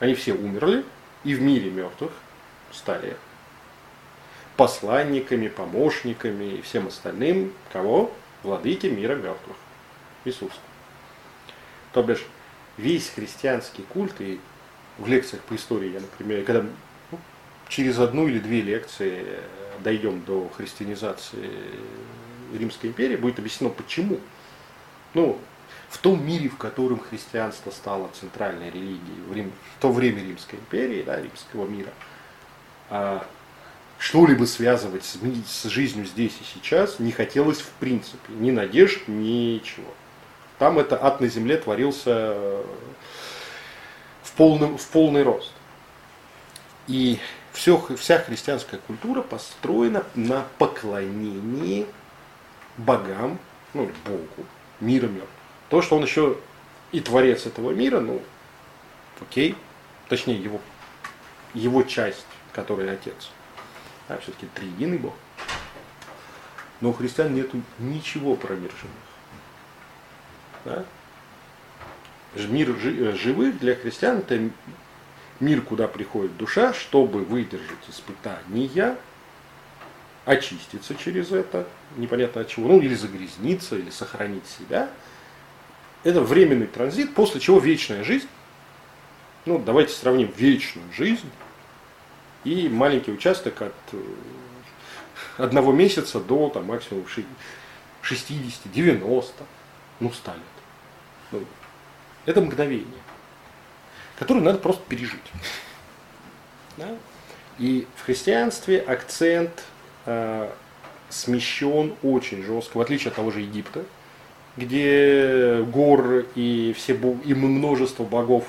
Они все умерли, и в мире мертвых стали посланниками, помощниками и всем остальным, кого? Владыки мира мертвых. Иисус. То бишь, весь христианский культ, и в лекциях по истории я, например, когда ну, через одну или две лекции э, дойдем до христианизации Римской империи, будет объяснено почему. Ну, в том мире, в котором христианство стало центральной религией, в, Рим, в то время Римской империи, да, римского мира – а, что-либо связывать с, с жизнью здесь и сейчас не хотелось в принципе. Ни надежд, ничего. Там это ад на земле творился в, полном, в полный рост. И все, вся христианская культура построена на поклонении богам, ну, Богу, мира мертвых. То, что он еще и творец этого мира, ну, окей, точнее, его, его часть который Отец. А все-таки триединый Бог. Но у христиан нет ничего про. Да? Мир э, живых для христиан это мир, куда приходит душа, чтобы выдержать испытания, очиститься через это, непонятно от чего, ну или загрязниться, или сохранить себя. Это временный транзит, после чего вечная жизнь. Ну, давайте сравним вечную жизнь и маленький участок от э, одного месяца до там, максимум 60, 90, ну 100 лет. Ну, это мгновение, которое надо просто пережить. Да? И в христианстве акцент э, смещен очень жестко, в отличие от того же Египта, где гор и, все, и множество богов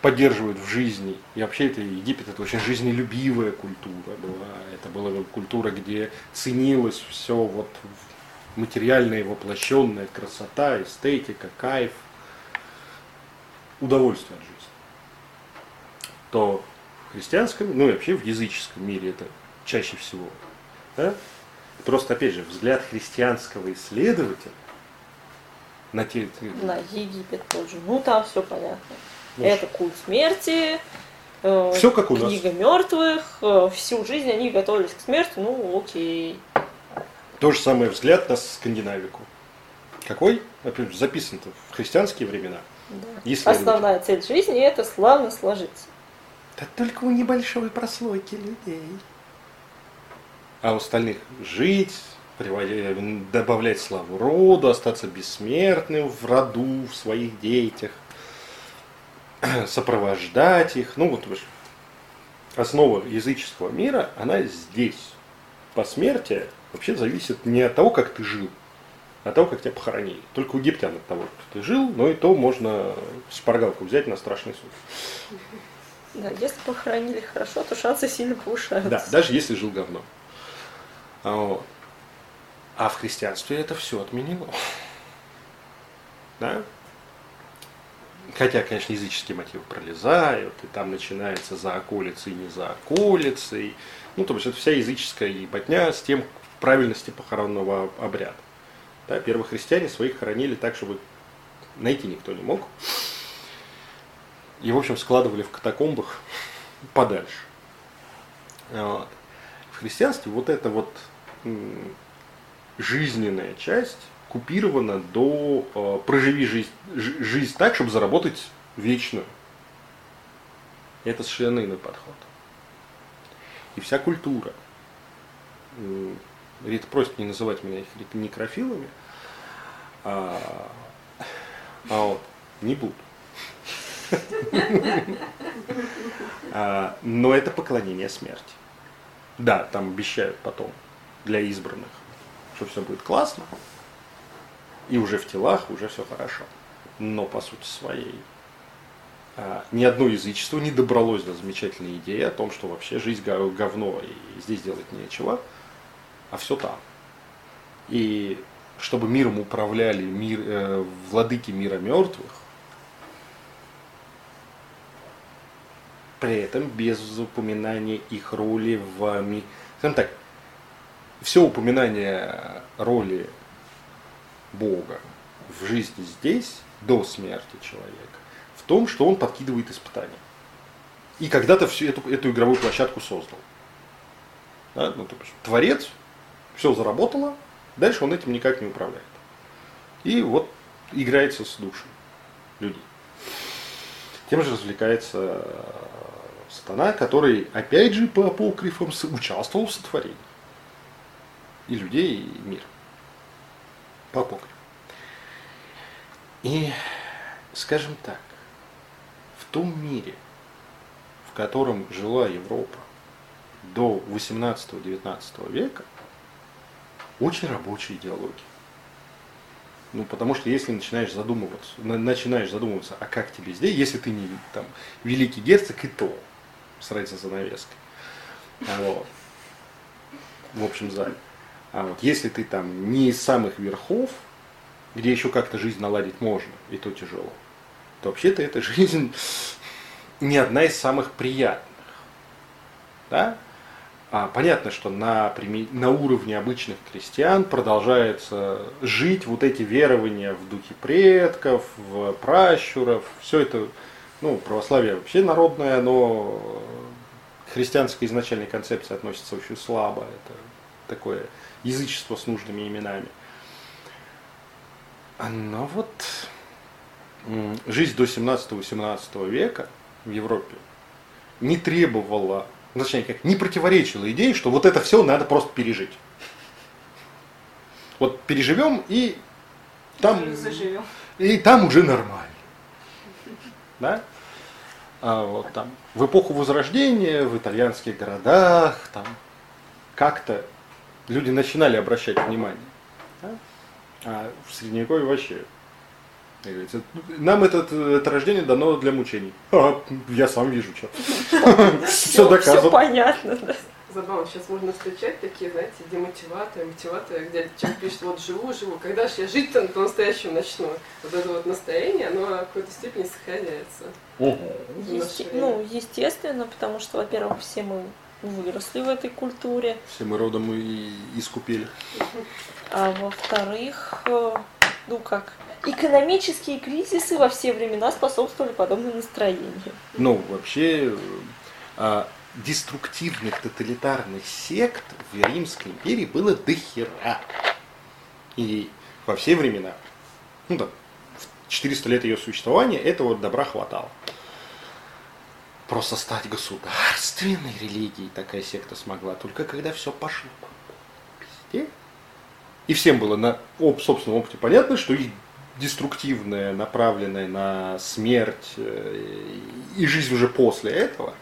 поддерживают в жизни. И вообще это Египет это очень жизнелюбивая культура была. Это была культура, где ценилось все вот материальное, воплощенная красота, эстетика, кайф, удовольствие от жизни. То в христианском, ну и вообще в языческом мире это чаще всего. Да? Просто, опять же, взгляд христианского исследователя на те... На Египет тоже. Ну там все понятно. Это культ смерти, э, Все как у нас. Книга мертвых, э, всю жизнь они готовились к смерти, ну окей. То же самое взгляд на скандинавику. Какой? Например, записан в христианские времена. Да. Основная цель жизни это славно сложиться. Да только у небольшой прослойки людей. А у остальных жить, добавлять славу роду, остаться бессмертным в роду, в своих детях. <clears throat> сопровождать их. Ну вот основа языческого мира, она здесь. Посмертие вообще зависит не от того, как ты жил, а от того, как тебя похоронили. Только у египтян от того, что ты жил, но и то можно шпаргалку взять на страшный суд. Да, если похоронили хорошо, то шансы сильно повышаются. Да, даже если жил говно. А, вот. А в христианстве это все отменено. Да? Хотя, конечно, языческие мотивы пролезают, и там начинается за околицей и не за околицей. Ну, то есть это вся языческая ебатня с тем правильности похоронного обряда. Да, первые христиане своих хоронили так, чтобы найти никто не мог. И, в общем, складывали в катакомбах подальше. Вот. В христианстве вот эта вот жизненная часть купирована до э, проживи жизнь, жизнь так, чтобы заработать вечную. Это совершенно иной подход. И вся культура. Рита просит не называть меня их некрофилами. А, а вот, не буду. <laughs> А, но это поклонение смерти. Да, там обещают потом для избранных, что все будет классно, и уже в телах, уже все хорошо. Но по сути своей а, ни одно язычество не добралось до замечательной идеи о том, что вообще жизнь говно и здесь делать нечего, а все там. И чтобы миром управляли мир, э, владыки мира мертвых, при этом без упоминания их роли в. Скажем так, все упоминание роли Бога в жизни здесь, до смерти человека, в том, что он подкидывает испытания. И когда-то всю эту, эту игровую площадку создал. Да? Ну, то есть, творец, все заработало, дальше он этим никак не управляет. И вот играется с душей людей. Тем же развлекается сатана, который, опять же, по апокрифам участвовал в сотворении. И людей, и мир. По. И, скажем так, в том мире, в котором жила Европа до 18-19 века, очень рабочая идеология. Ну, потому что если начинаешь задумываться, начинаешь задумываться, а как тебе здесь, если ты не там великий герцог, и то с разницей занавеской. Вот. В общем зале. А вот если ты там не из самых верхов, где еще как-то жизнь наладить можно, и то тяжело, то вообще-то эта жизнь <laughs> не одна из самых приятных. Да? А, понятно, что на, на уровне обычных крестьян продолжается жить вот эти верования в духе предков, в пращуров, все это, ну, православие вообще народное, но к христианской изначальной концепции относится очень слабо, это такое язычество с нужными именами. Но вот жизнь до 17-18 века в Европе не требовала точнее, как не противоречило идее, что вот это все надо просто пережить. Вот переживем и там, и там уже нормально. Да? А вот там в эпоху Возрождения, в итальянских городах, там как-то люди начинали обращать внимание. Да? А в Средневековье вообще нам это, это рождение дано для мучений. <laughs> А, я сам вижу, что. <laughs> <laughs> Все доказано. Все понятно, да. Забавно, сейчас можно встречать такие, знаете, демотиваторы, мотиваторы, где человек пишет, вот живу, живу, когда же я жить-то по-настоящему начну? Вот это вот настроение, оно в какой-то степени сохраняется. Есте... Ну, естественно, потому что, во-первых, все мы выросли в этой культуре. Все мы родом и искупили. А во-вторых, э, ну как, экономические кризисы во все времена способствовали подобным настроениям. Ну, вообще, а, деструктивных тоталитарных сект в Римской империи было дохера. И во все времена, ну да, 400 лет ее существования, этого добра хватало. Просто стать государственной религией такая секта смогла, только когда все пошло. И всем было на об, собственном опыте понятно, что их деструктивное, направленное на смерть э, и жизнь уже после этого,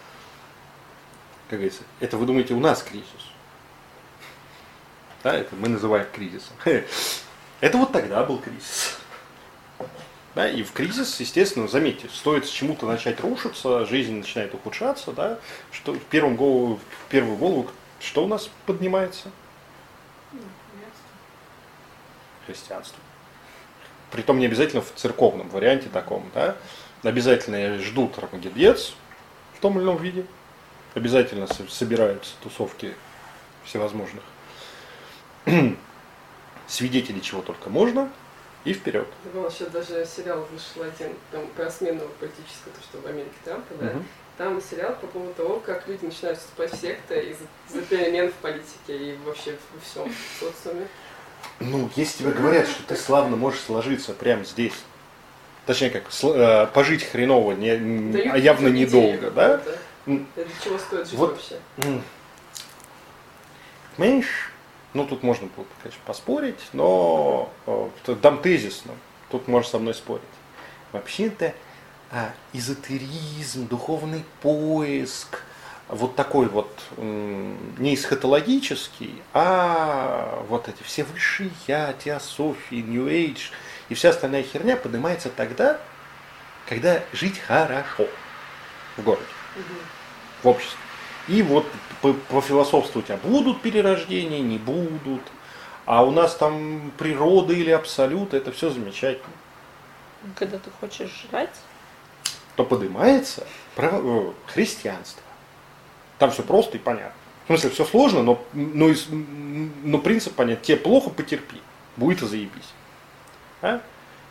как говорится, это вы думаете у нас кризис. Да, это мы называем кризисом. <laughs> Это вот тогда был кризис. Да, и в кризис, естественно, заметьте, стоит с чему-то начать рушиться, жизнь начинает ухудшаться, да, что в, первом голову, в первую голову что у нас поднимается? Христианство. Притом не обязательно в церковном варианте таком, да, обязательно ждут Армагеддец в том или ином виде, обязательно собираются тусовки всевозможных <clears throat> свидетелей чего только можно, и вперед. Был еще даже сериал вышел один там, про смену политическую, то, что в Америке Трампа, да. Угу. Там сериал по поводу того, как люди начинают вступать в секты из-за перемен в политике и вообще во всем в социуме. Ну, если тебе говорят, что ты славно можешь сложиться прямо здесь, точнее как, э, пожить хреново, не, а явно недолго, да? Это чего стоит жить вот, вообще? Понимаешь, ну, тут можно было, конечно, поспорить, но э, дам тезисно. Тут можешь со мной спорить. Вообще-то а, эзотеризм, духовный поиск, вот такой вот не эсхатологический, а вот эти все высшие я, теософии, New Age и вся остальная херня поднимается тогда, когда жить хорошо в городе, в обществе. И вот пофилософствовать, а будут перерождения, не будут. А у нас там природа или абсолют, это все замечательно. Когда ты хочешь жрать? То поднимается э, христианство. Там все просто и понятно. В смысле, все сложно, но, но, но принцип понятен. Тебе плохо, потерпи. Будет и заебись. А?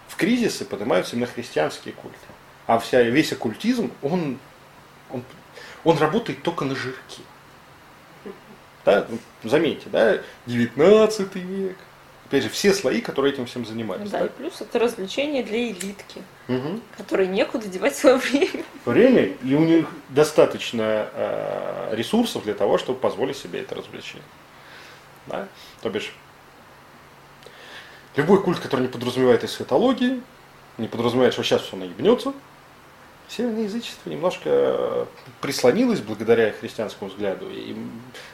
В кризисы поднимаются именно христианские культы. А вся, весь оккультизм, он, он он работает только на жирки. Да? Заметьте, да, 19 век. Опять же, все слои, которые этим всем занимались. Да, да? и плюс это развлечение для элитки, угу. которые некуда девать свое время. Время, и у них достаточно э, ресурсов для того, чтобы позволить себе это развлечение. Да? То бишь, любой культ, который не подразумевает эсхатологии, не подразумевает, что сейчас все наебнется, северное язычество немножко э, прислонилось благодаря христианскому взгляду и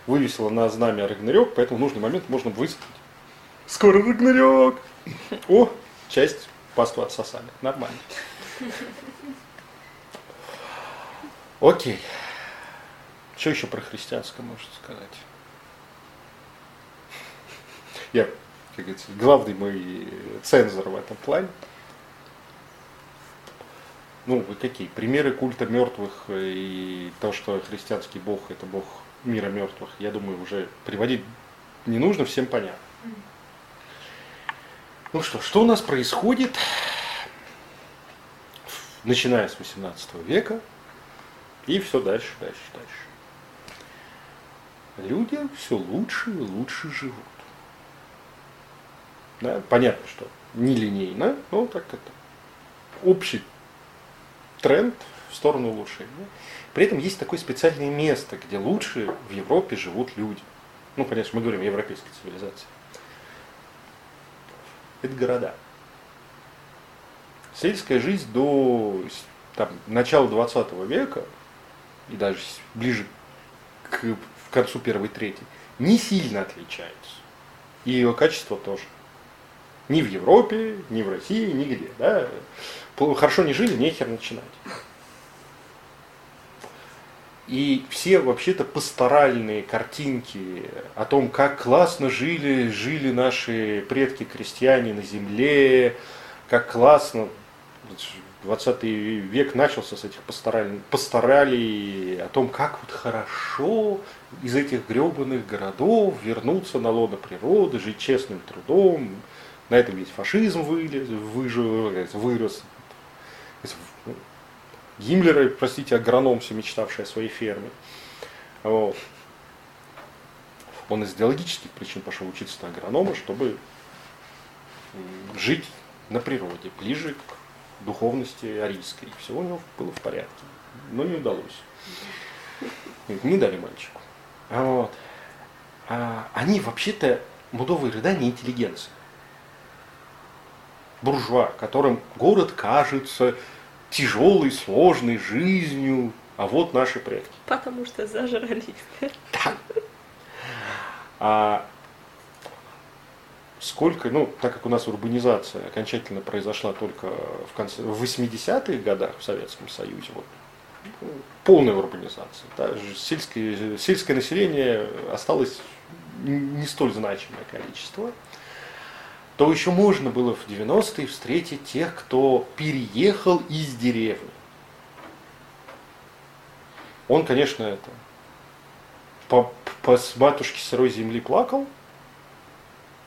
вывесило на знамя Рагнарёк, поэтому в нужный момент можно высказать. Скоро Рагнарёк! О, часть пасту отсосали. Нормально. Окей. Что еще про христианское можно сказать? Я, как говорится, главный мой цензор в этом плане. Ну, вы какие? Примеры культа мертвых и то, что христианский бог это бог мира мертвых, я думаю, уже приводить не нужно, всем понятно. Ну что, что у нас происходит, начиная с 18 века и все дальше, дальше, дальше. Люди все лучше и лучше живут. Да, понятно, что нелинейно, но так это общий тренд в сторону улучшения. При этом есть такое специальное место, где лучше в Европе живут люди. Ну, конечно, мы говорим о европейской цивилизации. Это города. Сельская жизнь до там, начала 20 века и даже ближе к, к концу первой трети не сильно отличается. И ее качество тоже. Ни в Европе, ни в России, нигде. Да? Хорошо не жили, нехер начинать. И все вообще-то пасторальные картинки о том, как классно жили, жили наши предки-крестьяне на земле, как классно, 20 век начался с этих пасторалей, пасторалей о том, как вот хорошо из этих гребаных городов вернуться на лоно природы, жить честным трудом. На этом весь фашизм вылез, выжил, вырос, Гиммлера, простите, агроном, все мечтавший о своей ферме. Вот. Он из идеологических причин пошел учиться на агронома, чтобы жить на природе, ближе к духовности арийской. Все у него было в порядке. Но не удалось. Не дали мальчику. Вот. А они вообще-то мудовые рыда не интеллигенция. Буржуа, которым город кажется тяжелой, сложной жизнью, а вот наши предки. Потому что зажрались. Да. А сколько, ну, так как у нас урбанизация окончательно произошла только в конце, в 80-х годах в Советском Союзе, вот, ну, полная урбанизация, да, сельское, сельское население осталось не столь значимое количество, то еще можно было в 90-е встретить тех, кто переехал из деревни. Он, конечно, это по, по с матушки сырой земли плакал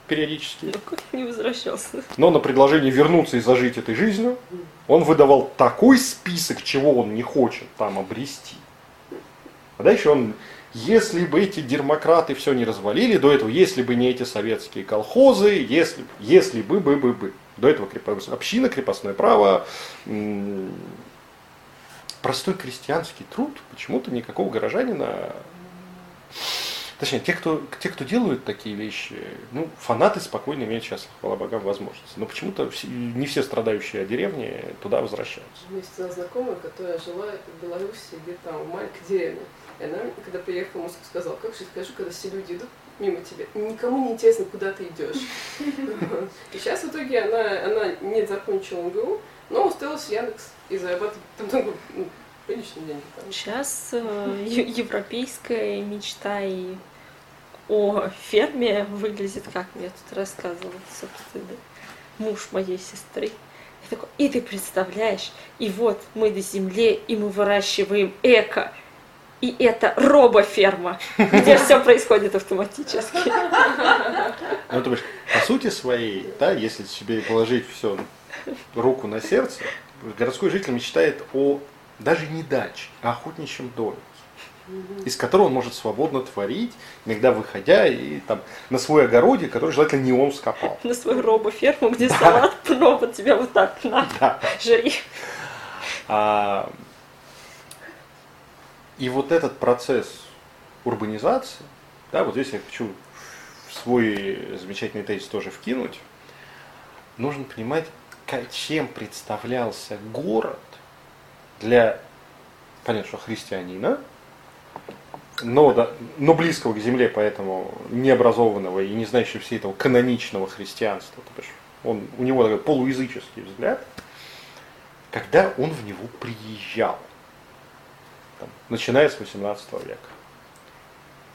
периодически. Ну как не возвращался? Но на предложение вернуться и зажить этой жизнью, он выдавал такой список, чего он не хочет там обрести. А дальше он, если бы эти дермократы все не развалили, до этого, если бы не эти советские колхозы, если, если бы, бы, бы, бы. До этого община, крепостное право, простой крестьянский труд, почему-то никакого горожанина Точнее, те, кто, те, кто делают такие вещи, ну, фанаты спокойно имеют сейчас, хвала богам, возможности. Но почему-то не все страдающие о деревне туда возвращаются. У меня есть знакомая, которая жила в Беларуси, где там в маленькой деревне. И она, когда приехала в Москву, сказала, как же скажу, когда все люди идут мимо тебя, никому не интересно, куда ты идешь. <laughs> И сейчас в итоге она, она не закончила МГУ, но устроилась в Яндекс и зарабатывает много ну, приличные деньги. Там. Сейчас э, европейская мечта и о ферме выглядит, как мне тут рассказывал, собственно, муж моей сестры. И, такой, и ты представляешь, и вот мы на земле, и мы выращиваем эко, и это робоферма, где все происходит автоматически. Ну, то есть, по сути своей, да, если себе положить все руку на сердце, городской житель мечтает о даже не даче, а охотничьем доме из которого он может свободно творить, иногда выходя и там на свой огороде, который желательно не он скопал. На свою робоферму, где салат робот тебя вот так на, да. жри. А, и вот этот процесс урбанизации, да, вот здесь я хочу свой замечательный тезис тоже вкинуть, нужно понимать, чем представлялся город для, понятно, что христианина, но, да, но близкого к земле, поэтому необразованного и не знающего все этого каноничного христианства. То есть он, у него такой полуязыческий взгляд, когда он в него приезжал, начиная с 18 века.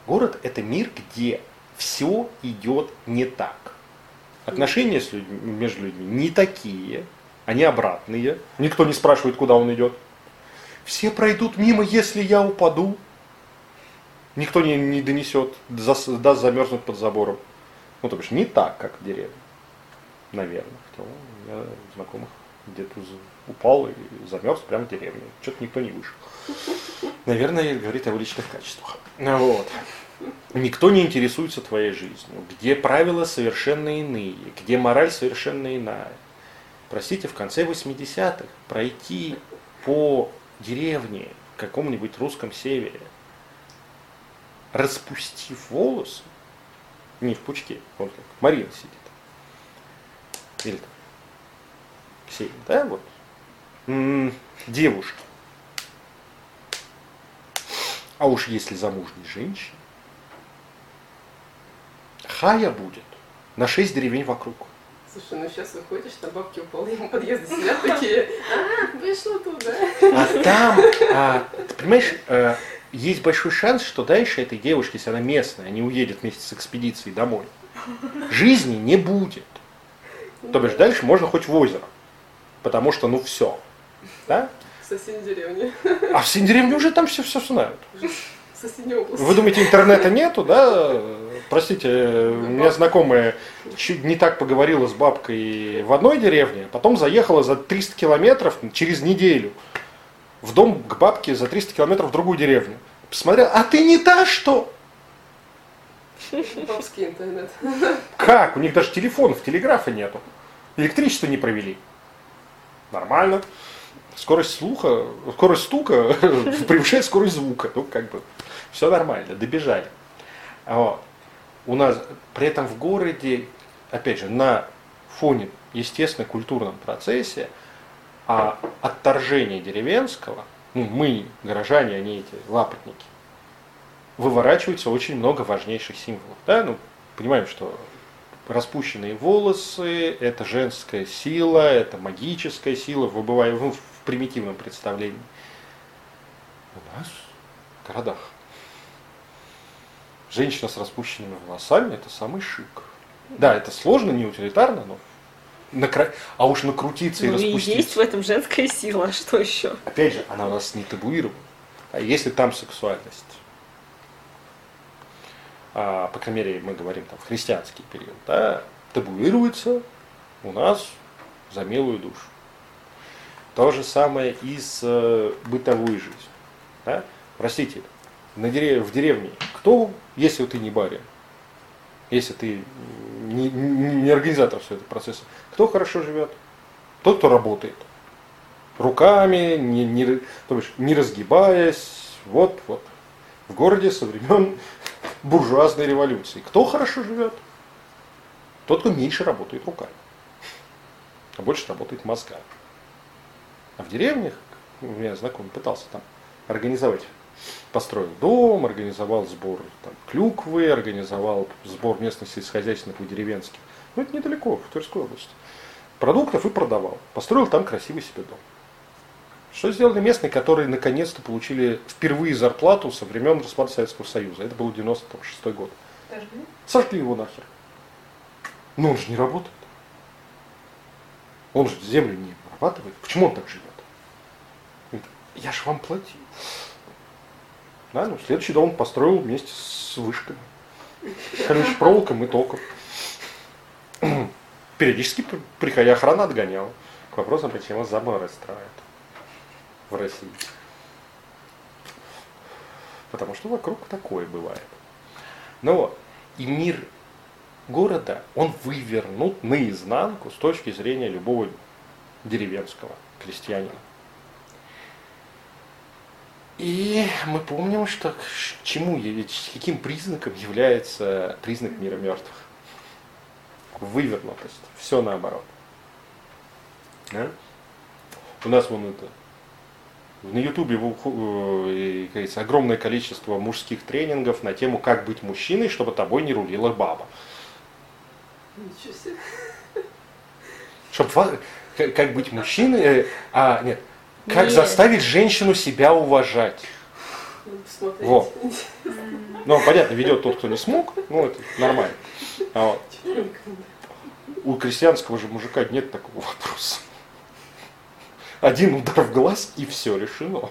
Город – это мир, где все идет не так. Отношения с людьми, между людьми не такие, они обратные. Никто не спрашивает, куда он идет. Все пройдут мимо, если я упаду никто не, не донесет, даст замерзнуть под забором. Ну, то бишь, не так, как в деревне, наверное. Хотя у меня знакомых где-то упал и замерз прямо в деревне. Что-то никто не вышел. Наверное, говорит о его личных качествах. Вот. Никто не интересуется твоей жизнью, где правила совершенно иные, где мораль совершенно иная. Простите, в конце 80-х пройти по деревне в каком-нибудь русском севере – распустив волосы, не в пучке, вот как Марина сидит, или там, Ксения, да, вот, девушки, а уж если замужней женщине, хая будет на шесть деревень вокруг. Слушай, ну сейчас выходишь, там бабки у половины подъезда сидят такие, а, вышло туда. А там, а, ты понимаешь, э, есть большой шанс, что дальше этой девушке, если она местная, не уедет вместе с экспедицией домой, жизни не будет. То бишь дальше можно хоть в озеро, потому что ну все. Да? В соседней деревне. А в соседней деревне уже там все все знают. Соседняя область. Вы думаете, интернета нету, да? Простите, у меня знакомая чуть не так поговорила с бабкой в одной деревне, потом заехала за 300 километров через неделю в дом к бабке за 300 километров в другую деревню. Посмотрел, а ты не та, что? Бабский интернет. Как? У них даже телефонов, телеграфа нету. Электричество не провели. Нормально. Скорость слуха, скорость стука <laughs> превышает скорость звука. Ну, как бы, все нормально, добежали. Вот. У нас при этом в городе, опять же, на фоне естественно культурном процессе, а отторжение деревенского ну, мы, горожане, они эти лапотники, выворачивается очень много важнейших символов. Да? Ну, понимаем, что распущенные волосы – это женская сила, это магическая сила, выбывая в примитивном представлении. У нас в городах женщина с распущенными волосами – это самый шик. Да, это сложно, не утилитарно, но накра... а уж накрутиться ну, и распуститься. И есть в этом женская сила, а что еще? Опять же, она у нас не табуирована. А если там сексуальность, а, по крайней мере, мы говорим там в христианский период, да, табуируется у нас за милую душу. То же самое и с э, бытовой жизнью. Да? Простите, на дерев... в деревне кто, если ты не барин, если ты не, не организатор всего этого процесса, кто хорошо живет? Тот, кто работает. Руками, не, не, то бишь, не разгибаясь, вот, вот. В городе со времен <laughs> буржуазной революции. Кто хорошо живет? Тот, кто меньше работает руками, а больше работает мозгами. А в деревнях, у меня знакомый пытался там организовать, построил дом, организовал сбор там, клюквы, организовал сбор местных сельскохозяйственных и деревенских. Ну, это недалеко, в Тверской области. Продуктов и продавал. Построил там красивый себе дом. Что сделали местные, которые наконец-то получили впервые зарплату со времен распада Советского Союза? Это был 96 год. Сожгли? Сожгли его нахер. Но он же не работает. Он же землю не обрабатывает. Почему он так живет? Я же вам платил. Да, ну, следующий дом построил вместе с вышками. Колючей проволоком и током. <clears throat> Периодически, приходя охрана отгоняла. К вопросу, почему заборы строят в России. Потому что вокруг такое бывает. Ну вот, и мир города, он вывернут наизнанку с точки зрения любого деревенского крестьянина. И мы помним, что к чему, каким признаком является признак мира мертвых. Вывернутость. Все наоборот. Да? У нас вон это на Ютубе э, огромное количество мужских тренингов на тему, как быть мужчиной, чтобы тобой не рулила баба. Ничего себе. Чтобы, как быть мужчиной, э, а нет, как Нет. заставить женщину себя уважать. Вот. Ну, понятно, ведет тот, кто не смог, ну, это нормально. А вот. У крестьянского же мужика нет такого вопроса. Один удар в глаз и все решено.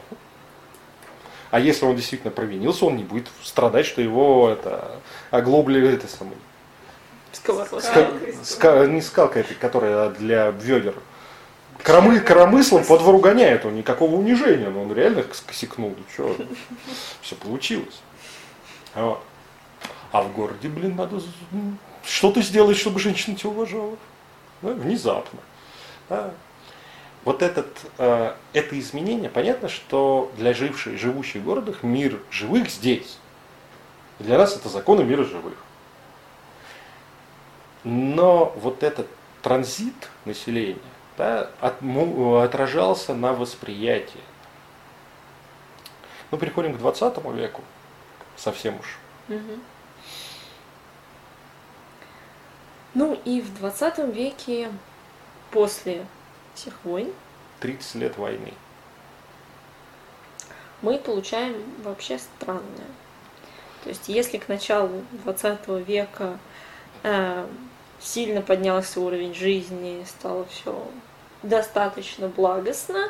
А если он действительно провинился, он не будет страдать, что его это, оглобли это самое. Сковородка. Ска, ска, не скалка эта, которая для ведер. Кромы, коромыслом по двору гоняет, он никакого унижения, но он реально косякнул, ну что, все получилось. Вот. А в городе, блин, надо что-то сделать, чтобы женщина тебя уважала. Да, внезапно. Да. Вот этот, э, это изменение, понятно, что для живших, живущих в городах мир живых здесь. Для нас это законы мира живых. Но вот этот транзит населения да, от, отражался на восприятии. Мы переходим к 20 веку, совсем уж. Ну и в 20 веке, после всех войн, 30 лет войны. мы получаем вообще странное. То есть если к началу 20 века э, сильно поднялся уровень жизни, стало все достаточно благостно,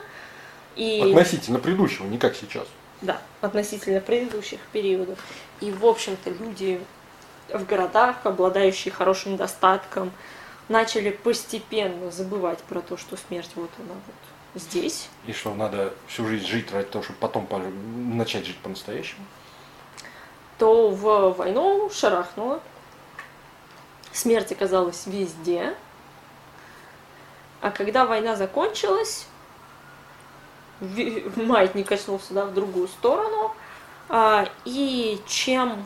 и Относительно предыдущего, не как сейчас. да, относительно предыдущих периодов. И, в общем-то, люди в городах, обладающие хорошим достатком, начали постепенно забывать про то, что смерть вот она вот здесь. И что надо всю жизнь жить ради того, чтобы потом по- начать жить по-настоящему. то в войну шарахнуло. Смерть оказалась везде. А когда война закончилась, маятник качнулся да, в другую сторону. а, И чем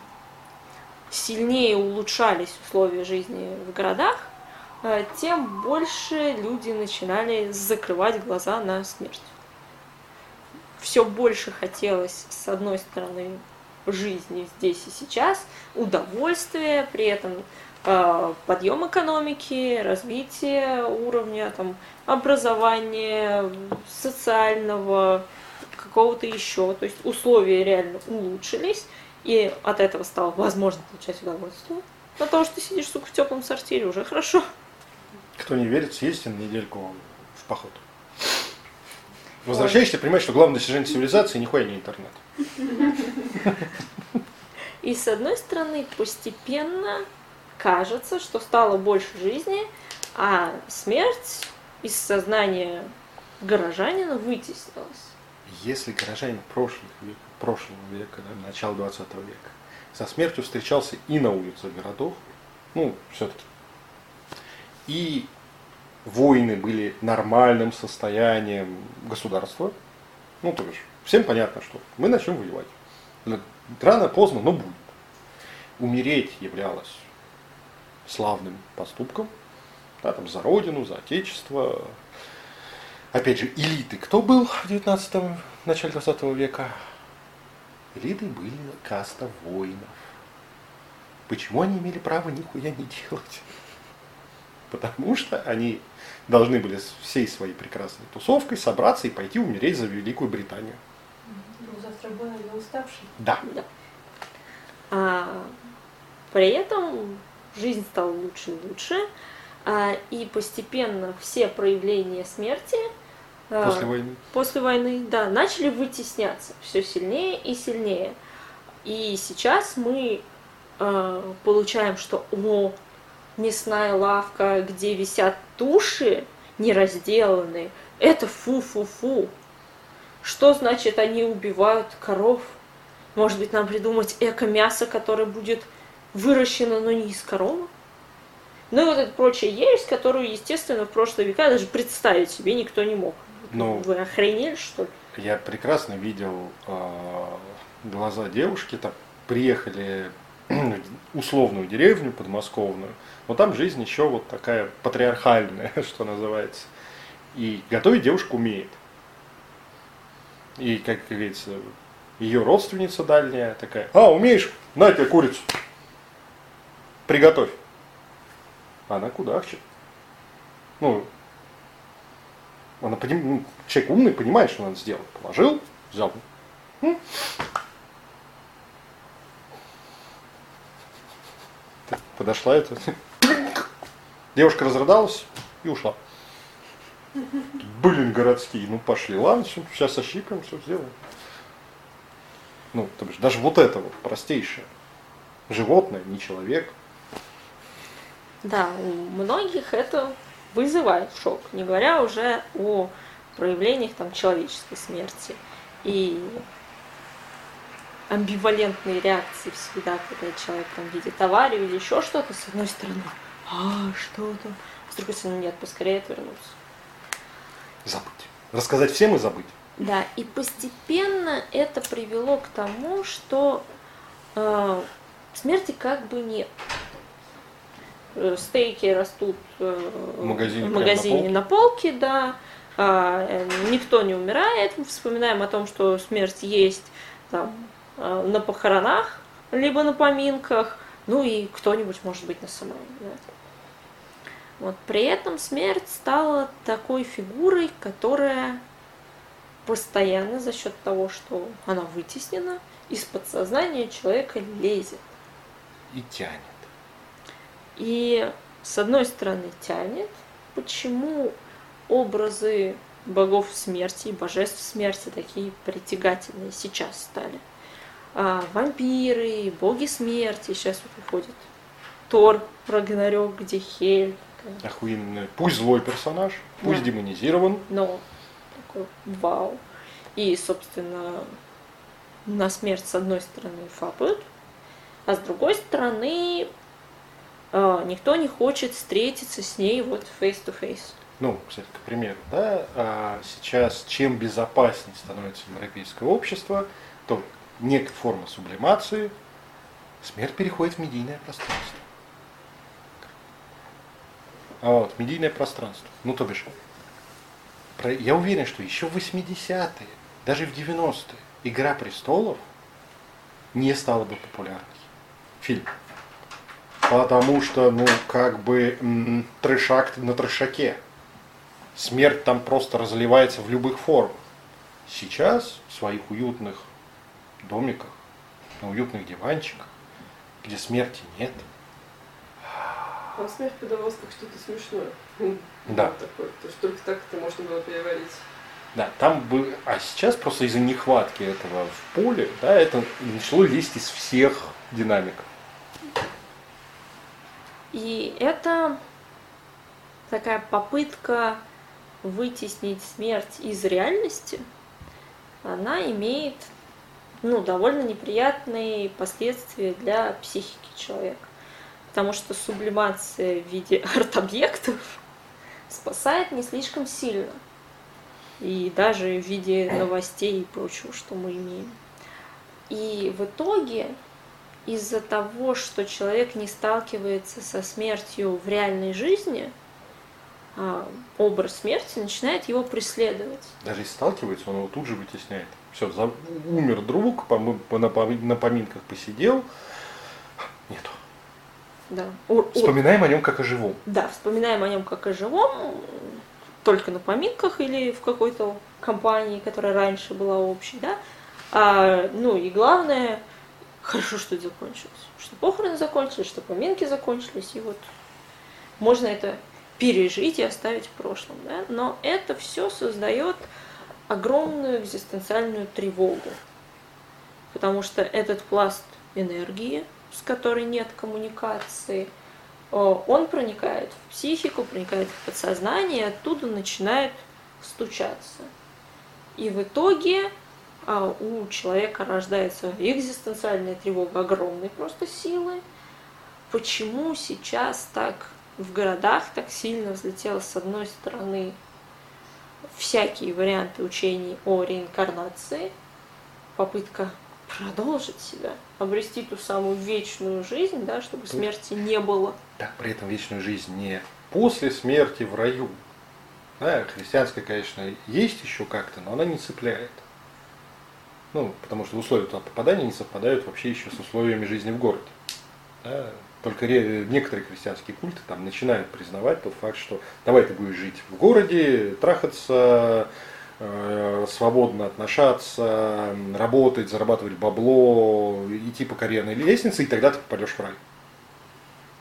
сильнее улучшались условия жизни в городах, а, тем больше люди начинали закрывать глаза на смерть. все больше хотелось, с одной стороны, жизни здесь и сейчас, удовольствия, при этом э, подъем экономики, развитие уровня там, образования, социального, какого-то еще. То есть условия реально улучшились, и от этого стало возможно получать удовольствие. На то, что ты сидишь, сука, в теплом сортире, уже хорошо. Кто не верит, съездите на недельку в поход. Возвращаешься, понимаешь, что главное достижение цивилизации нихуя не интернет. И с одной стороны, постепенно кажется, что стало больше жизни, а смерть из сознания горожанина вытеснилась. Если горожанин прошлых век, прошлого века, да, начала 20 века, со смертью встречался и на улицах городов, ну, все-таки, и войны были нормальным состоянием государства, ну, то есть, всем понятно, что мы начнем воевать. Рано, поздно, но будет. Умереть являлось славным поступком, да, там, за родину, за отечество. Опять же, элиты кто был в 19 начале 20 века? Элиты были каста воинов. Почему они имели право нихуя не делать? Потому что они должны были с всей своей прекрасной тусовкой собраться и пойти умереть за Великую Британию. Ну, завтра для уставший. Да. Да. А, при этом жизнь стала лучше и лучше, а, и постепенно все проявления смерти а, После войны. после войны, да, начали вытесняться все сильнее и сильнее. И сейчас мы э, получаем, что о, мясная лавка, где висят туши неразделанные, это фу-фу-фу. Что значит они убивают коров? Может быть, нам придумать эко-мясо, которое будет выращено, но не из коровы? Ну и вот эта прочая ересь, которую, естественно, в прошлые века даже представить себе никто не мог. Ну, Вы охренели, что ли? Я прекрасно видел э, глаза девушки, там приехали в условную деревню подмосковную, но там жизнь еще вот такая патриархальная, <laughs> что называется. И готовить девушка умеет. И, как говорится, ее родственница дальняя такая, а, умеешь? На тебе курицу. Приготовь. Она кудахчет. Ну, она поним... ну, человек умный понимает, что надо сделать. Положил, взял. Подошла это. Девушка разрыдалась и ушла. Блин, городские, ну пошли, ладно, всё, сейчас ощипаем, все сделаем. Ну, то бишь, даже вот это вот простейшее. Животное, не человек. Да, у многих это вызывает шок, не говоря уже о проявлениях там, человеческой смерти. И амбивалентные реакции всегда, когда человек там видит аварию или еще что-то, с одной стороны, а, что там, с другой стороны, нет, поскорее отвернуться. Забыть. Рассказать всем и забыть. Да, и постепенно это привело к тому, что э, смерти как бы нет. Э, Стейки растут э, В магазине в прямо на магазине полке? на полке, да. А, э, никто не умирает. Мы вспоминаем о том, что смерть есть там, на похоронах, либо на поминках, ну и кто-нибудь, может быть, на самом да. Вот. При этом смерть стала такой фигурой, которая постоянно за счет того, что она вытеснена, из подсознания человека лезет. И тянет. И с одной стороны тянет, почему образы богов смерти и божеств смерти такие притягательные сейчас стали. А, вампиры, боги смерти, сейчас вот выходит Тор, Рагнарёк, где Хель, Охуенный. Пусть злой персонаж, пусть Да. демонизирован. но такой вау. И, собственно, на смерть с одной стороны фапают, а с другой стороны никто не хочет встретиться с ней вот face-to-face. Ну, кстати, к примеру, да, а сейчас чем безопаснее становится европейское общество, то некая форма сублимации, смерть переходит в медийное пространство. А вот, медийное пространство. Ну, то бишь, про- я уверен, что еще в 80-е даже в 90-е «Игра престолов» не стала бы популярной. Фильм. Потому что, ну, как бы м, трешак на трешаке. Смерть там просто разливается в любых формах. Сейчас в своих уютных домиках, на уютных диванчиках, где смерти нет, Там смерть подавалась как что-то смешное. <laughs> Да. Вот Такое, то, что только так это можно было переварить. Да, там бы, а сейчас просто из-за нехватки этого в поле, да, это начало лезть из всех динамиков. И это такая попытка вытеснить смерть из реальности, она имеет ну, довольно неприятные последствия для психики человека. Потому что сублимация в виде <laughs> арт-объектов спасает не слишком сильно. И даже в виде новостей и прочего, что мы имеем. И в итоге из-за того, что человек не сталкивается со смертью в реальной жизни, а, образ смерти начинает его преследовать. Даже если сталкивается, он его тут же вытесняет. Все, за- умер друг, пом- по- на на поминках посидел, нету. Да. Вспоминаем о нем как о живом. Да, вспоминаем о нем как о живом, только на поминках или в какой-то компании, которая раньше была общей, да. А, ну и главное, хорошо, что это закончилось. Что похороны закончились, что поминки закончились, и вот можно это пережить и оставить в прошлом, да. Но это все создает огромную экзистенциальную тревогу. Потому что этот пласт энергии, с которой нет коммуникации, о, он проникает в психику, проникает в подсознание, и оттуда начинает стучаться. И в итоге у человека рождается экзистенциальная тревога огромной просто силы. Почему сейчас так в городах так сильно взлетело с одной стороны всякие варианты учений о реинкарнации, попытка продолжить себя, обрести ту самую вечную жизнь, да, чтобы смерти не было. Так, при этом вечную жизнь не после смерти в раю. Да, христианская, конечно, есть еще как-то, но она не цепляет. Ну, потому что условия туда попадания не совпадают вообще еще с условиями жизни в городе. Да, только некоторые христианские культы там начинают признавать тот факт, что давай ты будешь жить в городе, трахаться, э, свободно отношаться, работать, зарабатывать бабло, идти по карьерной лестнице, и тогда ты попадешь в рай.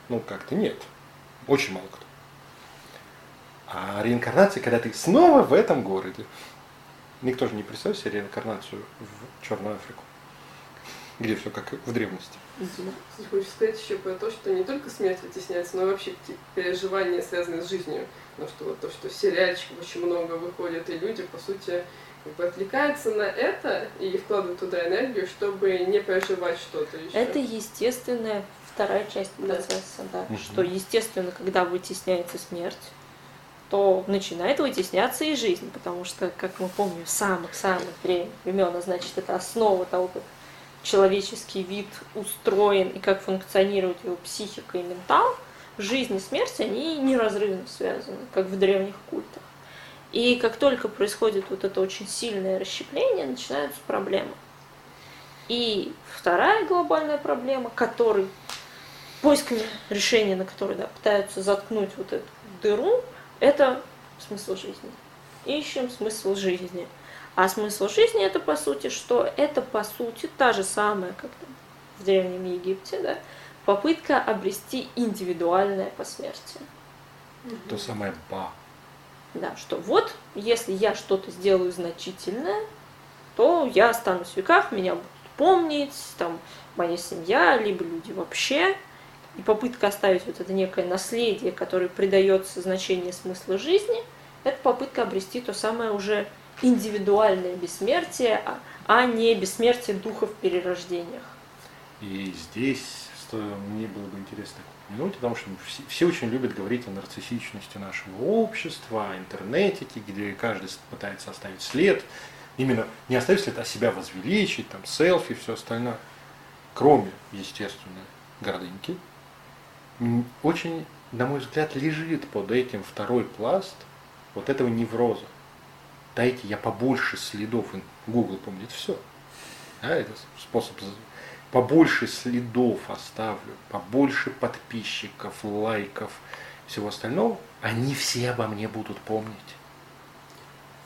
Ну, как-то нет. Очень мало кто. А реинкарнация, когда ты снова в этом городе. Никто же не представляет себе реинкарнацию в Черную Африку, где все как в древности. Кстати, Хочу сказать еще про то, что не только смерть вытесняется, но и вообще какие-то переживания, связанные с жизнью. Потому что вот то, что сериальчиков очень много выходит, и люди, по сути, как бы отвлекаются на это и вкладывают туда энергию, чтобы не переживать что-то еще. Это естественная вторая часть Да. процесса, да. Мгм. Что естественно, когда вытесняется смерть, то начинает вытесняться и жизнь, потому что, как мы помним, с самых-самых времен, а значит, это основа того, как человеческий вид устроен и как функционирует его психика и ментал, жизнь и смерть, они неразрывно связаны, как в древних культах. И как только происходит вот это очень сильное расщепление, начинаются проблемы. И вторая глобальная проблема, которой поисками решения, на которой да, пытаются заткнуть вот эту дыру, это смысл жизни. Ищем смысл жизни. А смысл жизни это по сути, что это по сути та же самая, как там в Древнем Египте, да, попытка обрести индивидуальное посмертие. То самое ба. Да, что вот, если я что-то сделаю значительное, то я останусь в веках, меня будут помнить, там, моя семья, либо люди вообще. И попытка оставить вот это некое наследие, которое придается значение смысла жизни, это попытка обрести то самое уже индивидуальное бессмертие, а, а не бессмертие духа в перерождениях. И здесь мне было бы интересно упомянуть, потому что все, все очень любят говорить о нарциссичности нашего общества, о интернетике, где каждый пытается оставить след. Именно не оставить след, а себя возвеличить, там, селфи, все остальное. Кроме, естественно, гордыньки. Очень, на мой взгляд, лежит под этим второй пласт вот этого невроза. Дайте я побольше следов Google помнит все. Да, это способ побольше следов оставлю, побольше подписчиков, лайков, всего остального, они все обо мне будут помнить.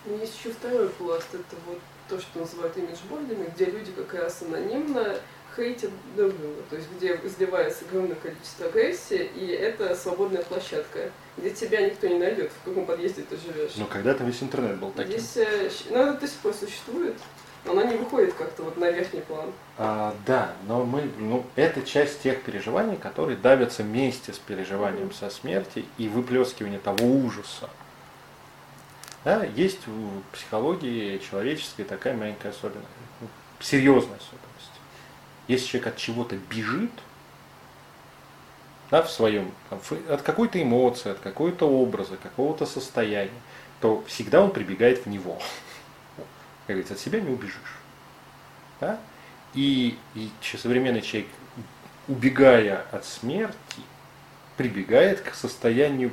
Есть еще второй пласт, это вот то, что называют имиджбордами, где люди как раз анонимно хейтят друг друга, то есть где изливается огромное количество агрессии, и это свободная площадка, где тебя никто не найдет, в каком подъезде ты живешь. Но когда-то весь интернет был таким. Здесь, э, ну, это до сих пор существует, она не выходит как-то вот на верхний план. А, да, но мы, ну, это часть тех переживаний, которые давятся вместе с переживанием mm-hmm. со смерти и выплескиванием того ужаса. Да, есть в психологии человеческой такая маленькая особенность, ну, серьезная особенность. Если человек от чего-то бежит, да, в своем, от какой-то эмоции, от какого-то образа, какого-то состояния, то всегда он прибегает в него <laughs> как говорится, от себя не убежишь. Да? И, и современный человек, убегая от смерти, прибегает к состоянию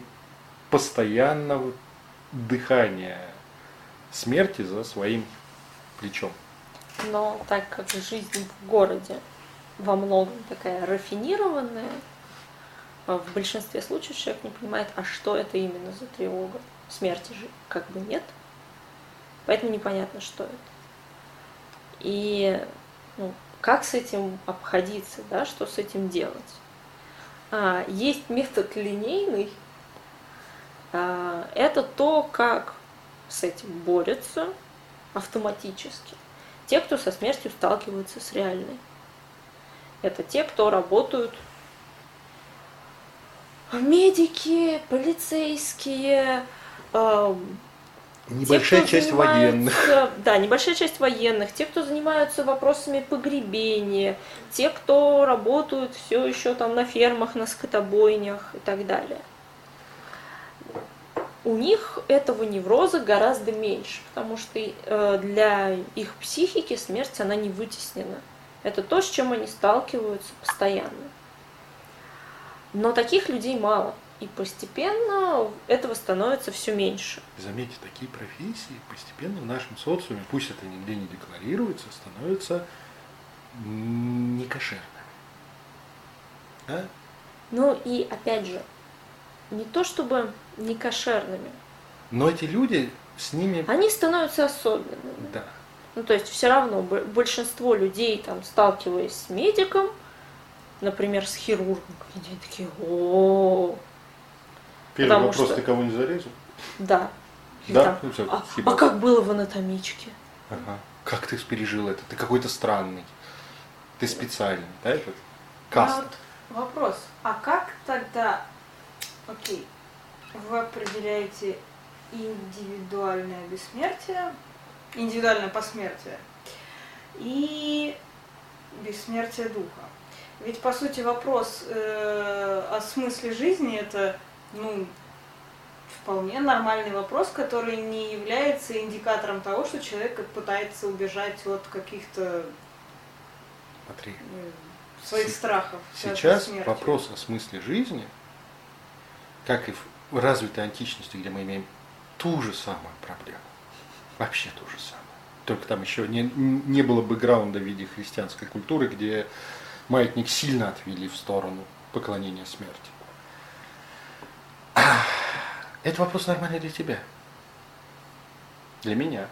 постоянного дыхания смерти за своим плечом. Но так как жизнь в городе во многом такая рафинированная, в большинстве случаев человек не понимает, а что это именно за тревога. Смерти же как бы нет. Поэтому непонятно, что это. И ну, как с этим обходиться, да, что с этим делать. А, есть метод линейный. А, это то, как с этим борются автоматически. Те, кто со смертью сталкиваются с реальной. Это те, кто работают медики, полицейские, Небольшая те, часть военных. Да, небольшая часть военных, те, кто занимаются вопросами погребения, те, кто работают все еще там на фермах, на скотобойнях и так далее. У них этого невроза гораздо меньше, потому что э, для их психики смерть, она не вытеснена. Это то, с чем они сталкиваются постоянно. Но таких людей мало. И постепенно этого становится все меньше. Заметьте, такие профессии постепенно в нашем социуме, пусть это нигде не декларируется, становятся некошерными. А? Ну и опять же, не то чтобы некошерными. Но эти люди с ними... Они становятся особенными. Да. Ну то есть все равно большинство людей, там, сталкиваясь с медиком, например, с хирургом, они такие, о, Первый Потому вопрос, что... ты кого не зарезал? Да. Да? Ну, все, а, а как было в анатомичке? Ага. Как ты пережил это? Ты какой-то странный. Ты специальный, да, этот? Каст. А вот вопрос. А как тогда, окей, вы определяете индивидуальное бессмертие, индивидуальное посмертие и бессмертие духа? Ведь, по сути, вопрос э, о смысле жизни – это ну, вполне нормальный вопрос, который не является индикатором того, что человек пытается убежать от каких-то Смотри. своих страхов. Сейчас вопрос о смысле жизни, как и развитой античности, где мы имеем ту же самую проблему, вообще ту же самую. Только там еще не, не было бэкграунда в виде христианской культуры, где маятник сильно отвели в сторону поклонения смерти. Это вопрос нормальный для тебя. Для меня.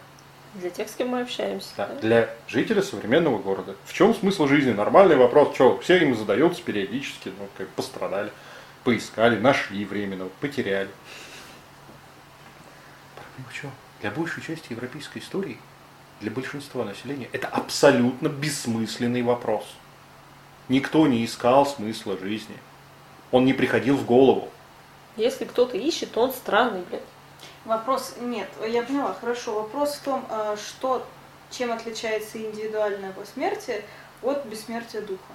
Для тех, с кем мы общаемся. Да. да? Для жителя современного города. В чем смысл жизни? Нормальный вопрос. Что, все им задаются периодически, ну, как пострадали, поискали, нашли временно, потеряли. Проблема в чем? Для большей части европейской истории, для большинства населения, это абсолютно бессмысленный вопрос. Никто не искал смысла жизни. Он не приходил в голову. Если кто-то ищет, то он странный, блядь. Вопрос, нет, я поняла, хорошо. Вопрос в том, а, что, чем отличается индивидуальное посмертие от бессмертия духа.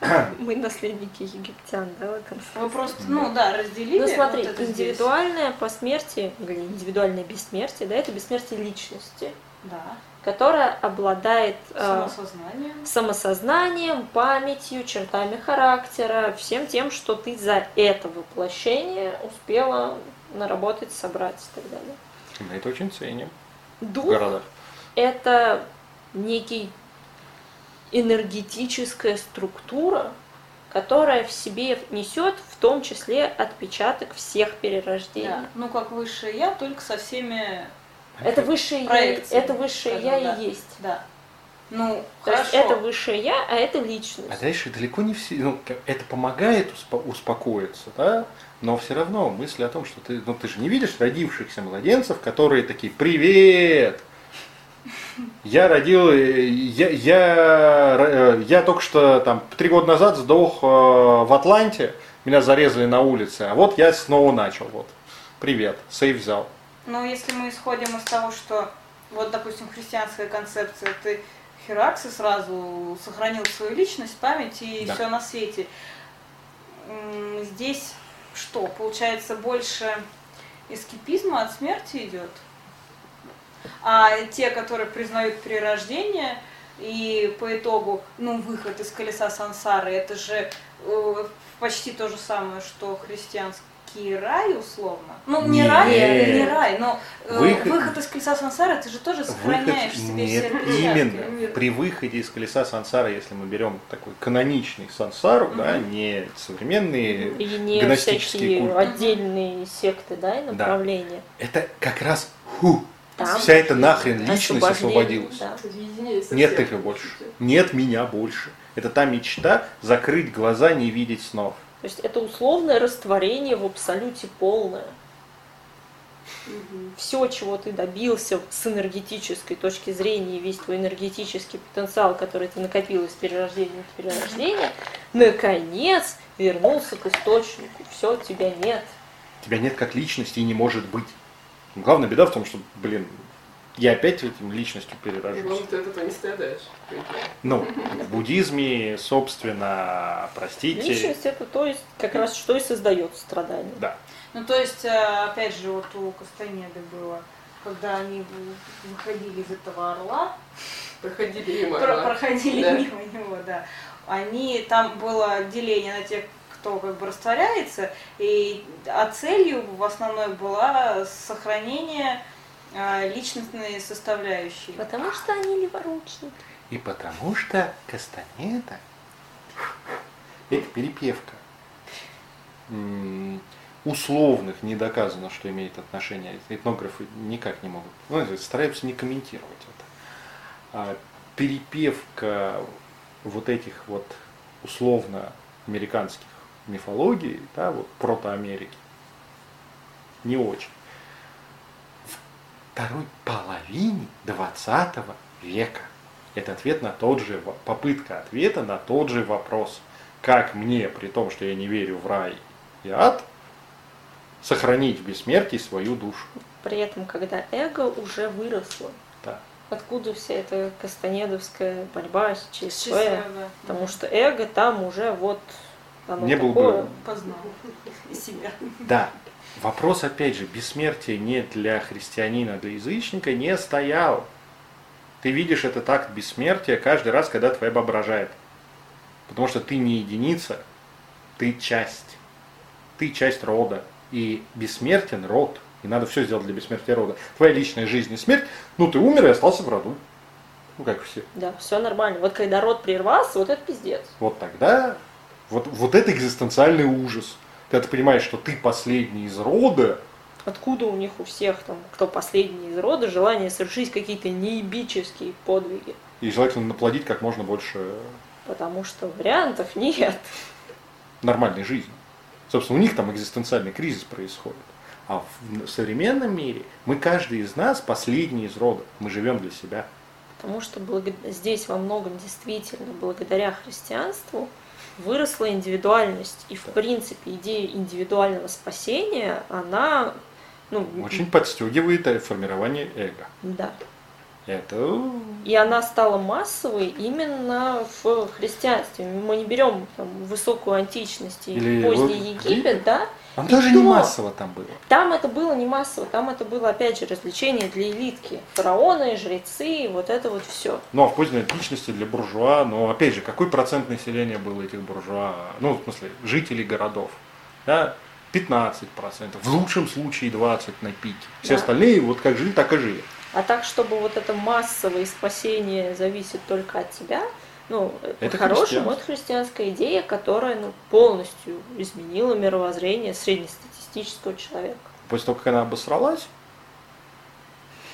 <coughs> Мы наследники египтян, да, в этом Вопрос, ну да, разделили. Ну смотри, вот индивидуальное здесь. посмертие, индивидуальное бессмертие, да, это бессмертие личности. Да которая обладает э, самосознанием. самосознанием, памятью, чертами характера, всем тем, что ты за это воплощение успела наработать, собрать и так далее. Мы это очень ценим дух, в городах. это некий энергетическая структура, которая в себе несет в том числе отпечаток всех перерождений. Да. Ну, как высшее я, только со всеми... Это высшее я, это высшее скажем, я да. и есть. Да. Ну, То есть хорошо. это высшее я, а это личность. А дальше далеко не все, ну, это помогает успо- успокоиться, да, но все равно мысль о том, что ты, ну, ты же не видишь родившихся младенцев, которые такие, привет, я родил, э, я, я, э, я только что там три года назад сдох э, в Атланте, меня зарезали на улице, а вот я снова начал, вот, привет, сейф взял. Ну, если мы исходим из того, что, вот, допустим, христианская концепция, ты херакс и сразу сохранил свою личность, память и Да. все на свете. Здесь что, получается, больше эскипизма от смерти идет? А те, которые признают перерождение и по итогу, ну, выход из колеса сансары, это же э, почти то же самое, что христианский рай, условно. Ну, не Нет. рай, не рай, но э, Выход- выход... из колеса сансары, ты же тоже сохраняешь в себе нет, все именно при выходе из колеса сансара, если мы берем такой каноничный сансару, да, Мгм. не современные, И не Гностические всякие культы. отдельные секты, да, и направления. это как раз ху, Там вся эта нахрен личность освободилась. да. Нет их больше. Нет меня больше. Это та мечта закрыть глаза, не видеть снов. То есть это условное растворение в абсолюте полное. Мгм. Все, чего ты добился с энергетической точки зрения, весь твой энергетический потенциал, который ты накопил из перерождения в перерождение, наконец вернулся к источнику. Все, тебя нет. Тебя нет как личности и не может быть. Главная беда в том, что, блин, я опять этим личностью перерожусь. Главное, ты от этого не страдаешь. Ну, в буддизме, собственно, простите, Личность это то есть как раз что и создает страдания. да, Ну, то есть, э, опять же, вот у Кастанеды было, когда они выходили из этого орла, Проходили мимо. про- проходили Да. мимо него, да, они, там было деление на тех, кто как бы растворяется, и, а целью в основной была сохранение э, личностной составляющей. Потому что они леворучники. И потому что Кастанеда это перепевка. Условных не доказано, что имеет отношение. Этнографы никак не могут. Ну, стараются не комментировать это. А перепевка вот этих вот условно американских мифологий, да, вот протоамерики, не очень. В второй половине 20 века это ответ на тот же, попытка ответа на тот же вопрос. Как мне, при том, что я не верю в рай и ад, сохранить в бессмертии свою душу? При этом, когда эго уже выросло. Да. Откуда вся эта кастанедовская борьба с ЧСВ? Потому что эго там уже вот оно Не был бы- Познал <laughs> себя. Да. Вопрос, опять же, бессмертия не для христианина, а для язычника не стоял. Ты видишь этот акт бессмертия каждый раз, когда твоя баба рожает. Потому что ты не единица, ты часть. Ты часть рода. И бессмертен род. И надо все сделать для бессмертия рода. Твоя личная жизнь и смерть, ну ты умер и остался в роду. Ну как все. Да, все нормально. Вот когда род прервался, вот это пиздец. Вот тогда, вот, вот это экзистенциальный ужас. Когда ты понимаешь, что ты последний из рода, Откуда у них у всех там, кто последний из рода, желание совершить какие-то неебические подвиги? и желательно наплодить как можно больше Потому что вариантов нет. нормальной жизни. Собственно, у них там экзистенциальный кризис происходит. А в современном мире мы, каждый из нас, последний из рода. Мы живем для себя. Потому что благо- здесь во многом действительно благодаря христианству выросла индивидуальность. И в принципе идея индивидуального спасения, она ну, Очень подстегивает формирование эго. Да. Это И она стала массовой именно в христианстве. Мы не берем там, высокую античность и Или поздний вот Египет, да? Он И даже не массово там было. Там это было не массово, там это было, опять же, развлечение для элитки. Фараоны, жрецы, вот это вот все. Ну, а в поздней античности для буржуа, но опять же, какой процент населения был этих буржуа? Ну, в смысле, жителей городов. Да? 15%, в лучшем случае 20% на пике. Все Да. остальные вот как жили, так и жили. А так, чтобы вот это массовое спасение зависит только от тебя, ну, Это по-хорошему, это христианская идея, которая ну, полностью изменила мировоззрение среднестатистического человека. После того, как она обосралась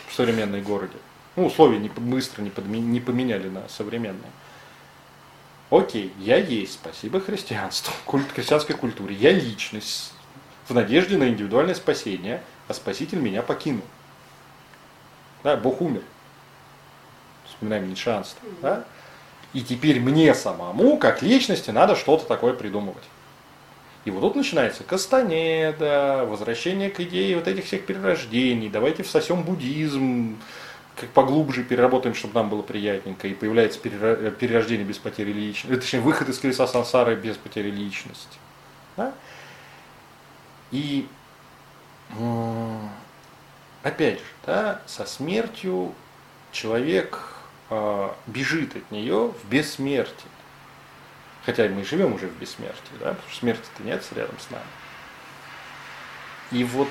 в современной городе, ну, условия не, быстро не, подме- не поменяли на современные. Окей, я есть, спасибо христианству, <laughs> культ, христианской культуре. Я личность в надежде на индивидуальное спасение, а спаситель меня покинул. Да, Бог умер. Вспоминаем ницшанство. Да? И теперь мне самому, как личности, надо что-то такое придумывать. И вот тут начинается Кастанеда, возвращение к идее вот этих всех перерождений, давайте всосем буддизм, как поглубже переработаем, чтобы нам было приятненько, и появляется э, перерождение без потери личности, э, точнее, выход из колеса сансары без потери личности. Да? И опять же, да, со смертью человек бежит от нее в бессмертие. Хотя мы живем уже в бессмертии, да, потому что смерти-то нет рядом с нами. И вот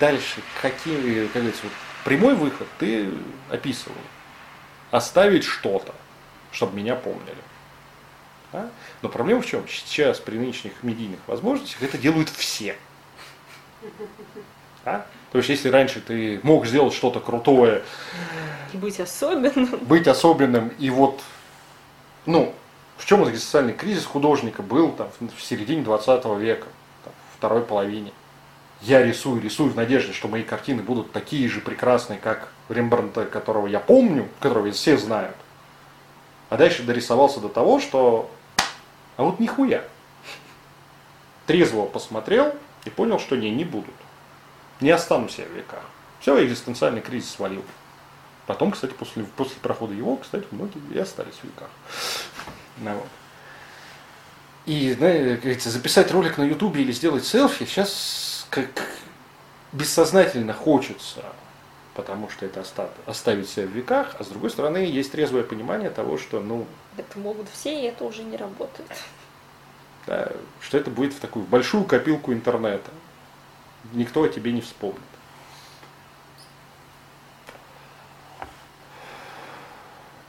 дальше, какие, как говорится, вот прямой выход ты описывал. Оставить что-то, чтобы меня помнили. Да? Но проблема в чем? Сейчас при нынешних медийных возможностях это делают все. Да? То есть, если раньше ты мог сделать что-то крутое, И быть особенным. быть особенным, и вот, ну, в чем экзистенциальный кризис художника был там, в середине 20 века, там, второй половине. Я рисую, рисую в надежде, что мои картины будут такие же прекрасные, как Рембрандта, которого я помню, которого все знают. А дальше дорисовался до того, что а вот нихуя. Трезво посмотрел и понял, что не, не будут. Не останусь я в веках. Все, экзистенциальный кризис свалил. Потом, кстати, после, после прохода его, кстати, многие и остались в веках. Ну, вот. И, знаете, говорится, записать ролик на ютубе или сделать селфи сейчас как бессознательно хочется, потому что это оста- оставить себя в веках, а с другой стороны есть трезвое понимание того, что, ну, Это могут все, и это уже не работает. да, что это будет в такую большую копилку интернета. Никто о тебе не вспомнит.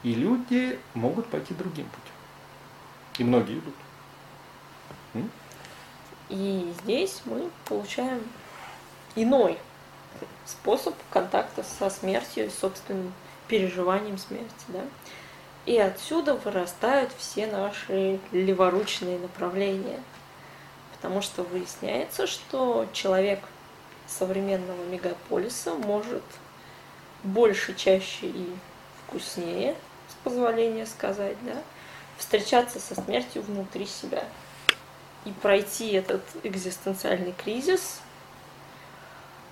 И люди могут пойти другим путем. И многие идут. И здесь мы получаем иной способ контакта со смертью и собственным переживанием смерти. Да? И отсюда вырастают все наши леворучные направления. Потому что выясняется, что человек современного мегаполиса может больше, чаще и вкуснее, с позволения сказать, да, встречаться со смертью внутри себя и пройти этот экзистенциальный кризис,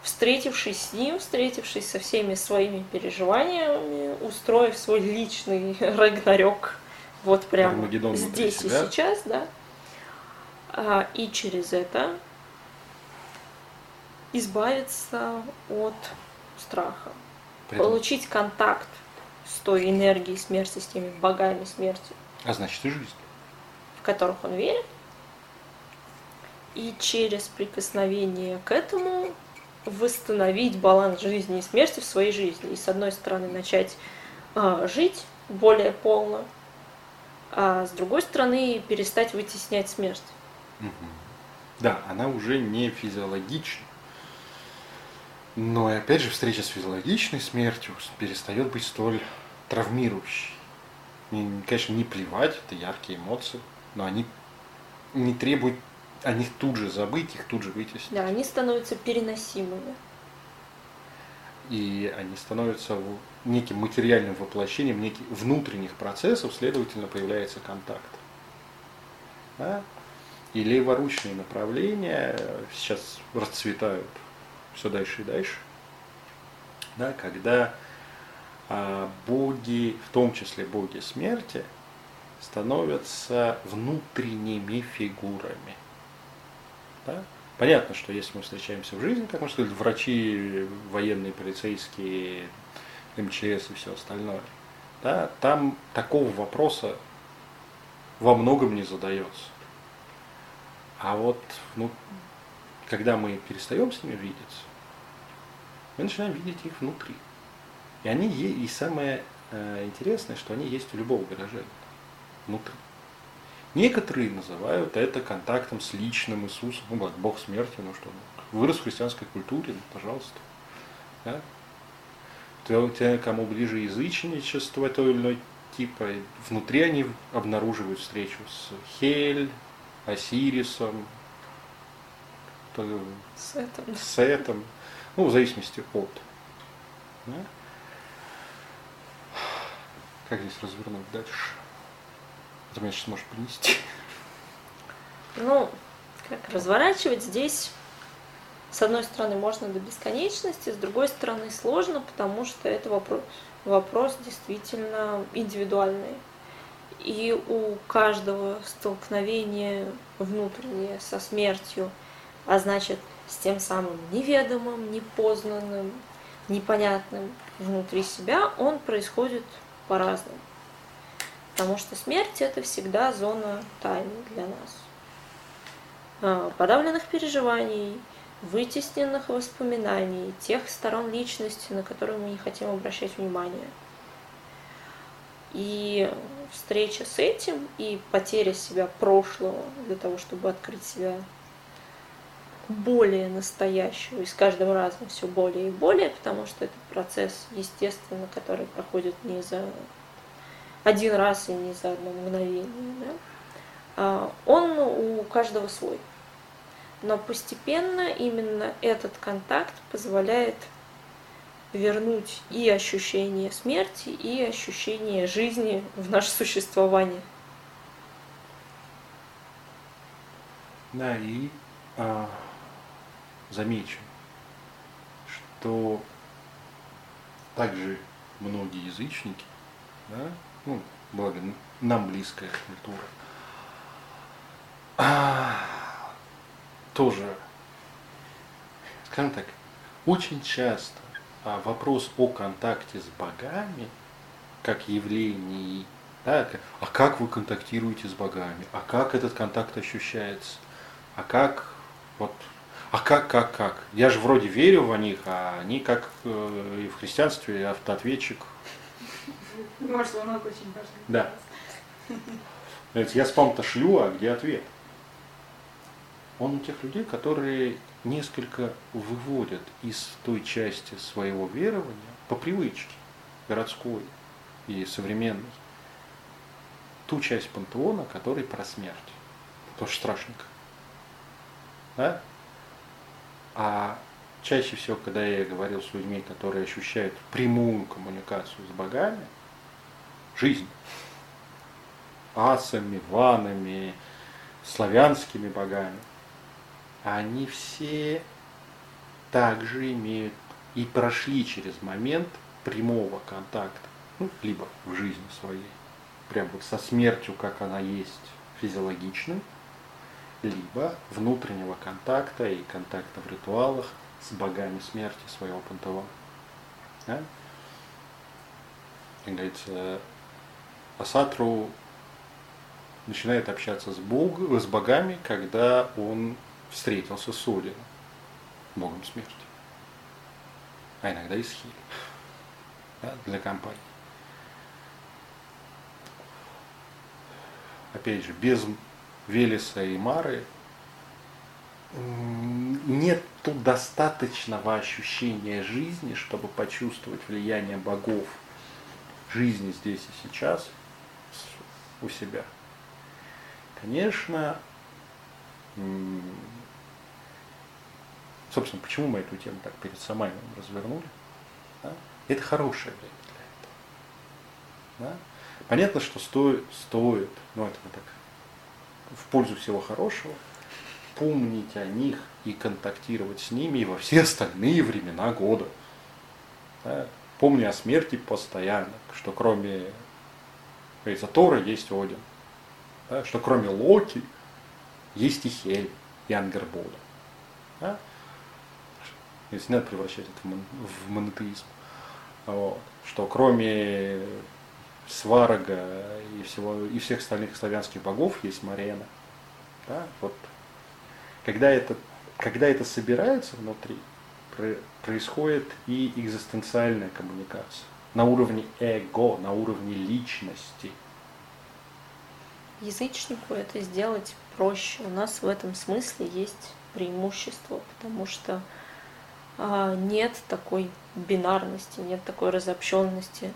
встретившись с ним, встретившись со всеми своими переживаниями, устроив свой личный <laughs> рагнарёк вот внутри здесь и себя. сейчас, да. А, и через это избавиться от страха, При этом- получить контакт с той энергией смерти, с теми богами смерти, а значит и жизнь. в которых он верит, и через прикосновение к этому восстановить баланс жизни и смерти в своей жизни. И с одной стороны начать а, жить более полно, а с другой стороны перестать вытеснять смерть. Да, она уже не физиологична. Но и опять же встреча с физиологичной смертью перестает быть столь травмирующей. Мне, конечно, не плевать, это яркие эмоции, но они не требуют о них тут же забыть, их тут же вытеснить. Да, они становятся переносимыми. И они становятся неким материальным воплощением неких внутренних процессов, следовательно, появляется контакт. Да? И леворучные направления сейчас расцветают все дальше и дальше. Да, когда а, боги, в том числе боги смерти, становятся внутренними фигурами. Да? Понятно, что если мы встречаемся в жизни, как мы сказали, врачи, военные, полицейские, МЧС и все остальное, да, там такого вопроса во многом не задается. А вот ну, когда мы перестаем с ними видеться, мы начинаем видеть их внутри. И они и самое э, интересное, что они есть у любого выражения внутри. Некоторые называют это контактом с личным Иисусом, ну, Бог смерти, ну что, вырос в христианской культуре, ну, пожалуйста. Да? Те, кому ближе язычничество той или иной типа, внутри они обнаруживают встречу с Хель, Осирисом, Сетом. Сетом, ну, в зависимости от. Да? Как здесь развернуть дальше? Это меня сейчас может принести. Ну, как разворачивать здесь, с одной стороны, можно до бесконечности, с другой стороны, сложно, потому что это вопрос, вопрос действительно индивидуальный. И у каждого столкновения внутреннее со смертью, а значит, с тем самым неведомым, непознанным, непонятным внутри себя, он происходит по-разному. Потому что смерть это всегда зона тайны для нас. А, подавленных переживаний, вытесненных воспоминаний, тех сторон личности, на которые мы не хотим обращать внимание. И встреча с этим и потеря себя прошлого для того, чтобы открыть себя более настоящего и с каждым разом все более и более, потому что это процесс, естественно, который проходит не за один раз и не за одно мгновение. Да? А, он у каждого свой. Но постепенно именно этот контакт позволяет вернуть и ощущение смерти, и ощущение жизни в наше существование. Да, и а, замечу, что также многие язычники, да, ну, благо нам близкая культура, а, тоже, скажем так, очень часто вопрос о контакте с богами, как явлении, да, а как вы контактируете с богами, а как этот контакт ощущается, а как вот а как, как, как? Я же вроде верю в них, а они как э, и в христианстве автоответчик. Может, звонок очень важный. Да. Я спам-то шлю, а где ответ? Он у тех людей, которые несколько выводят из той части своего верования по привычке городской и современной ту часть пантеона, который про смерть. Что страшненько. Да? А чаще всего, когда я говорил с людьми, которые ощущают прямую коммуникацию с богами, жизнь, асами, ванами, славянскими богами, они все также имеют и прошли через момент прямого контакта, ну, либо в жизни своей, прям вот со смертью, как она есть, физиологичной, либо внутреннего контакта и контакта в ритуалах с богами смерти своего пантеона. Да? Как говорится, Асатру начинает общаться с, бог, с богами, когда он встретился с Одином, богом смерти. А иногда и с Хиль, да, для компании. Опять же, без Велеса и Мары нет достаточного ощущения жизни, чтобы почувствовать влияние богов жизни здесь и сейчас у себя. Конечно, собственно, почему мы эту тему так перед Самайном развернули? Да? Это хорошее время для этого. Да? Понятно, что стоит, стоит, ну это мы так в пользу всего хорошего, помнить о них и контактировать с ними и во все остальные времена года. Да? Помни о смерти постоянно, что кроме говорится, Тора есть Один, да? что кроме Локи есть и Хель, и Ангербода. Да? Если надо превращать это в монотеизм. Вот. Что кроме Сварога и, всего, и всех остальных славянских богов есть Марена. Да? Вот. Когда, это, когда это собирается внутри, происходит и экзистенциальная коммуникация. на уровне эго, на уровне личности. Язычнику это сделать проще. У нас в этом смысле есть преимущество, потому что нет такой бинарности, нет такой разобщенности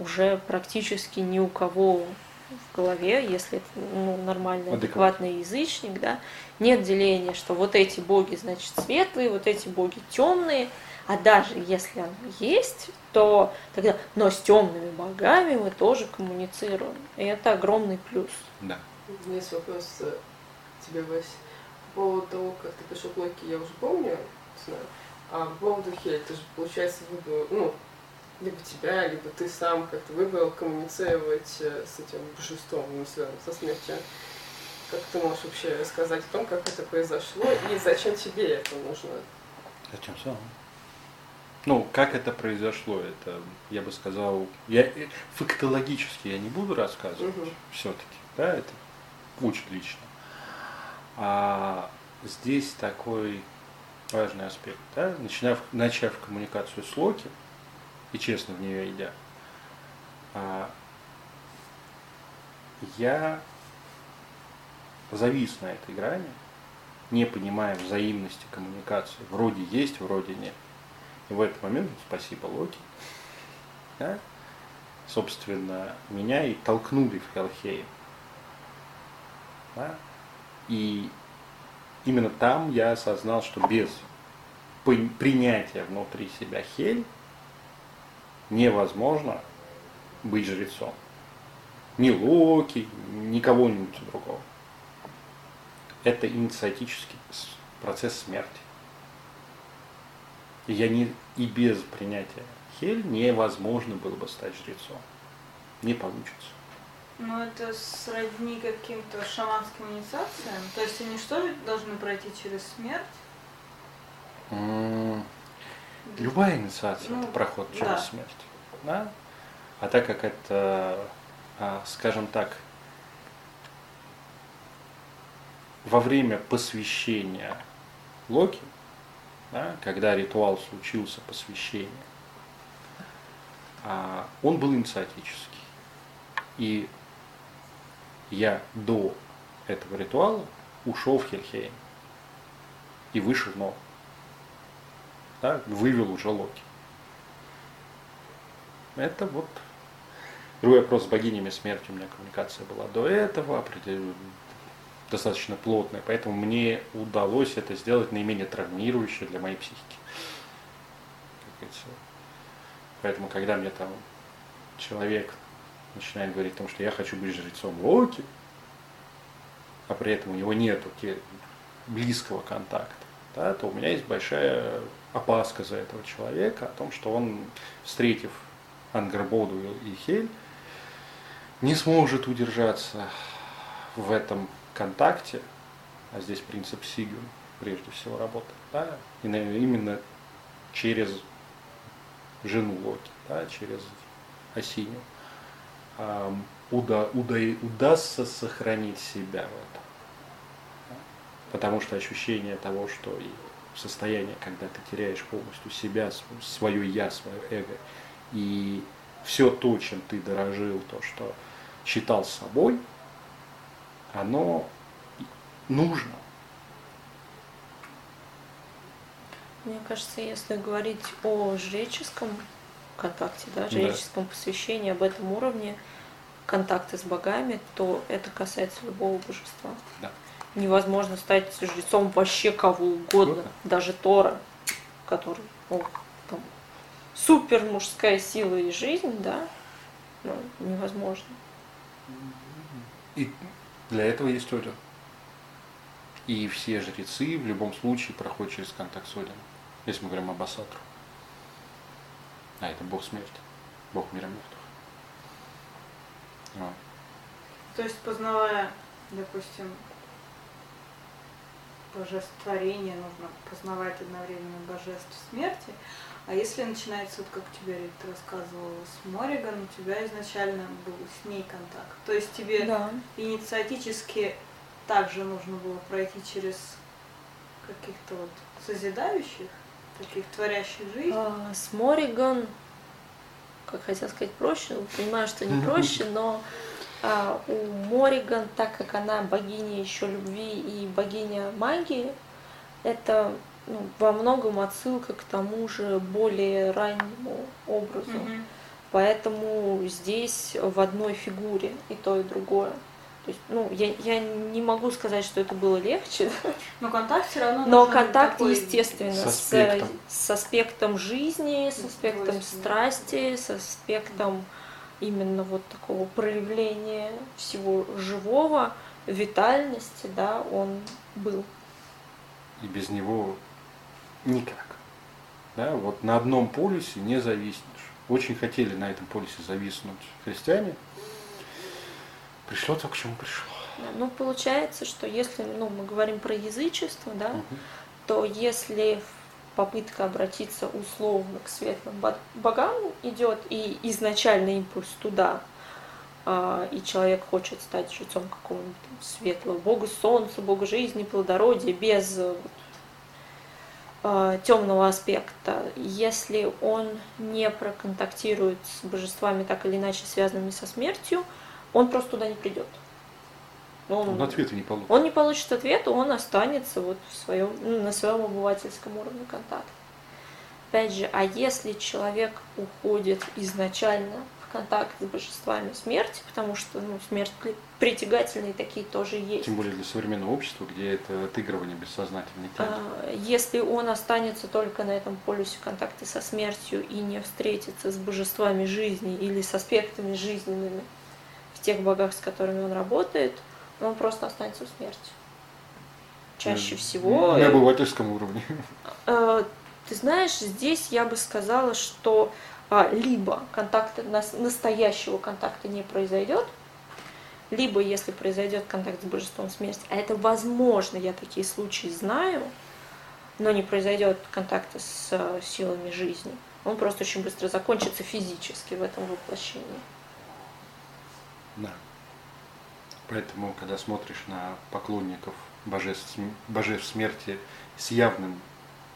уже практически ни у кого в голове, если это ну, нормальный, адекватный язычник, да, нет деления, что вот эти боги, значит, светлые, вот эти боги темные, а даже если оно есть, то тогда, но с темными богами мы тоже коммуницируем. И это огромный плюс. Да. У меня есть вопрос э, тебе, Вась. По поводу того, как ты пришел к логике, я уже помню, знаю. А по поводу Хель, ты же, получается, выбрал, ну, либо тебя, либо ты сам как-то выбрал коммуницировать э, с этим божеством, не связанным со смертью. Как ты можешь вообще рассказать о том, как это произошло и зачем тебе это нужно? Зачем сам? Ну, как это произошло, это, я бы сказал, я э, фактологически я не буду рассказывать угу. все-таки, да, это очень лично. А здесь такой важный аспект, да, начав, начав коммуникацию с Локи, и честно в нее идя, а, я завис на этой грани, не понимая взаимности коммуникации. Вроде есть, вроде нет. И в этот момент, спасибо Локи, да, собственно, меня и толкнули в Хелхейм. Да? И именно там я осознал, что без принятия внутри себя Хель невозможно быть жрецом. Ни Локи, ни кого-нибудь другого. Это инициатический процесс смерти. И, я не, и без принятия Хель невозможно было бы стать жрецом. Не получится. Ну, это сродни каким-то шаманским инициациям? То есть они что, должны пройти через смерть? Любая инициация ну, это проход через да. смерть. Да? А так как это, а, скажем так, во время посвящения Локи, да, когда ритуал случился посвящение, а, он был инициатический. И я до этого ритуала ушел в Хельхейм и вышел новый да, вывел уже Локи. Это вот другой вопрос с богинями смерти. У меня коммуникация была до этого, достаточно плотная, поэтому мне удалось это сделать наименее травмирующе для моей психики. Поэтому, когда мне там человек начинает говорить о том, что я хочу быть жрецом Локи, а при этом у него нет близкого контакта, да, то у меня есть большая опаска за этого человека, о том, что он, встретив Ангербоду и Хель, не сможет удержаться в этом контакте, а здесь принцип Сигюн прежде всего работает, да, и именно через жену Локи, да, через Осиню, уда, уда, удастся сохранить себя в этом. Потому что ощущение того, что и состояние, когда ты теряешь полностью себя, свое я, свое эго, и все то, чем ты дорожил, то, что считал собой, оно нужно. Мне кажется, если говорить о жреческом контакте, да, жреческом да. посвящении, об этом уровне контакта с богами, то это касается любого божества. Да невозможно стать жрецом вообще кого угодно, даже Тора, который ну, там, супер мужская сила и жизнь, да, ну, невозможно. И для этого есть Один. И все жрецы в любом случае проходят через контакт с Одином, если мы говорим об Асатру. А это бог смерти, бог мира мертвых. Вот. То есть, познавая, допустим, божеств творения, нужно познавать одновременно божеств смерти. А если начинается, вот как тебе Рит рассказывала, с Мориган, у тебя изначально был с ней контакт. То есть тебе да. инициатически также нужно было пройти через каких-то вот созидающих, таких творящих жизнь. А, с Мориган как хотел сказать, проще, понимаю, что не <laughs> проще, но а, у Мориган, так как она богиня еще любви и богиня магии, это ну, во многом отсылка к тому же более раннему образу. Мгм. Поэтому здесь в одной фигуре и то, и другое. То есть, ну, я, я не могу сказать, что это было легче, Но контакт все равно но контакт, такой- естественно, С с, аспектом. с аспектом жизни, с аспектом страсти, с аспектом именно вот такого проявления всего живого, витальности, да, он был. И без него никак. Да, вот на одном полюсе не зависнешь. Очень хотели на этом полюсе зависнуть христиане. Пришло то, к чему пришло. Ну, получается, что если ну, мы говорим про язычество, да, Мгм. то если попытка обратиться условно к светлым бо- богам идет, и изначальный импульс туда, а, и человек хочет стать жрецом какого-нибудь светлого бога солнца, бога жизни, плодородия, без темного аспекта, если он не проконтактирует с божествами так или иначе связанными со смертью, он просто туда не придет. Он, Он ответа не получит. он не получит ответа, он останется вот в своем, ну, на своем обывательском уровне контакта. Опять же, а если человек уходит изначально в контакт с божествами смерти, потому что ну, смерть при- притягательные такие тоже есть. Тем более для современного общества, где это отыгрывание бессознательной тяги. А, Если он останется только на этом полюсе контакта со смертью и не встретится с божествами жизни или с аспектами жизненными тех богах, с которыми он работает, он просто останется в смерти. Чаще М, всего. На обывательском уровне. Э, Ты знаешь, здесь я бы сказала, что а, либо контакта, нас- настоящего контакта не произойдет, либо если произойдет контакт с божеством смерти, а это возможно, я такие случаи знаю, но не произойдет контакта с э, силами жизни, он просто очень быстро закончится физически в этом воплощении. Да. Поэтому, когда смотришь на поклонников божеств, божеств смерти с явным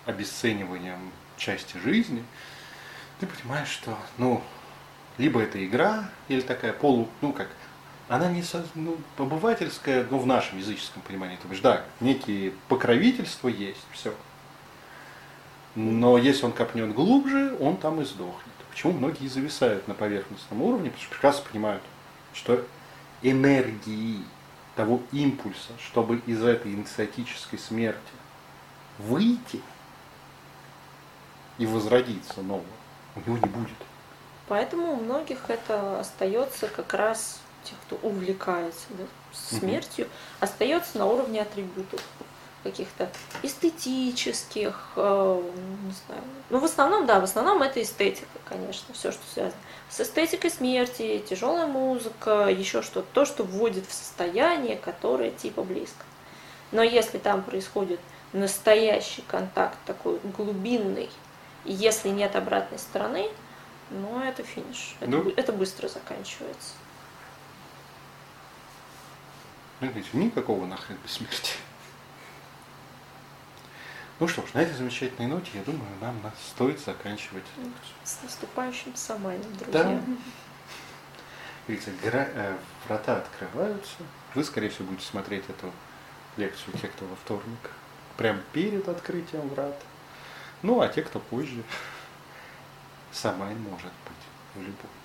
обесцениванием части жизни, ты понимаешь, что, ну, либо это игра, или такая полу, ну как, она не со, ну, обывательская, ну, в нашем языческом понимании. То есть, да, некие покровительства есть, все. Но если он копнет глубже, он там и сдохнет. Почему многие зависают на поверхностном уровне, потому что прекрасно понимают, что энергии того импульса, чтобы из этой инициатической смерти выйти и возродиться нового, у него не будет. Поэтому у многих это остается как раз тех, кто увлекается да, смертью, остается на уровне атрибутов каких-то эстетических, э, не знаю. Ну, в основном, да, в основном это эстетика, конечно, все, что связано с эстетикой смерти, тяжелая музыка, еще что-то, то, что вводит в состояние, которое типа близко. Но если там происходит настоящий контакт такой глубинный, и если нет обратной стороны, ну, это финиш. Это, Ну. это быстро заканчивается. Никакого нахрен бессмертия. Ну что ж, на этой замечательной ноте, я думаю, нам на- стоит заканчивать. С наступающим Самайном, Да. друзья. Говорится, гра- э, врата открываются. Вы, скорее всего, будете смотреть эту лекцию, те, кто во вторник, прям перед открытием врат. Ну, а те, кто позже, Самайн может быть в любой.